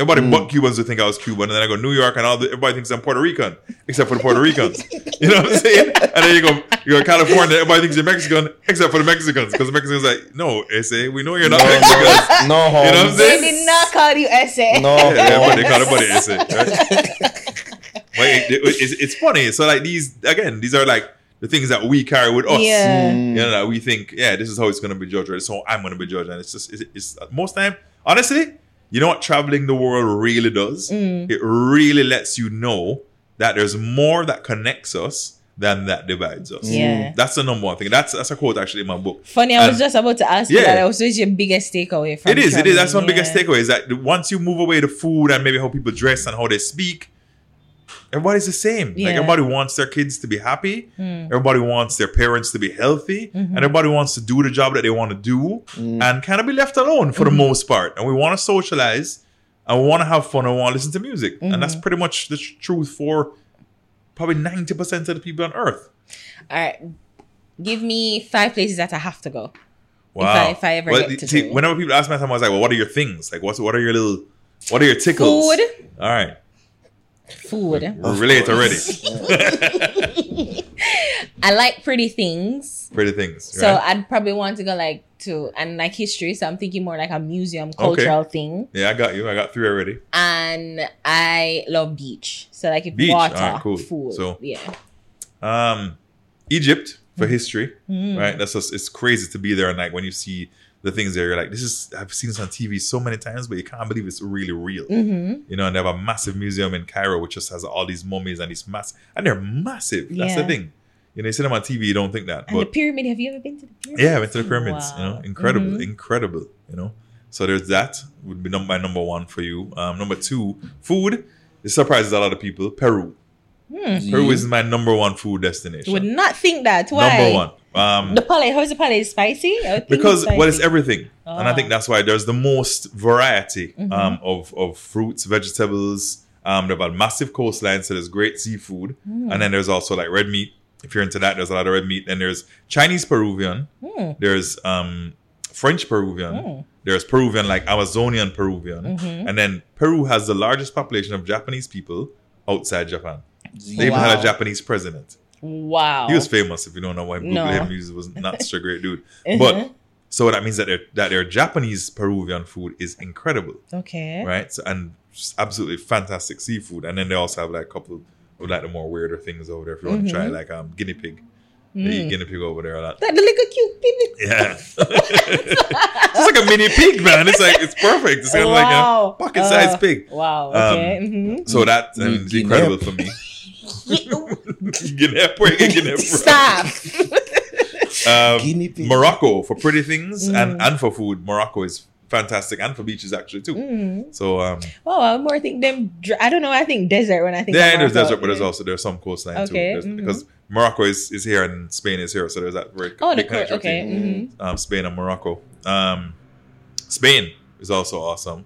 Everybody Mm. but Cubans would think I was Cuban. And then I go New York, and all the, everybody thinks I'm Puerto Rican, except for the Puerto Ricans. You know what I'm saying? And then you go, you go to California, everybody thinks you're Mexican, except for the Mexicans. Because the Mexicans are like, no, SA, we know you're not No, Mexicans. no, no You know what I'm saying? They did not call you essay. No, Yeah, everybody homes. call everybody SA, right? but it, it- it's, it's funny. So like these, again, these are like the things that we carry with us. Yeah. Mm. You know, that we think, yeah, this is how it's gonna be judged, or this is how I'm gonna be judged, and it's just, it's, it's most time, honestly, you know what traveling the world really does? Mm. It really lets you know that there's more that connects us than that divides us. Yeah. that's the number one thing. That's that's a quote actually in my book. Funny, I was just about to ask you Yeah. that. What was your biggest takeaway from It is, it is. That's my traveling? biggest takeaway is that once you move away the food and maybe how people dress and how they speak, everybody's the same. Like Yeah. Hmm. everybody wants their kids to be happy. Everybody wants their parents to be healthy, Mm-hmm. and everybody wants to do the job that they want to do and kind of be left alone for the Mm-hmm. most part. And we want to socialize and we want to have fun and we want to listen to music, and that's Mm-hmm. pretty much the tr- truth for probably ninety percent of the people on Earth. All right. Give me five places that I have to go. Wow. I- if I ever Well, get to see, do whenever people ask me, that I was like, "Well, what are your things? Like, what's what are your little, what are your tickles?" Food. All right. Food. We're relate already. I like pretty things. Pretty things. So right? I'd probably want to go like to and like history. So I'm thinking more like a museum cultural thing. yeah, I got you. I got three already. And I love beach. So like if Beach, water, alright, cool. food. So- yeah. Um, Egypt for Mm. history, Mm-hmm. right? That's just it's crazy to be there and like when you see the things there, you're like, this is I've seen this on TV so many times, but you can't believe it's really real. Mm-hmm. You know, and they have a massive museum in Cairo which just has all these mummies and these mass and they're massive. That's the thing. You know, you see them on TV, you don't think that. And the but pyramid, have you ever been to the pyramid? yeah, I went to the pyramids. You know, Wow. incredible, Mhm. incredible. You know, so there's that would be num- my number one for you. Um, number two, food. It surprises a lot of people. Peru. Peru is my number one food destination. You would not think that. Why? Number one. Um, The palate, how's the palate? Spicy? I would think because spicy. well, it's everything, and I Ah. think that's why there's the most variety Mm-hmm. um, of of fruits, vegetables. Um, they've got massive coastline, so there's great seafood, Mm. and then there's also like red meat. If you're into that, there's a lot of red meat. Then there's Chinese Peruvian. Mm. There's um, French Peruvian. Mm. There's Peruvian, like Amazonian Peruvian, Mm-hmm. and then Peru has the largest population of Japanese people outside Japan. They even had a Japanese president. Wow. He was famous. If you don't know why Google No. him, he was not such a great dude. But so that means that their that their Japanese Peruvian food is incredible, okay. right? So, and just absolutely fantastic seafood. And then they also have like a couple of like the more weirder things over there. If you want to try Mm-hmm. like um guinea pig, they eat guinea pig over there a lot. That little cute baby. Yeah, it's like a mini pig, man. It's like it's perfect. It's kind of like a pocket-sized Uh, pig. Wow. Um, Okay. mhm. So that I mean, it's incredible for me. Guinea pig, guinea pig. Stop. Um, Guinea pig. Morocco for pretty things Mm. and, and for food. Morocco is fantastic and for beaches actually too. Mm. So um, Oh, I more think them. I don't know. I think desert when I think. yeah, of there's desert, but there's also there's some coastline Okay, too. There's- mhm. Because Morocco is, is here and Spain is here, so there's that very Oh, the big cor- connection okay. between, mhm. um, Spain and Morocco. Um, Spain is also awesome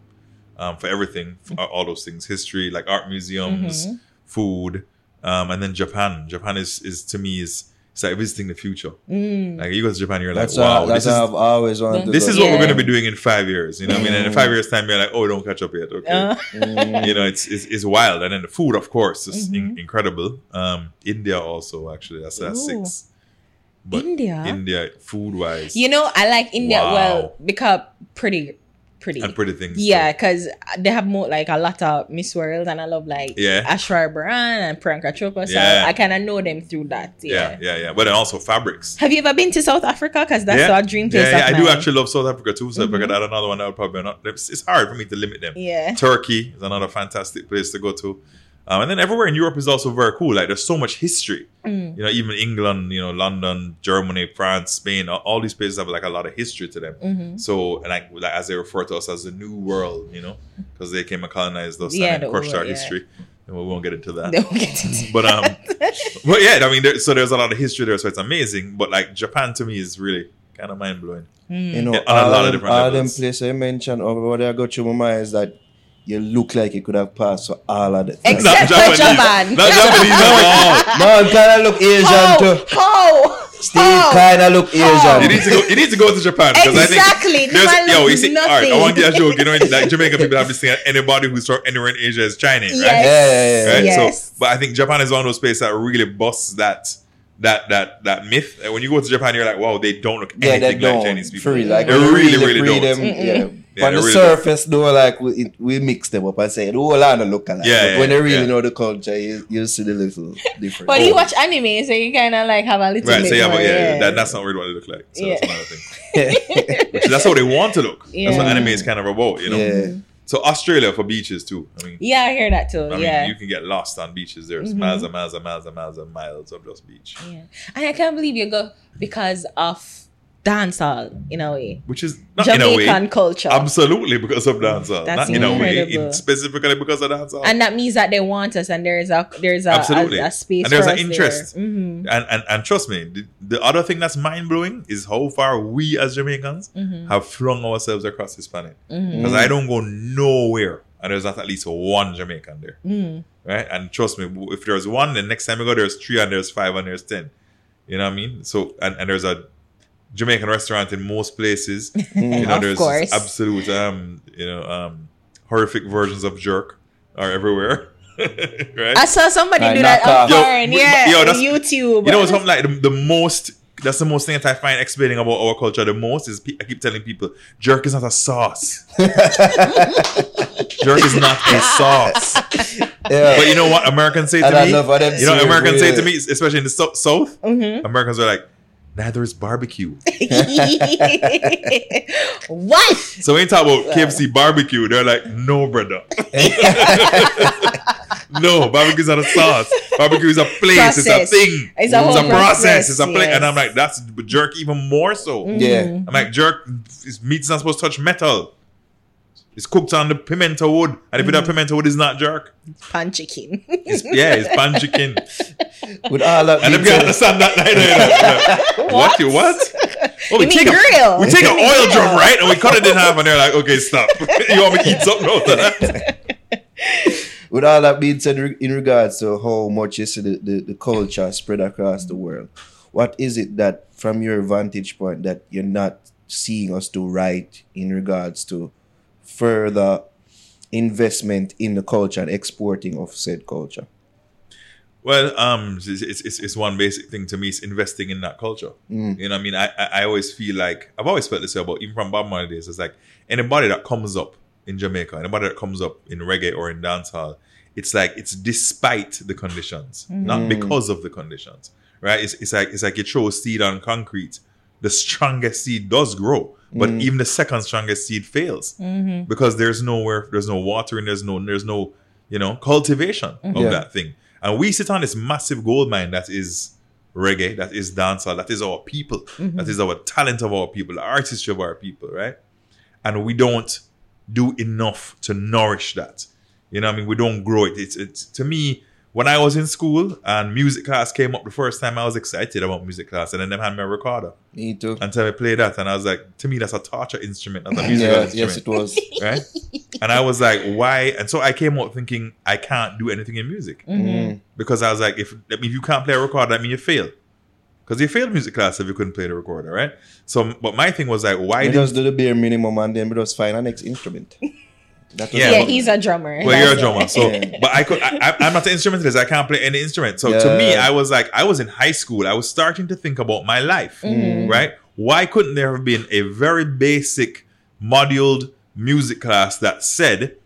um, for everything, for all those things, history, like art museums, Mm-hmm. food, um, and then Japan. Japan is is to me is it's like visiting the future. Mm. Like you go to Japan, you're like, wow, how, that's this is I've always wanted to this go. is what we're going to be doing in five years. You know, what I mean, and in five years' time, you're like, oh, don't catch up yet. Okay, Uh, Mm. you know, it's, it's it's wild, and then the food, of course, is Mm-hmm. in- incredible. Um, India also, actually, that's that's Ooh. six. But India? India, food wise, You know, I like India. Wow. Well, because pretty, pretty. and pretty things. Yeah, because they have more like a lot of Miss World, and I love like Yeah. Ashwar Baran and Priyanka Chopra. So Yeah. I kind of know them through that. yeah, Yeah. yeah, yeah. But then also fabrics. Have you ever been to South Africa? Because that's yeah. our dream place. Yeah, yeah, I do actually love South Africa too. South Africa, that's another one that would probably not. It's, it's hard for me to limit them. Yeah. Turkey is another fantastic place to go to. Um, and then everywhere in Europe is also very cool. Like there's so much history. Mm. You know, even England, you know, London, Germany, France, Spain, all, all these places have like a lot of history to them. Mm-hmm. So, and like, like as they refer to us as the New World, you know, because they came and colonized us Yeah, and crushed world, our yeah. history. And we won't get into that. Don't get into But um, but yeah, I mean, there, so there's a lot of history there, so it's amazing. But like Japan to me is really kind of mind blowing. Mm. You know, Yeah, on a all, lot of them, different all them places I mentioned, or what I got to my mind is that you look like you could have passed for all of them. Except for Japanese. Japan. Not Japanese at all. Man, kind of look Asian How? too. How? Still How? kind of look You Asian. need to go. You need to go to Japan because Exactly. I think The man yo. You looks see, all right. I want to get a joke. You know, like Jamaican people have this thing. Anybody who's from anywhere in Asia is Chinese, right? Yes. Yeah, yeah, yeah. Right. Yes. So, but I think Japan is one of those places that really busts that that that that myth. And when you go to Japan, you're like, wow, they don't look Yeah, anything they like don't. Chinese people. Free, like they we really, really, really don't. them. Yeah. Yeah, On the really surface, though, like we, we mix them up and say, oh, land look alike. Yeah, but yeah, when they really yeah. know the culture, you, you see the little difference. But you oh. watch anime, so you kind of like have a little Right. So yeah, more. but yeah, yeah. That, that's not really what they look like. So that's another thing. Which, that's how they want to look. That's what anime is kind of about, you know. So Australia for beaches too. I mean, Yeah, I hear that too. I mean, yeah. you can get lost on beaches. There's Mhm. miles and miles and miles and miles and miles of just beach, yeah. And I can't believe you go because of dancehall in a way. which is not in a Jamaican way. culture. Absolutely because of dancehall, That's not in a way, incredible. specifically because of dancehall. and that means that they want us and there's a there's a, Absolutely. a, a space And there's an interest. there. Mhm. and, and and trust me, the, the other thing that's mind blowing is how far we as Jamaicans Mhm. have flung ourselves across this planet. Mhm. Because I don't go nowhere, and there's not at least one Jamaican there, Mhm. right? And trust me, if there's one, the next time you go, there's three, and there's five, and there's ten. You know what I mean? So and, and there's a Jamaican restaurant in most places. You know, Of there's course. absolute um, you know, um, horrific versions of jerk are everywhere. right? I saw somebody Right, do that knock on off. Yo, yeah, yo, on that's- YouTube. you know something like the, the most that's the most thing that I find explaining about our culture the most is pe- I keep telling people jerk is not a sauce. jerk is not a sauce. Yeah. But you know what Americans say to I me? love how You know what say it, Americans say to me, especially in the so- South? Mhm. Americans are like, neither is barbecue. what? So when you talk about KFC barbecue, they're like, no, brother. no, barbecue is not a sauce. Barbecue is a place. It's a thing. It's a whole process. process, It's a place. yes. And I'm like, that's jerk even more so. Mm-hmm. Yeah. I'm like, jerk, is meat's not supposed to touch metal. It's cooked on the pimento wood. And if Mm. that pimento wood is not jerk, Pan chicken. it's, yeah, it's pan chicken. With all that And them guys said, understand that neither. Like, what? You what? Oh, You mean take a, we take an oil drum, right? And we cut it in half, and they're like, okay, stop. you want me to eat something out of that? with all that being said in regards to how much you see the, the, the culture spread across the world, what is it that from your vantage point that you're not seeing us do right in regards to further investment in the culture and exporting of said culture? Well, um, it's, it's, it's, one basic thing to me. It's investing in that culture. Mm. You know, what I mean, I, I always feel like I've always felt this way about even from Bob Marley days. It's like anybody that comes up in Jamaica, anybody that comes up in reggae or in dancehall, it's like it's despite the conditions, not because of the conditions, right? It's, it's like it's like you throw a seed on concrete, the strongest seed does grow, but mm. even the second strongest seed fails mm-hmm. because there's nowhere, there's no watering, there's no, there's no, you know, cultivation of Yeah. that thing. And we sit on this massive gold mine that is reggae, that is dancehall, that is our people, mm-hmm. that is our talent of our people, the artistry of our people, right? And we don't do enough to nourish that. You know what I mean? We don't grow it. It's, it's to me, when I was in school and music class came up the first time, I was excited about music class. And then them had me a recorder Me too. until I played that. And I was like, to me, that's a torture instrument, that's a musical Yeah, instrument yes, it was. right? And I was like, why? And so I came out thinking I can't do anything in music Mm. because I was like, if I mean, if you can't play a recorder, that means you fail. Because you failed music class if you couldn't play the recorder, right? So, but my thing was like, why We did just do the bare minimum and then we just find our next instrument. That was Yeah, Yeah, but- he's a drummer. well, you're a drummer, it. so Yeah. but I could. I, I- I'm not an instrumentalist. I can't play any instrument. So to me, I was like, I was in high school. I was starting to think about my life, Mm-hmm. right? Why couldn't there have been a very basic moduled music class that said,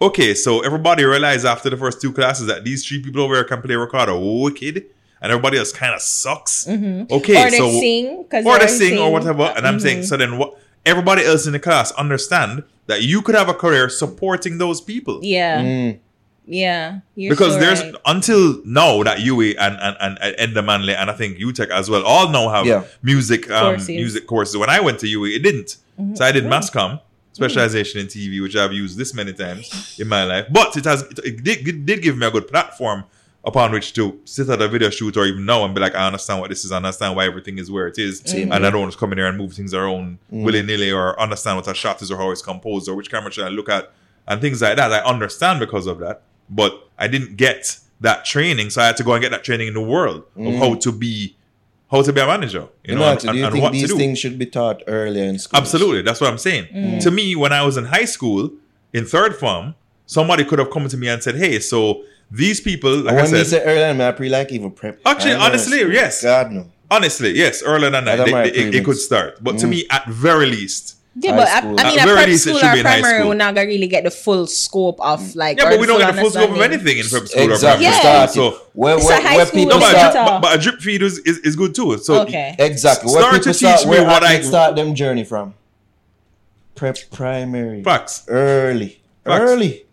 okay, so everybody realized after the first two classes that these three people over here can play recorder wicked, and everybody else kind of sucks. Okay, Mm-hmm. Or they so sing. 'cause or they're they sing or whatever. And I'm saying, so then what? Everybody else in the class understand that you could have a career supporting those people. Yeah. Mm. Yeah. You're Because so there's right. until now that UA and and and, and Edna Manley and I think UTech as well all now have Yeah. music um, Courses. music courses. When I went to UA, it didn't. Mm-hmm. So I did mass comm specialization in TV, which I've used this many times in my life. But it has it, it did, it did give me a good platform upon which to sit at a video shoot or even now and be like, I understand what this is, I understand why everything is where it is, Same and I don't come in here and move things around mm. willy nilly or understand what a shot is or how it's composed or which camera should I look at and things like that. I understand because of that, but I didn't get that training, so I had to go and get that training in the world of mm. how to be how to be a manager, you, You know, know, and, do you and think these things should be taught earlier in school? Absolutely, that's what I'm saying. Mm. To me, when I was in high school, in third form, somebody could have come to me and said, "Hey, so these people, like when I you said, say earlier, man, I pre like even prep. Actually, I know honestly, it's- yes. God no. honestly, yes, earlier than that, That's they- they- it, it could start. But to mm. me, at very least, Yeah, but I. I mean, At a very prep least, it school should or be in high primary, school. we're not gonna really get the full scope of mm. like. yeah, but we don't get the full scope of anything in prep school. or Exactly. primary Yeah. school. So, where It's a where, high where people no, but, Start a, start. but, but a drip feed is, is, is good too. So Okay. Exactly. Where Start to people teach start, me where what I- start them journey from. Prep primary. facts. Early. Early.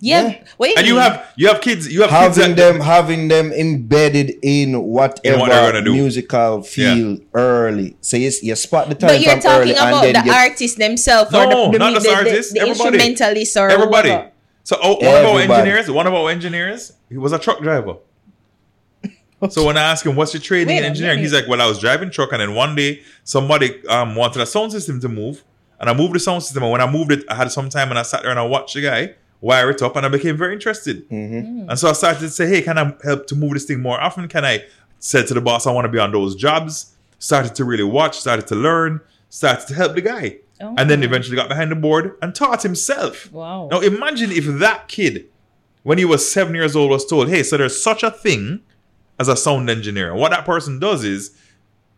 Yeah. Yeah. Wait. And you have you have kids, you have kids Having that, them having them embedded in whatever In what do. musical field early. So you, you spot the time But you're from talking early about the get artists themselves No, or the, the, not the, the, artists, the everybody. instrumentalists or everybody. whoever. So oh, one of our engineers, one of our engineers, he was a truck driver. So when I asked him, "What's your training Wait in a engineering?" He's like, "Well, I was driving truck, and then one day somebody um, wanted a sound system to move, and I moved the sound system. And when I moved it, I had some time, and I sat there and I watched the guy wire it up, and I became very interested. Mm-hmm. And so I started to say, "Hey, can I help to move this thing more often? Can I?" Said to the boss, "I want to be on those jobs." Started to really watch, started to learn, started to help the guy, and then eventually got behind the board and taught himself. Wow. Now imagine if that kid when he was seven years old, was told, "Hey, so there's such a thing as a sound engineer." And what that person does is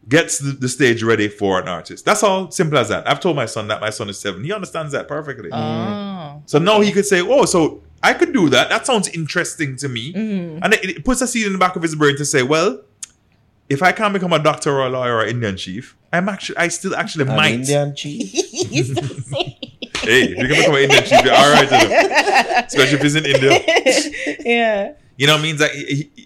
gets the, the stage ready for an artist. That's all simple as that. I've told my son that my son is seven. He understands that perfectly. Oh. So now he could say, "Oh, so I could do that. That sounds interesting to me," and it, it puts a seed in the back of his brain to say, "Well, if I can't become a doctor or a lawyer or an Indian chief, I'm actually, I still actually An might." Indian chief. Hey, if you can become an Indian chief, you're all right, you know. especially if it's in India. yeah. You know what I mean? Like,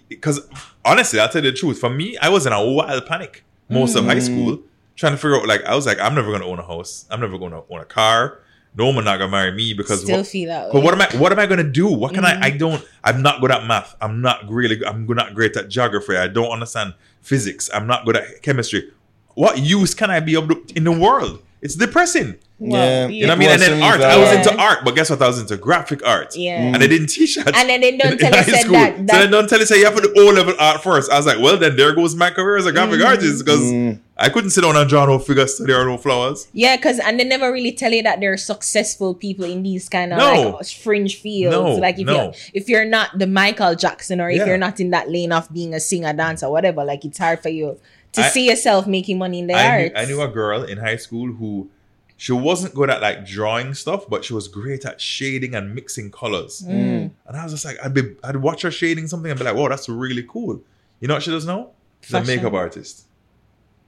because honestly, I'll tell you the truth. For me, I was in a wild panic most of high hmm. school, trying to figure out. Like, I was like, I'm never to own a house. I'm never to own a car. No one not gonna marry me because Still what, feel that But what am I? What am I gonna do? What can I? Mm-hmm. I don't. I'm not good at math. I'm not really. I'm not great at geography. I don't understand physics. I'm not good at chemistry. What use can I be of in the world? It's depressing. Yeah. You know what I mean? And then art. I was even- into art, but guess what? I was into graphic art. Yeah. And they didn't teach that. And then they don't in- tell in us high said school. that- so that- they don't tell us say you have to do O level art first. I was like, well, then there goes my career as a graphic Mm. artist because Mm. I couldn't sit down and draw no figure study or no flowers. Yeah, because and they never really tell you that there are successful people in these kind of No. like fringe fields. No, like if no. you're if you're not the Michael Jackson or if Yeah. you're not in that lane of being a singer, dancer, whatever, like it's hard for you to I- see yourself making money in the I knew, arts. I knew a girl in high school who she wasn't good at like drawing stuff, but she was great at shading and mixing colors. Mm. And I was just like, I'd be, I'd watch her shading something and be like, "Whoa, that's really cool." You know what she does now? She's a makeup artist.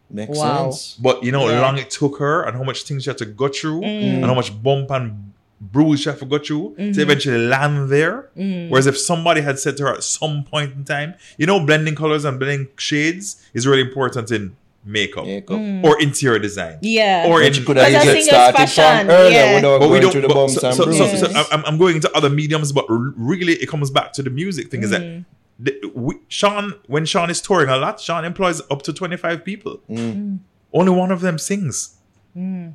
Makes Wow. sense. But you know how Yeah. long it took her and how much things she had to go through Mm. and how much bump and bruise she had to go through Mm-hmm. to eventually land there. Mm. Whereas if somebody had said to her at some point in time, you know, blending colors and blending shades is really important in makeup Makeup. or interior design. Mm. Yeah. Or But in, you could Because have I get think it's started fashion, from earlier yeah. without but we don't. through the bumps so, and so, so, bruises. so I'm, I'm going into other mediums, but really it comes back to the music thing. Is that Mm. the, we, Sean, when Sean is touring a lot, Sean employs up to 25 people. Mm. Only one of them sings. Mm.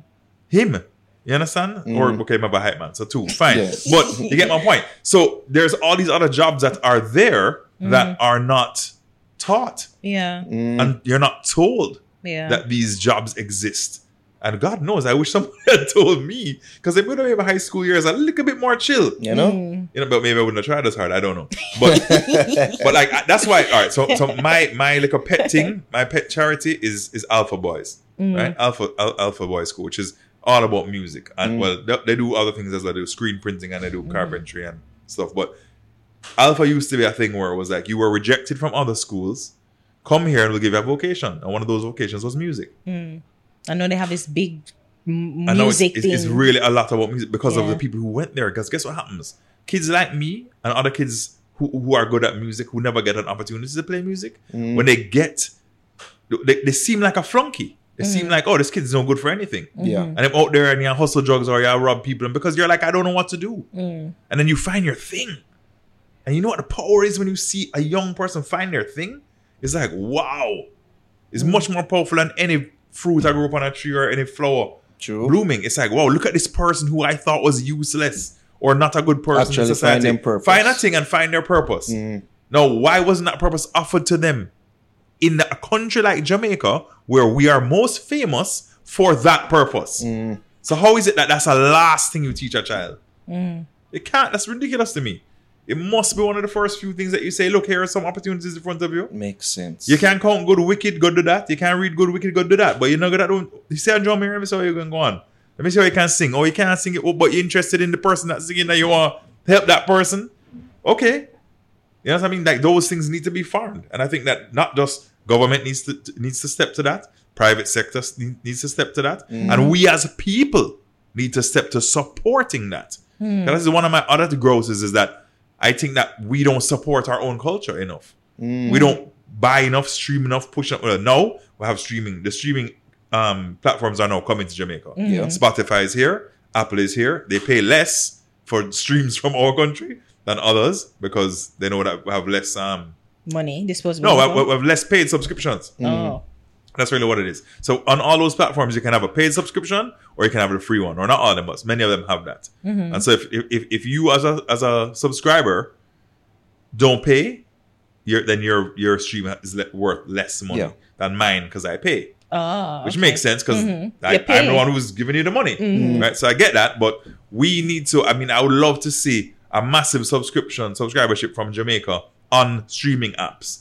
Him. You understand? Or okay, maybe a hype man. So two, fine. Yeah. But you get my point. So there's all these other jobs that are there Mm. that are not taught, Yeah. Mm. and you're not told Yeah. that these jobs exist. And God knows, I wish someone had told me because if we don't have a high school years a little bit more chill, You know? Mm. you know, but maybe I wouldn't have tried as hard. I don't know, but but like that's why. All right, so so my my like a pet thing, my pet charity is is Alpha Boys, Mm. right? Alpha Al- Alpha Boys School, which is all about music, and well, they, they do other things as well. They do screen printing and they do carpentry and stuff. But Alpha used to be a thing where it was like you were rejected from other schools. Come here and we'll give you a vocation, and one of those vocations was music. Mm. I know they have this big m- I know it's, music it's, thing. it's really a lot about music because of the people who went there. Because guess what happens? Kids like me and other kids who, who are good at music who never get an opportunity to play music, Mm. when they get, they, they seem like a flunky. They Mm. seem like, oh, this kid's no good for anything. Yeah. And I'm out there and you hustle drugs or you rob people. And because you're like, I don't know what to do. Mm. And then you find your thing. And you know what the power is when you see a young person find their thing? It's like, wow. It's much more powerful than any fruit I grew up on a tree or any flower True. blooming. It's like, wow, look at this person who I thought was useless or not a good person in society. find them purpose. Find a thing and find their purpose. Mm. Now, why wasn't that purpose offered to them in a country like Jamaica, where we are most famous for that purpose? Mm. So how is it that that's the last thing you teach a child? Mm. It can't. That's ridiculous to me. It must be one of the first few things that you say. Look, here are some opportunities in front of you. Makes sense. You can't count good, wicked, go do that. You can't read good, wicked, go do that. But you're not at doing. You say drum here, let me see how you're going to go on. Let me see how you can sing. Oh, you can't sing it, oh, but you're interested in the person that's singing that you want to help that person. Okay. You know what I mean? Like those things need to be farmed. And I think that not just government needs to needs to step to that, private sector needs to step to that, mm. and we as people need to step to supporting that. Hmm. This is one of my other grosses is that I think that we don't support our own culture enough. We don't buy enough, stream enough, push enough. Well, no, we have streaming. The streaming um, platforms are now coming to Jamaica. Yeah. Spotify is here, Apple is here. They pay less for streams from our country than others because they know that we have less. Um, Money, disposable. no, we have, we have less paid subscriptions. Oh. That's really what it is. So on all those platforms, you can have a paid subscription or you can have a free one, or not all of them, but many of them have that. Mm-hmm. And so if, if if you as a as a subscriber don't pay, your then your your stream is le- worth less money Yeah. than mine because I pay, Oh, which okay. makes sense because Mhm. I'm the one who's giving you the money, Mhm. right? So I get that, but we need to. I mean, I would love to see a massive subscription subscribership from Jamaica on streaming apps,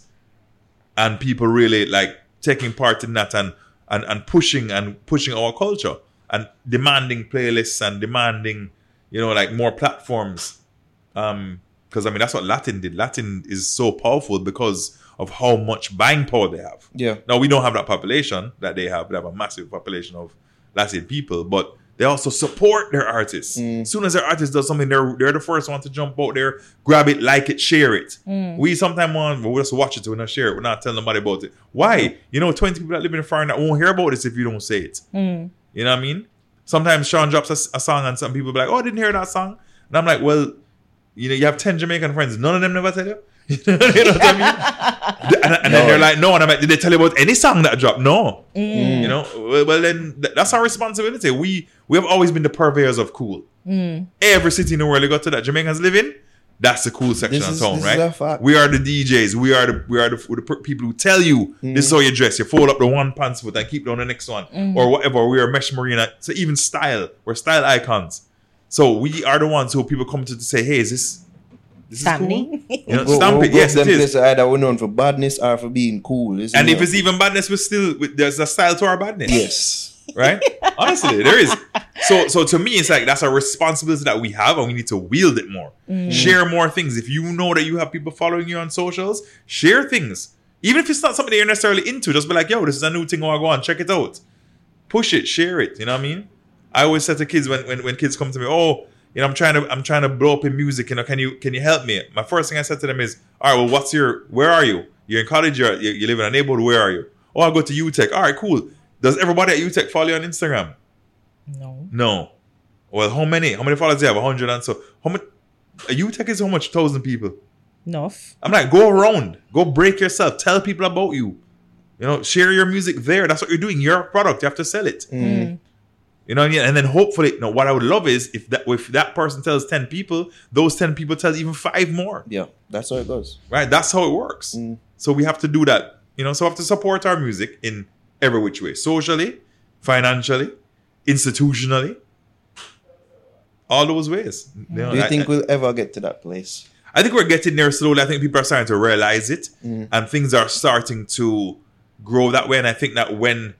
and people really like taking part in that and and, and pushing and pushing our culture and demanding playlists and demanding you know like more platforms. Um because i mean that's what latin did. Latin is so powerful because of how much buying power they have. Yeah. now we don't have that population that they have. They have a massive population of latin people but they also support their artists. Mm. As soon as their artist does something, they're they're the first one to jump out there, grab it, like it, share it. Mm. We sometimes want we just watch it, we're not share it, we're not telling nobody about it. Why? You know, 20 people that live in the foreign that won't hear about this if you don't say it. Mm. You know what I mean? Sometimes Sean drops a, a song and some people be like, "Oh, I didn't hear that song," and I'm like, "Well, you know, you have ten Jamaican friends. None of them never tell you." you know what I mean? and, and then they're like, "No," and I'm like, "Did they tell you about any song that dropped?" No. You know. Well, well, then th- that's our responsibility. We we have always been the purveyors of cool. Hmm. Every city in the world you got to that Jamaicans live in. That's the cool section This of is- town, this is right? a fact. We are the DJs. We are the we are the, the people who tell you hmm. this is how you dress. You fold up the one pants foot and keep down the next one, hmm. or whatever. We are mesh marina. So even style, we're style icons. So we are the ones who people come to to say, "Hey, is this this is cool?" You know, Go- stamp go- it. go Yes, them it is. places either we're known for badness or for being cool. isn't And if it's even badness, we're still we- there's a style to our badness. yes, right? Honestly, there is. So, so to me, it's like that's a responsibility that we have, and we need to wield it more. Mm. Share more things. If you know that you have people following you on socials, share things. Even if it's not something that you're necessarily into, just be like, "Yo, this is a new thing. I go on, check it out. Push it, share it." You know what I mean? I always say to kids when, when when kids come to me, "Oh, you know, I'm trying to I'm trying to blow up in music. You know, can you can you help me?" My first thing I said to them is, "All right, well, what's your where are you? You're in college. You're, you you live in a neighborhood. Where are you? Oh, I go to UTech. All right, cool. Does everybody at UTech follow you on Instagram? No. No. Well, how many? How many followers do you have? A hundred and so. How much? A UTech is how much? Thousand people. Enough. I'm like, go around, go break yourself, tell people about you. You know, share your music there. That's what you're doing. You're product. You have to sell it. Mm. Mm. You know, what I mean? and then hopefully, you know, what I would love is if that if that person tells ten people, those ten people tell even five more. yeah, that's how it goes. Right? That's how it works. Mm. So we have to do that. You know, so we have to support our music in every which way, socially, financially, institutionally, all those ways. Mm. You know, Do you I- think I- we'll ever get to that place? I think we're getting there slowly. I think people are starting to realize it, mm. and things are starting to grow that way. And I think that when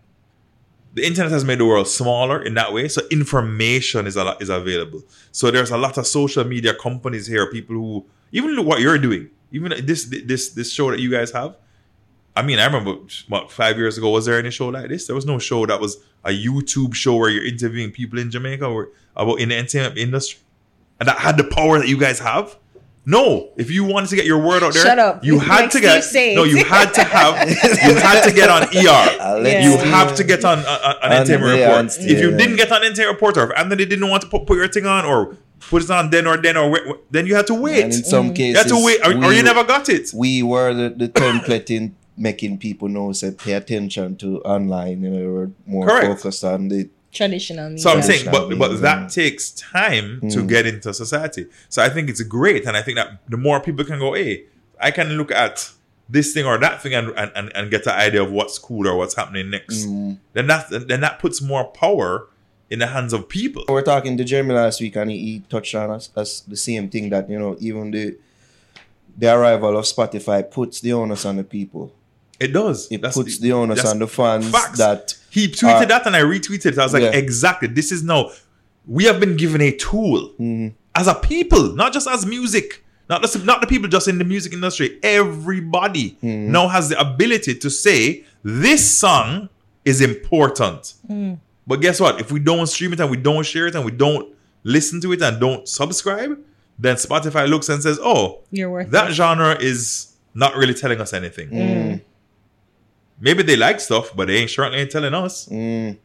the internet has made the world smaller in that way, so information is a lot, is available. So there's a lot of social media companies here, people who even look what you're doing, even this this this show that you guys have. I mean, I remember what five years ago was there any show like this? There was no show that was a YouTube show where you're interviewing people in Jamaica or about in the entertainment industry, and that had the power that you guys have. No, if you wanted to get your word out there, Shut up. you had Like to get Steve no, you had to have you had to get on ER. I'll Yeah. You have to get on uh, uh, an And- entertainment yeah, report. and if you yeah. didn't get on entertainment report, or if Anthony didn't want to put, put your thing on, or put it on then or then, or wait, wait, then you had to wait. And in some you cases, had to wait, or, or you never got it. we were the, the template in making people know say pay attention to online. You know, we're more Correct. focused on the Traditional media. So I'm saying, but but that takes time to Mm. get into society. So I think it's great, and I think that the more people can go, hey, I can look at this thing or that thing and and, and, and get an idea of what's cool or what's happening next. Mm. Then that then that puts more power in the hands of people. We are talking to Jeremy last week, and he, he touched on us, us the same thing that you know even the the arrival of Spotify puts the onus on the people. It does. It That's- puts the onus that's on the fans facts. that He tweeted Uh, that and I retweeted it. I was like, yeah. exactly. This is now, we have been given a tool Mm-hmm. as a people, not just as music, not just, not the people just in the music industry. Everybody Mm-hmm. now has the ability to say, this song is important. But guess what? If we don't stream it and we don't share it and we don't listen to it and don't subscribe, then Spotify looks and says, oh, You're worth that it. genre is not really telling us anything. Maybe they like stuff, but they ain't certainly ain't telling us. mm,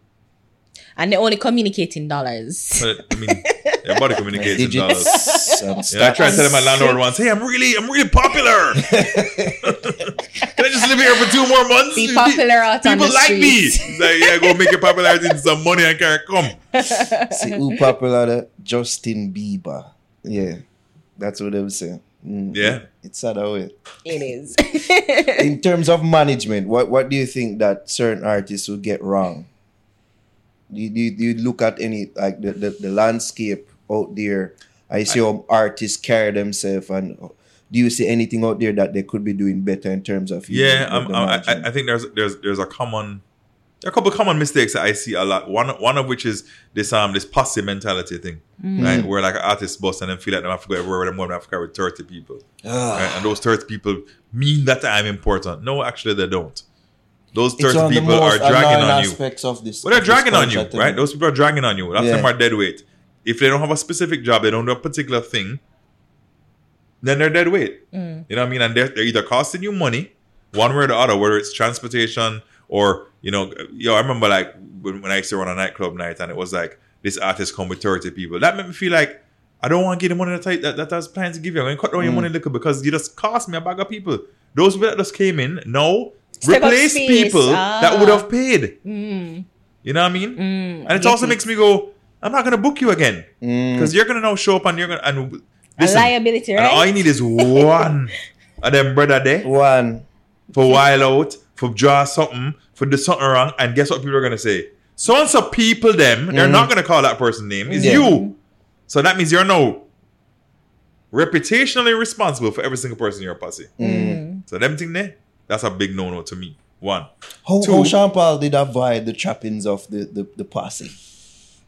and they only communicate in dollars. But I mean, everybody communicates in dollars. Yeah, I tried to tell my landlord once, "Hey, I'm really, I'm really popular. Can I just live here for two more months? Be popular out on People the like me. streets. He's like, yeah, go make your popularity into some money and can come. See who popular? Justin Bieber. Yeah, that's what they would say. Mm, Yeah. it's sad that way. It is. In terms of management, what what do you think that certain artists will get wrong? Do you, do you, do you look at any like the, the, the landscape out there I see how artists carry themselves and do you see anything out there that they could be doing better in terms of Yeah, um, I. I, I think there's there's there's a common there are a couple of common mistakes that I see a lot. One one of which is this um this posse mentality thing, right? Where like an artist boss and then feel like they have to go everywhere with them, have to carry thirty people, Ah. right? And those thirty people mean that I'm important. No, actually they don't. Those thirty one of the people are dragging on you. of this. Well, they're dragging on you, right? Those people are dragging on you. That's Yeah. them are dead weight. If they don't have a specific job, they don't do a particular thing, then they're dead weight. You know what I mean? And they're, they're either costing you money, one way or the other, whether it's transportation or, you know, yo, I remember like when, when I used to run a nightclub night and it was like this artist come with 30 people. That made me feel like I don't want to give the money that, I, that, that I was planning to give you. I'm going to cut down your money a little because you just cost me a bag of people. Those people that just came in, no, Step replace people that would Ah. have paid. Mm. You know what I mean? Mm, and it get also it. makes me go, I'm not gonna book you again Mm. because you're gonna now show up and you're gonna and a listen, liability, and all right? you need is one of them brother there One. for while out for draw something for do something wrong and guess what people are gonna say? So and so people them they're not gonna call that person name. It's Yeah. you. So that means you're now reputationally responsible for every single person in your posse. Mm. So them thing there, that's a big no no to me. One. How, Two. how Sean Paul did avoid the trappings of the, the, the posse?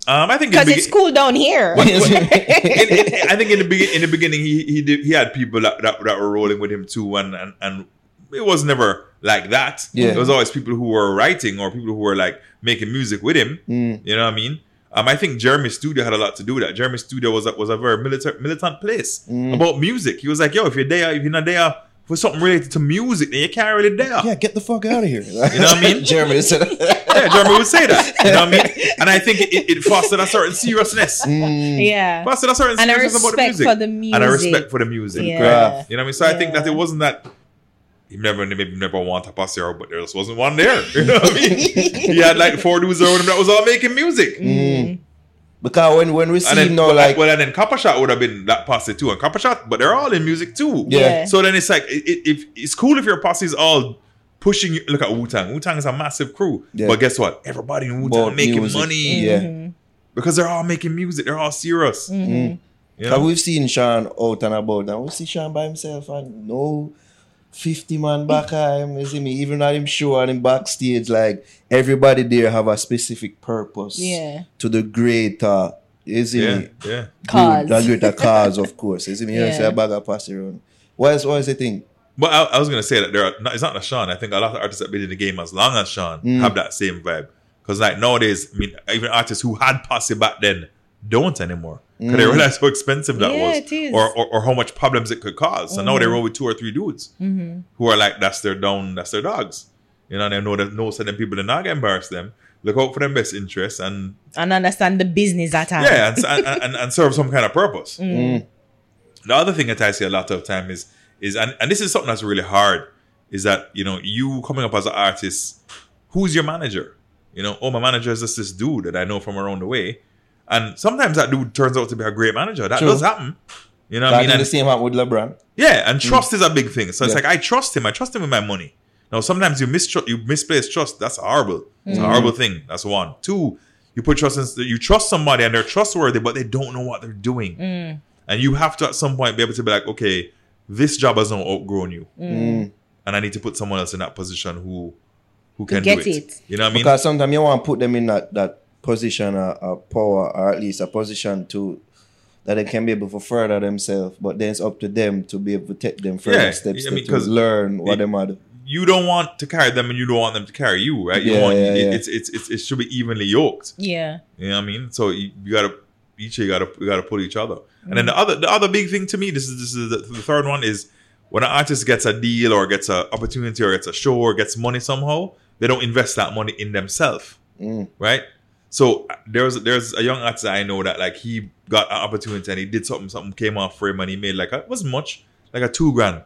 Um, I think Because the it's begin- cool down here. in, in, I think in the begin, in the beginning he he did he had people that, that, that were rolling with him too and, and and it was never like that. Yeah. It was always people who were writing or people who were like making music with him. Mm. You know what I mean? Um, I think Jeremy Studio had a lot to do with that. Jeremy Studio was a, was a very militant militant place Mm. about music. He was like, yo, if you're there, if you're not there for something related to music, then you can't really there. Yeah, get the fuck out of here. You know what I mean? Jeremy said Yeah, Jeremy would say that. You know what I mean? And I think it, it fostered a certain seriousness. Mm. yeah. Fostered a certain And seriousness about the respect music. for the music. And a respect for the music. Yeah. Craft. You know what I mean? So I think that it wasn't that he never maybe never want a posse or but there just wasn't one there. You know what I mean? he had like four dudes around him that was all making music. Mm. Because when, when we see And then, now, well, like, well, and then Copper Shot would have been that posse too, and Copper Shot, but they're all in music too. Yeah. Yeah. So then it's like, it, it, if it's cool if your posse is all pushing you. Look at Wu Tang. Wu Tang is a massive crew, Yeah. but guess what? Everybody in Wu Tang making music. money Yeah. because they're all making music. They're all serious. Mm-hmm. Mm. You know? we've seen Sean out and about, and we see Sean by himself, and no 50 man back him. You see me, even at him show and him backstage, like everybody there have a specific purpose Yeah. to the greater, you see Yeah, me, yeah. Cause. good, the greater cause, of course. You see me, you Yeah. see a bag of pass around. What is, what is the thing? But I, I was gonna say that there are not, it's not the Sean. I think a lot of artists that been in the game as long as Sean Mm. have that same vibe. Because like nowadays, I mean, even artists who had posse back then don't anymore because they Mm. realize how expensive that Yeah, was, it is. Or, or or how much problems it could cause. So now they roll with two or three dudes Mm-hmm. who are like that's their down, that's their dogs. You know, and they know that no certain people are not get embarrass them. Look out for their best interests and And understand the business at hand. yeah, and, and, and, and serve some kind of purpose. Mm. The other thing that I see a lot of time is is and, and this is something that's really hard is that you know you coming up as an artist, who's your manager? You know, oh my manager is just this dude that I know from around the way, and sometimes that dude turns out to be a great manager. That True. does happen. You know what That I mean? is And- the same happened with LeBron. yeah, and mm. trust is a big thing. So it's like I trust him. I trust him with my money. Now sometimes you mistrust, you misplace trust. That's horrible. It's a mm. horrible thing. That's one. Two, you put trust in. You trust somebody and they're trustworthy, but they don't know what they're doing. Mm. And you have to at some point be able to be like, okay, this job has now outgrown you, Mm. and I need to put someone else in that position who who can get do it. it. You know what I mean? Because sometimes you want to put them in that, that position of, of power, or at least a position to that they can be able to further themselves. But then it's up to them to be able to take them further Yeah, steps I mean, to 'cause learn what it- them are. do. you don't want to carry them, and you don't want them to carry you, right? You Yeah, want yeah, it, yeah. It's, it's it's it should be evenly yoked. Yeah. You know what I mean? So you, you gotta each of you gotta you gotta pull each other. And then the other the other big thing to me, this is this is the, the third one is when an artist gets a deal or gets an opportunity or gets a show or gets money somehow, they don't invest that money in themselves, Mm. right? So uh, there's there's a young artist I know that like he got an opportunity and he did something something came off for him and he made like a, it wasn't much like a two grand.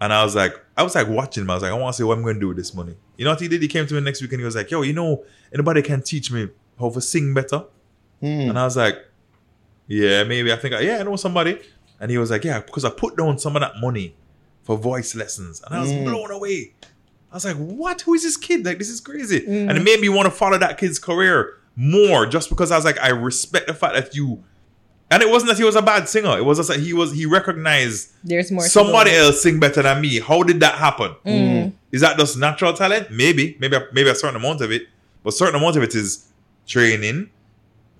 And I was like, I was like watching him. I was like, I want to see what I'm going to do with this money. You know what he did? He came to me next week and he was like, Yo, you know, anybody can teach me how to sing better? Mm. And I was like, yeah, maybe. I think, I, yeah, I know somebody. And he was like, yeah, because I put down some of that money for voice lessons. And I was Mm. blown away. I was like, what? Who is this kid? Like, this is crazy. And it made me want to follow that kid's career more just because I was like, I respect the fact that you And it wasn't that he was a bad singer. It was just that he was he recognized There's more. somebody go. else sing better than me. How did that happen? Mm. Is that just natural talent? Maybe, maybe, maybe a certain amount of it, but certain amount of it is training.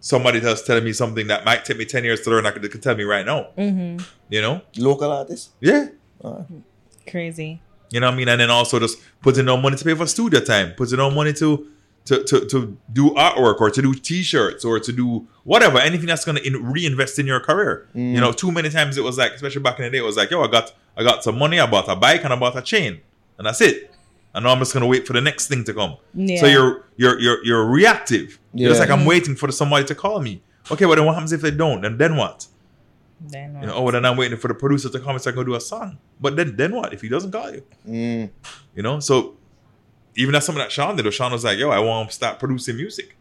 Somebody else telling me something that might take me ten years to learn. I could, could tell me right now. Mm-hmm. You know? Local artist. Yeah. Crazy. You know what I mean? And then also just putting no money to pay for studio time, putting no money to to to, to do artwork or to do t-shirts or to do whatever, anything that's gonna reinvest in your career. You know, too many times it was like, especially back in the day, it was like, yo, I got I got some money, I bought a bike and I bought a chain, and that's it. And now I'm just gonna wait for the next thing to come. Yeah. So you're you're you're you're reactive. You're just like I'm waiting for somebody to call me. Okay, well then what happens if they don't? And then what? Then You know, oh, then I'm waiting for the producer to come so I can do a song. But then then what if he doesn't call you? Mm. You know, so even that's something that Sean did. Sean was like, "Yo, I want to start producing music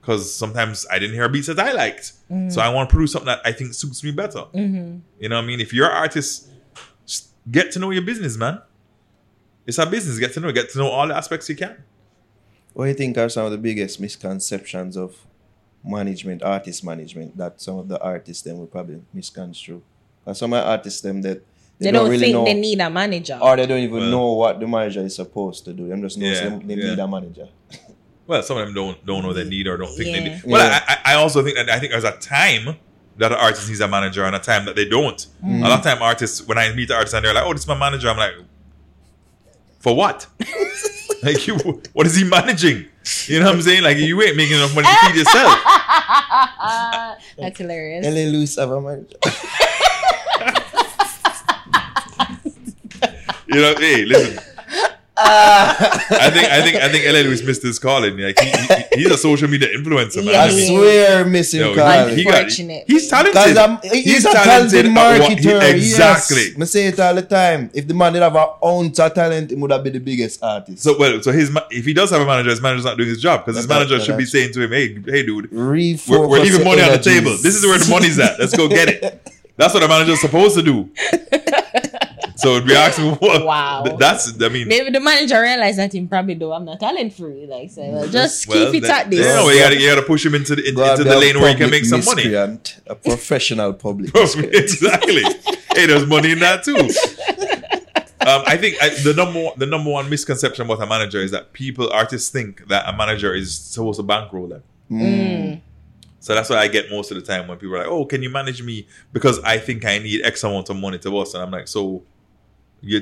because sometimes I didn't hear beats that I liked, so I want to produce something that I think suits me better." Mm-hmm. You know what I mean? If you're an artist, get to know your business, man. It's a business. Get to know. Get to know all the aspects you can. What do you think are some of the biggest misconceptions of management, artist management, that some of the artists then will probably misconstrue? Because some of the artists them that They, don't, really think they need a manager. or they don't even Well- know what the manager is supposed to do. Them just know Yeah, say they yeah. need a manager. Well, some of them don't don't know they need or don't think they need. Well, Yeah. I, I I also think that I think there's a time that an artist needs a manager and a time that they don't. Mm. A lot of time artists, when I meet the artist and they're like, "Oh, this is my manager," I'm like, "For what? like, you, what is he managing? You know what I'm saying? Like, you ain't making enough money to feed yourself." That's hilarious. LA Lewis have a manager. You know, hey, listen. Uh, I think I think I think LA Lewis missed his calling. Like he, he, he's a social media influencer, man. Yeah, I I mean, swear, missing yo, Carl. he, he got, he's talented. Because I'm, he's, a talented at what he- marketer. exactly. Yes. I say it all the time. If the man did have an ounce of talent, he would have been the biggest artist. So well, so his if he does have a manager, his manager's not doing his job because his manager should be saying to him, "Hey, hey, dude, Refocus we're, we're leaving your money on the table. This is where the money's at. Let's go get it." That's what a manager's supposed to do. so if we ask him, what, Wow. that's I mean, Maybe the manager realized that him probably do I'm not talent free. Like say, well, just well, keep it at this. Yeah, well, you gotta you gotta push him into the in- into the lane where he can make some money. miscreant, A professional public. exactly. hey, there's money in that too. Um, I think I, the number one, the number one misconception about a manager is that people artists think that a manager is supposed to bankroll them. Mm. So that's why I get most of the time when people are like, "Oh, can you manage me?" Because I think I need X amount of money to boss, and I'm like, "So, you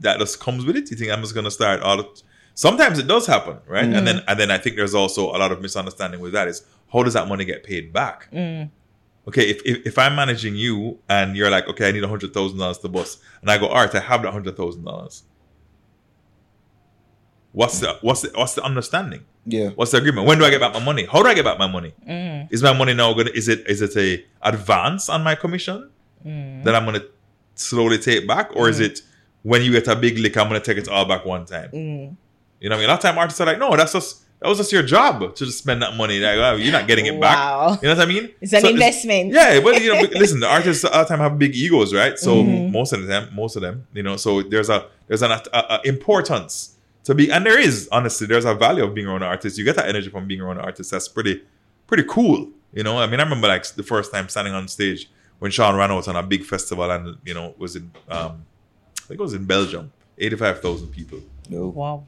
that just comes with it? You think I'm just gonna start all?" The, sometimes it does happen, right? And then and then I think there's also a lot of misunderstanding with that. Is how does that money get paid back? Mm. Okay, if, if if I'm managing you and you're like, okay, I need a hundred thousand dollars to boss, and I go, all right, I have that hundred thousand dollars. What's the what's the what's the understanding? Yeah. What's the agreement? When do I get back my money? How do I get back my money? Mm. Is my money now gonna? Is it is it a advance on my commission Mm. that I'm gonna slowly take back, or is it when you get a big lick, I'm gonna take it all back one time? Mm. You know what I mean? A lot of time artists are like, no, that's just that was just your job to just spend that money. Like, oh, you're not getting it back. You know what I mean? It's an So investment. yeah, but you know, listen, the artists all the time have big egos, right? So Mm-hmm. most of them, most of them, you know, so there's a there's an a, a importance to be, and there is honestly, there's a value of being around an artist. You get that energy from being around an artist. That's pretty pretty cool. You know, I mean, I remember like the first time standing on stage when Sean ran out on a big festival, and you know, was in um, I think it was in Belgium, eighty five thousand people, No. Wow.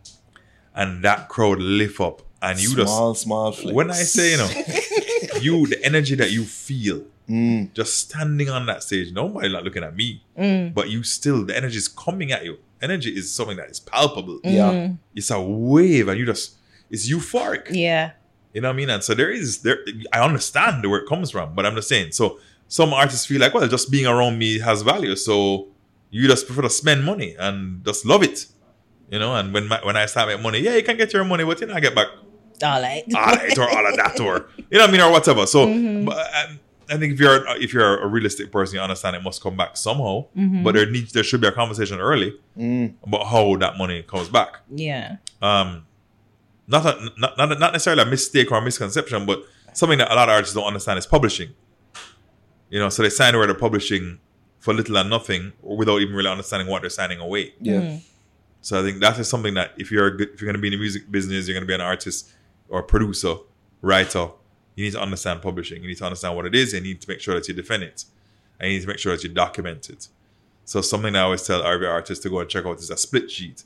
and that crowd lift up, and you just small, small flex. when I say, you know, you the energy that you feel Mm. just standing on that stage, nobody not looking at me, Mm. but you still the energy is coming at you. Energy is something that is palpable. Yeah. Mm. It's a wave, and you just it's euphoric. Yeah. You know what I mean? And so there is there. I understand where it comes from, but I'm just saying. So some artists feel like, well, just being around me has value, so you just prefer to spend money and just love it. You know, and when my, when I start making money, yeah, you can get your money, but you know, I get back All right. all right or all of that or you know what I mean or whatever. So Mm-hmm. but, um, I think if you're if you're a realistic person, you understand it must come back somehow. Mm-hmm. But there needs there should be a conversation early Mm. about how that money comes back. Yeah. Um, not a, not, not not necessarily a mistake or a misconception, but something that a lot of artists don't understand is publishing. You know, so they sign away they're publishing for little and nothing, without even really understanding what they're signing away. Yeah. Mm. So I think that is something that if you're a good, if you're going to be in the music business, you're going to be an artist or producer, writer, you need to understand publishing. You need to understand what it is. And you need to make sure that you defend it. And you need to make sure that you document it. So something I always tell every artist to go and check out is a split sheet.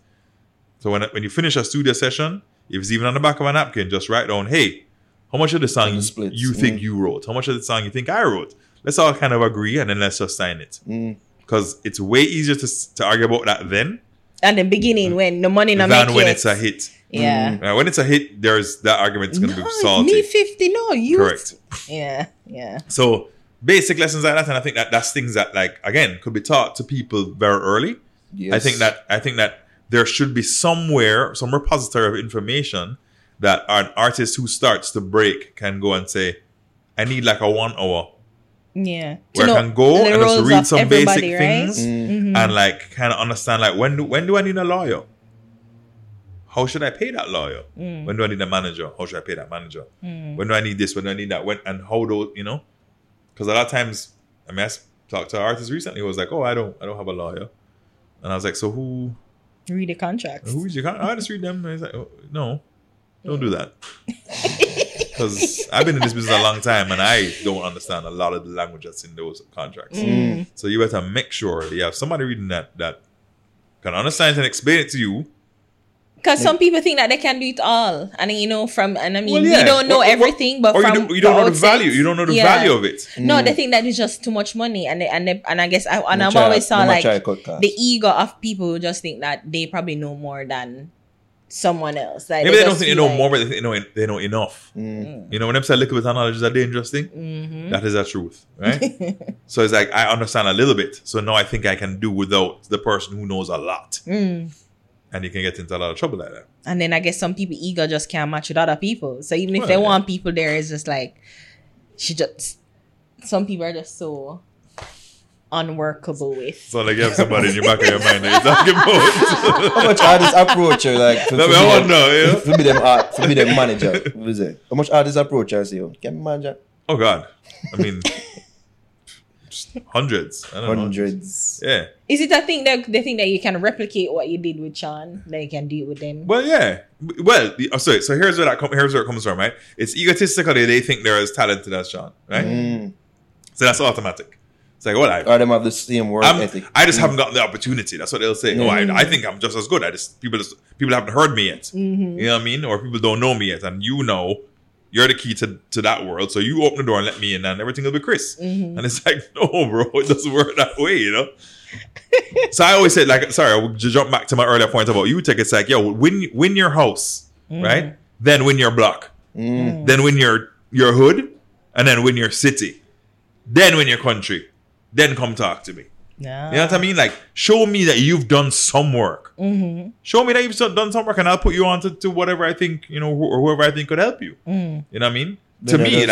So when when you finish a studio session, if it's even on the back of a napkin, just write down, hey, how much of the song the you, splits, you think mm. you wrote? How much of the song you think I wrote? Let's all kind of agree and then let's just sign it. Mm. Because it's way easier to, to argue about that then At the beginning, when the money not than make when it. it's a hit. Yeah. Uh, when it's a hit, there's that argument is going to no, be it's salty. me 50. No, you. Correct. Yeah, yeah. So basic lessons like that, and I think that that's things that like again could be taught to people very early. Yes. I think that I think that there should be somewhere some repository of information that an artist who starts to break can go and say, I need like a one hour Yeah. where I can go and just read some basic right? things Mm. and like kind of understand like when do when do I need a lawyer? How should I pay that lawyer? Mm. When do I need a manager? How should I pay that manager? When do I need this? When do I need that? When and how do you know? Because a lot of times, I mean, I talked to an artist recently who was like, "Oh, I don't, I don't have a lawyer," and I was like, "So who, Read the contracts. who is your? contract? I just read them." And he's like, oh, "No, don't do that," because I've been in this business a long time and I don't understand a lot of the language that's in those contracts. Mm. So you better make sure you have somebody reading that that can understand and explain it to you. Because some people think that they can do it all, and you know, from and I mean, Well, yeah. we don't know Or- or- everything, but or you from don't, you don't the know the outset, value. You don't know the yeah. value of it. No, they think that it's just too much money, and they, and they, and I guess I, and I've always saw like try cut costs. the ego of people who just think that they probably know more than someone else. Like Maybe they don't think they know like- more, but they think they know, they know enough. Mm. You know, when them say little bit of knowledge is a dangerous thing, Mm-hmm. that is the truth, right? so it's like I understand a little bit, so now I think I can do without the person who knows a lot, Mm. and you can get into a lot of trouble like that. And then I guess some people ego just can't match with other people. So even if Well, they yeah. want people there, it's just like she just some people are just so unworkable with. So like you have somebody in your back of your mind that you're talking about. How much artists approach you like for, Let for me be wonder, them, yeah. for be them art, for be them manager? What is it? How much artists approach her and say, "Oh, can me manager?" Oh God, I mean, hundreds. I don't Hundreds. know. Yeah. Is it a thing that they think that you can replicate what you did with Sean? That you can do it with them? Well, yeah. Well, the- oh, sorry. So here's where that com- here's where it comes from, right? It's egotistically they think they're as talented as Sean, right? Mm. So that's automatic. It's like, well, I, Or them have the same work I'm, ethic. I just haven't gotten the opportunity. That's what they'll say. Oh, I, I think I'm just as good. I just people just people haven't heard me yet. Mm-hmm. You know what I mean? Or people don't know me yet, and you know. You're the key to, to that world, so you open the door and let me in, and everything will be Chris. Mm-hmm. And it's like, no, bro, it doesn't work that way, you know. so I always say, like, sorry, I will jump back to my earlier point about you. Take it's like, yo, win win your house, Mm-hmm. right? Then win your block, Mm. then win your your hood, and then win your city, then win your country, then come talk to me. No. You know what I mean? Like, show me that you've done some work. Mm-hmm. Show me that you've done some work, and I'll put you on to, to whatever I think you know, wh- or whoever I think could help you. Mm. You know what I mean? to Then I me, just-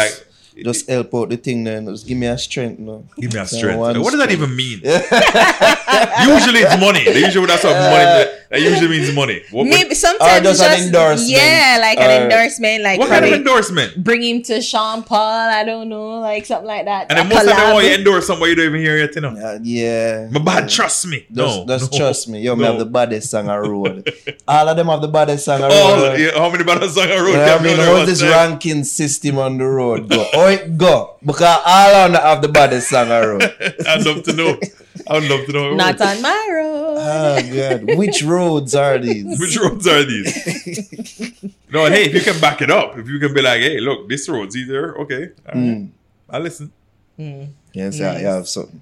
like, Just help out the thing then. Just give me a strength, no. give me a strength. one what does that even mean? usually it's money. They usually that's what money. That usually means money. What, what, Maybe sometimes just it's an endorsement. yeah, like an Or- endorsement, like what kind of endorsement? bring him to Sean Paul. I don't know, like something like that. And then most of the time, collab. when you endorse somebody you don't even hear yet, you know. Uh, yeah. My bad, trust me. Just, no, just no. trust me. Yo, me No. have the baddest song on road. All of them have the baddest song on Oh, road. yeah, how many battles on the road? You know can I mean, on how's this time? ranking system on the road go? Oh, it go. Because all on the have the baddest song on road. I'd love to know. I'd love to know. Not on my road. Oh, God. Which roads are these? Which roads are these? no, hey, if you can back it up, if you can be like, hey, look, this road's either okay, all right, Mm. I listen. Yes, I have something.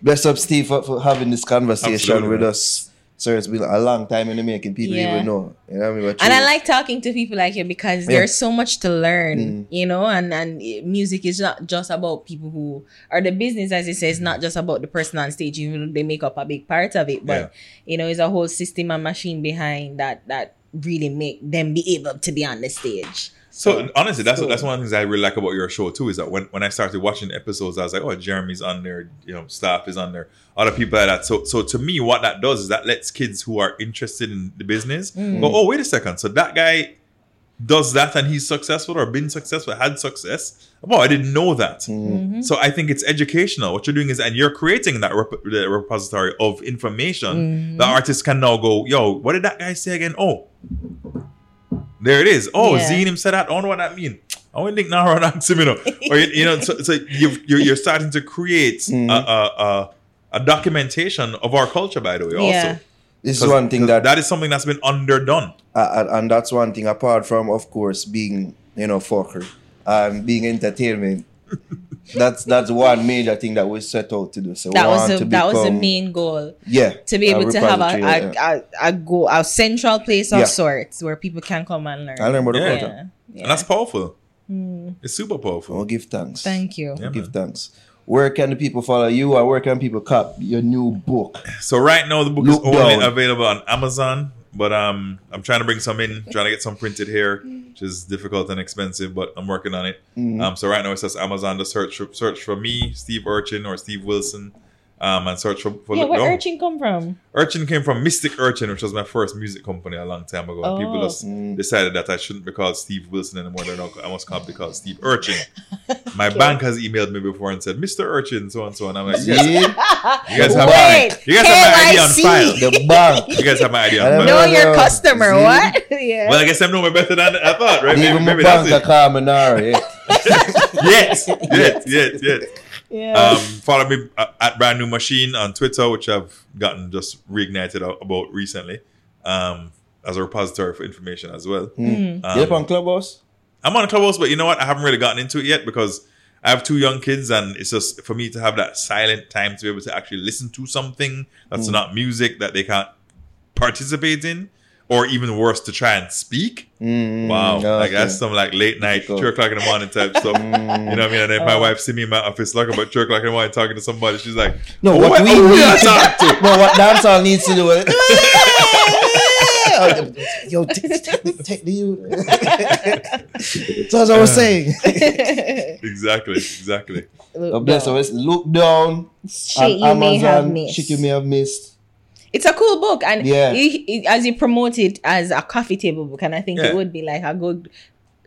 Bless up, Steve, for, for having this conversation Absolutely, with man. us. Sir, it's been a long time in the making. People Yeah. even know. You know what I mean? But And I like talking to people like you because Yeah. there's so much to learn, Mm. you know. And and music is not just about people who are the business, as it says, not just about the person on stage. Even though they make up a big part of it, but you know, it's a whole system and machine behind that that really make them be able to be on the stage. So honestly, that's cool. that's one of the things I really like about your show too. Is that when, when I started watching episodes, I was like, oh, Jeremy's on there, you know, staff is on there, other people like that. So so to me, what that does is that lets kids who are interested in the business Mm. go, oh, wait a second, so that guy does that and he's successful or been successful, had success. Oh, I didn't know that. Mm-hmm. So I think it's educational. What you're doing is, and you're creating that rep- the repository of information. Mm-hmm. The artists can now go, yo, what did that guy say again? Oh, there it is. Oh, Yeah. Zine him said that. I don't know what that mean. I wouldn't think now run answer you know. Or you, you know, so, so you've, you're you're starting to create Mm-hmm. a, a, a a documentation of our culture, by the way. Yeah. Also, This is 'Cause- one thing that, that is something that's been underdone. uh, uh, and that's one thing apart from, of course, being you know fucker and being entertainment. That's that's one major thing that we set out to do. So That was want the to that was the main goal. Yeah, To be able to have a, a, yeah. a, a go a central place of Yeah. sorts where people can come and learn. I learn about the Yeah. culture. yeah. yeah. And that's powerful. Mm. It's super powerful. Oh, give thanks. Thank you. Yeah, give man. thanks. Where can the people follow you, or where can people cop your new book? So right now the book Look is only down. available on Amazon, but um, I'm trying to bring some in, trying to get some printed here, which is difficult and expensive, but I'm working on it. Mm-hmm. Um, so right now it says Amazon to search search for me, Steve Urchin or Steve Wilson, um, and search for, for Yeah, where Down. urchin come from? Urchin came from Mystic Urchin, which was my first music company a long time ago. And people Oh. just decided that I shouldn't be called Steve Wilson anymore. They're not, I must come be called Steve Urchin. My bank has emailed me before and said, Mr. Urchin, so and so. And I'm like, yes, Yeah, you guys have Wait, my, you guys have my ID on file. the bank. You guys have my idea. I on file. Know your customer. See? What? yeah. Well, I guess I know me better than I thought, right? Maybe, Even my maybe that's it. Carmenara. Yeah. Yes, yes, yes, yes. Yeah. Um, follow me uh, at Brand New Machine on Twitter, which I've gotten just reignited about recently, um, as a repository for information as well. Mm-hmm. Um, you up on Clubhouse? I'm on Clubhouse, but you know what? I haven't really gotten into it yet because I have two young kids, and it's just for me to have that silent time to be able to actually listen to something that's not music that they can't participate in, or even worse, to try and speak. Mm, Wow, like okay. that's some like late night, Difficult. two o'clock in the morning type stuff. You know what I mean? And if my wife see me in my office like about two o'clock in the morning talking to somebody, she's like, No, "Oh, what what we who need you to talk to?" No, what dancehall needs to do is Yo, t- t- take the you. So as I was saying. Exactly, exactly. Look God bless down. us. Look down Shit on you may have missed. Shit you may have missed. It's a cool book, and Yeah. it- it- as you promote it as a coffee table book, and I think Yeah. it would be like a good,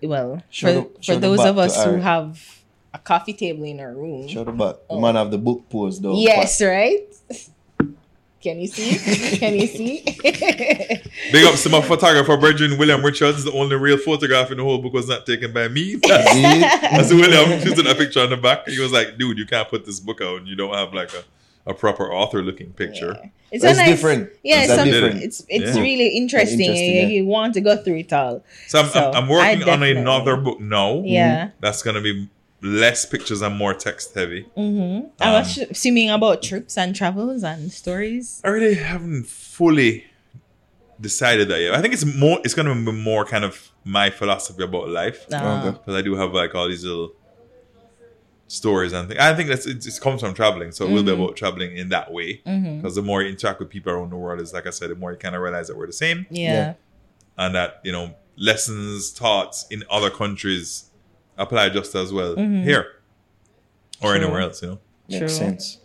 well, Show for, the- for those of us who have a coffee table in our room. Show the back. The oh. man have the book pose though. yes, right. Can you see? Can you see? Big ups to my photographer, Brethren William Richards. The only real photograph in the whole book was not taken by me. That's, See? that's William. She's in a picture on the back. He was like, dude, you can't put this book out and you don't have like a, a proper author looking picture. It's That's a nice, different. Yeah, It's it's, some- different. it's it's Yeah. really interesting. Interesting, you, yeah. you want to go through it all. So I'm, So, I'm, I'm working on another book now. Yeah. That's going to be less pictures and more text heavy. Mm-hmm. I Um, was assuming about trips and travels and stories. I really haven't fully decided that yet. I think it's more. It's going to be more kind of my philosophy about life Okay. because I do have like all these little stories and things. I think that's it, it comes from traveling, so it will be Mm-hmm. about traveling in that way. Because the more you interact with people around the world, is like I said, the more you kind of realize that we're the same, yeah. Yeah. and that you know lessons taught in other countries apply just as well here or Mm-hmm. True. anywhere else. You know, Makes True. sense.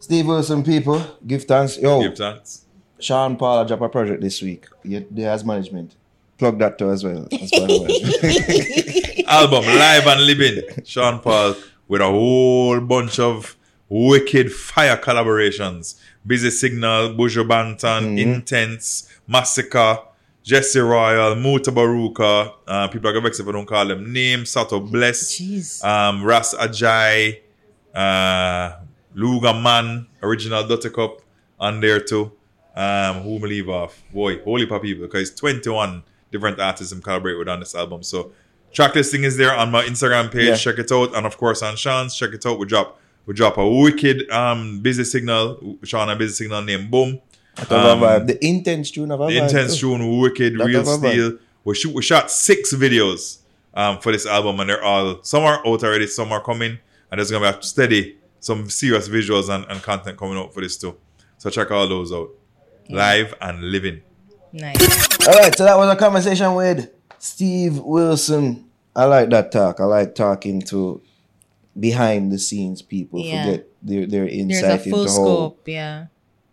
Steve Wilson, people, give thanks. Yo, give thanks. Sean Paul drop a project this week. Yeah, there has management. Plug that too as well. As part of it. Album live and living sean paul with a whole bunch of wicked fire collaborations. Busy signal buju banton Intence Masicka jesse royal Mutabaruka uh, people are gonna vex if i don't call them names sato bless Jeez. um ras ajay uh luga man original Dutty cup on there too. Um who will leave off? Boy holy pa people because 21 different artists I'm collaborate with on this album so track listing is there on my instagram page Yeah. check it out and of course on sean's check it out we drop we drop a wicked um busy signal sean a busy signal named boom That have a vibe. The intense tune of a the vibe intense too. tune, wicked, That real of a vibe. steel. We shoot, we shot six videos um, for this album, and they're all some are out already, some are coming, and there's gonna be a steady, some serious visuals and, and content coming out for this too. So check all those out, live and living. Nice. All right, so that was a conversation with Steve Wilson. I like that talk. I like talking to behind the scenes people Yeah. to get their, their There's a insight into how scope. Yeah.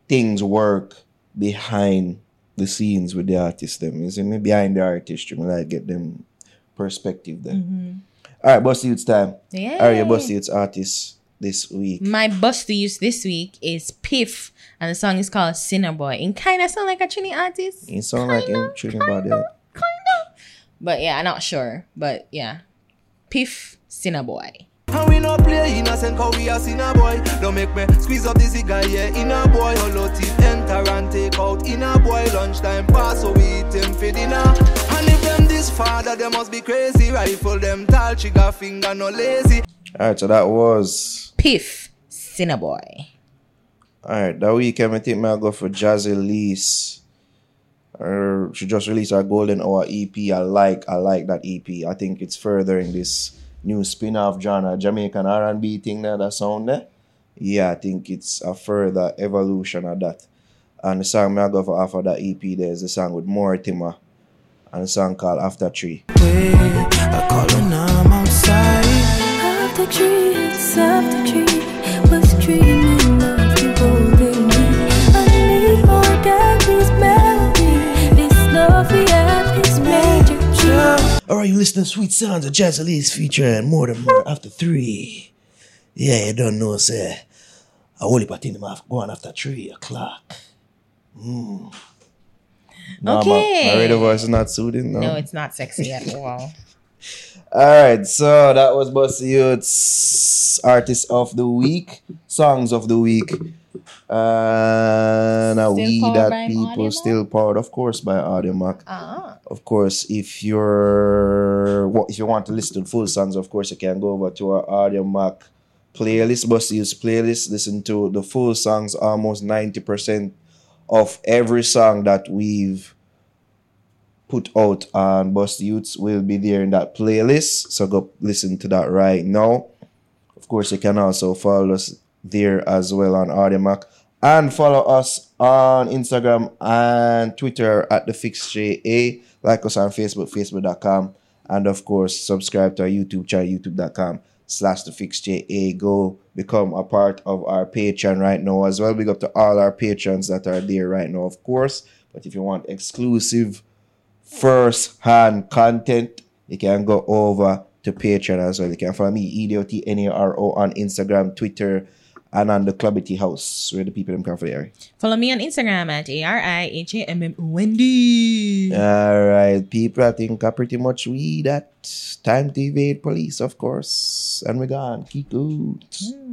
things work behind the scenes with the artist them. You see me? Behind the artistry. I like get them perspective there. Mm-hmm. All right, Buss Di Utes time. Yeah. Are you Buss Di Utes artist this week? My Buss Di Utes this week is Piff, and the song is called Sinner Boy. And kind of sound like a Trini artist. You sound like a him treating about that. But yeah, I'm not sure. But yeah, Piff Sinner Boy. And we no play innocent cause we a boy Don't make me squeeze up the cigar, yeah, in a boy Hollow teeth enter and take out in a boy Lunchtime pass so we eat him for dinner And if them this father, they must be crazy Rifle them tall, trigger finger no lazy Alright, so that was Piff Sinner Boy. alright. That weekend I think I'll go for Jaz Elise. Or she just released her Golden Hour EP. I like I like that EP. I think it's furthering this new spin-off genre, Jamaican R&B thing there, that sound there. Yeah, I think it's a further evolution of that. And the song I go for after that EP there's the song with Mortimer and the song called After Tree. I call her now, I'm outside After trees, after tree, Alright, you listening to Sweet Sounds of Jaz Elise featuring Mortimer after three. Yeah, you don't know, say. I only put in off going after three o'clock. Mm. No, Okay. My, my radio voice is not soothing, no. No, it's not sexy at all. Alright, so that was Buss Di Utes Artist of the Week, Songs of the Week. And a we that people Audiomack? still powered, of course, by Audiomack. Ah. Of course, if you're if you want to listen to full songs, of course, you can go over to our Audiomack playlist, Buss Di Utes playlist. Listen to the full songs, almost ninety percent of every song that we've put out on Buss Di Utes will be there in that playlist. So go listen to that right now. Of course, you can also follow us there as well on Audiomack. And follow us on Instagram and Twitter at the Fix JA. Like us on Facebook, facebook.com. And of course, subscribe to our YouTube channel, youtube.com slash the Fix JA. Go become a part of our Patreon right now as well. Big up to all our patrons that are there right now, of course. But if you want exclusive first hand content, you can go over to Patreon as well. You can follow me, EDOTNARO, on Instagram, Twitter, and on the Clubbity House, where the people them come for there. Follow me on Instagram at A R I H A M M Wendy. All right, people, I think I pretty much we that time to evade police, of course. And we're gone. Keep good. Hmm.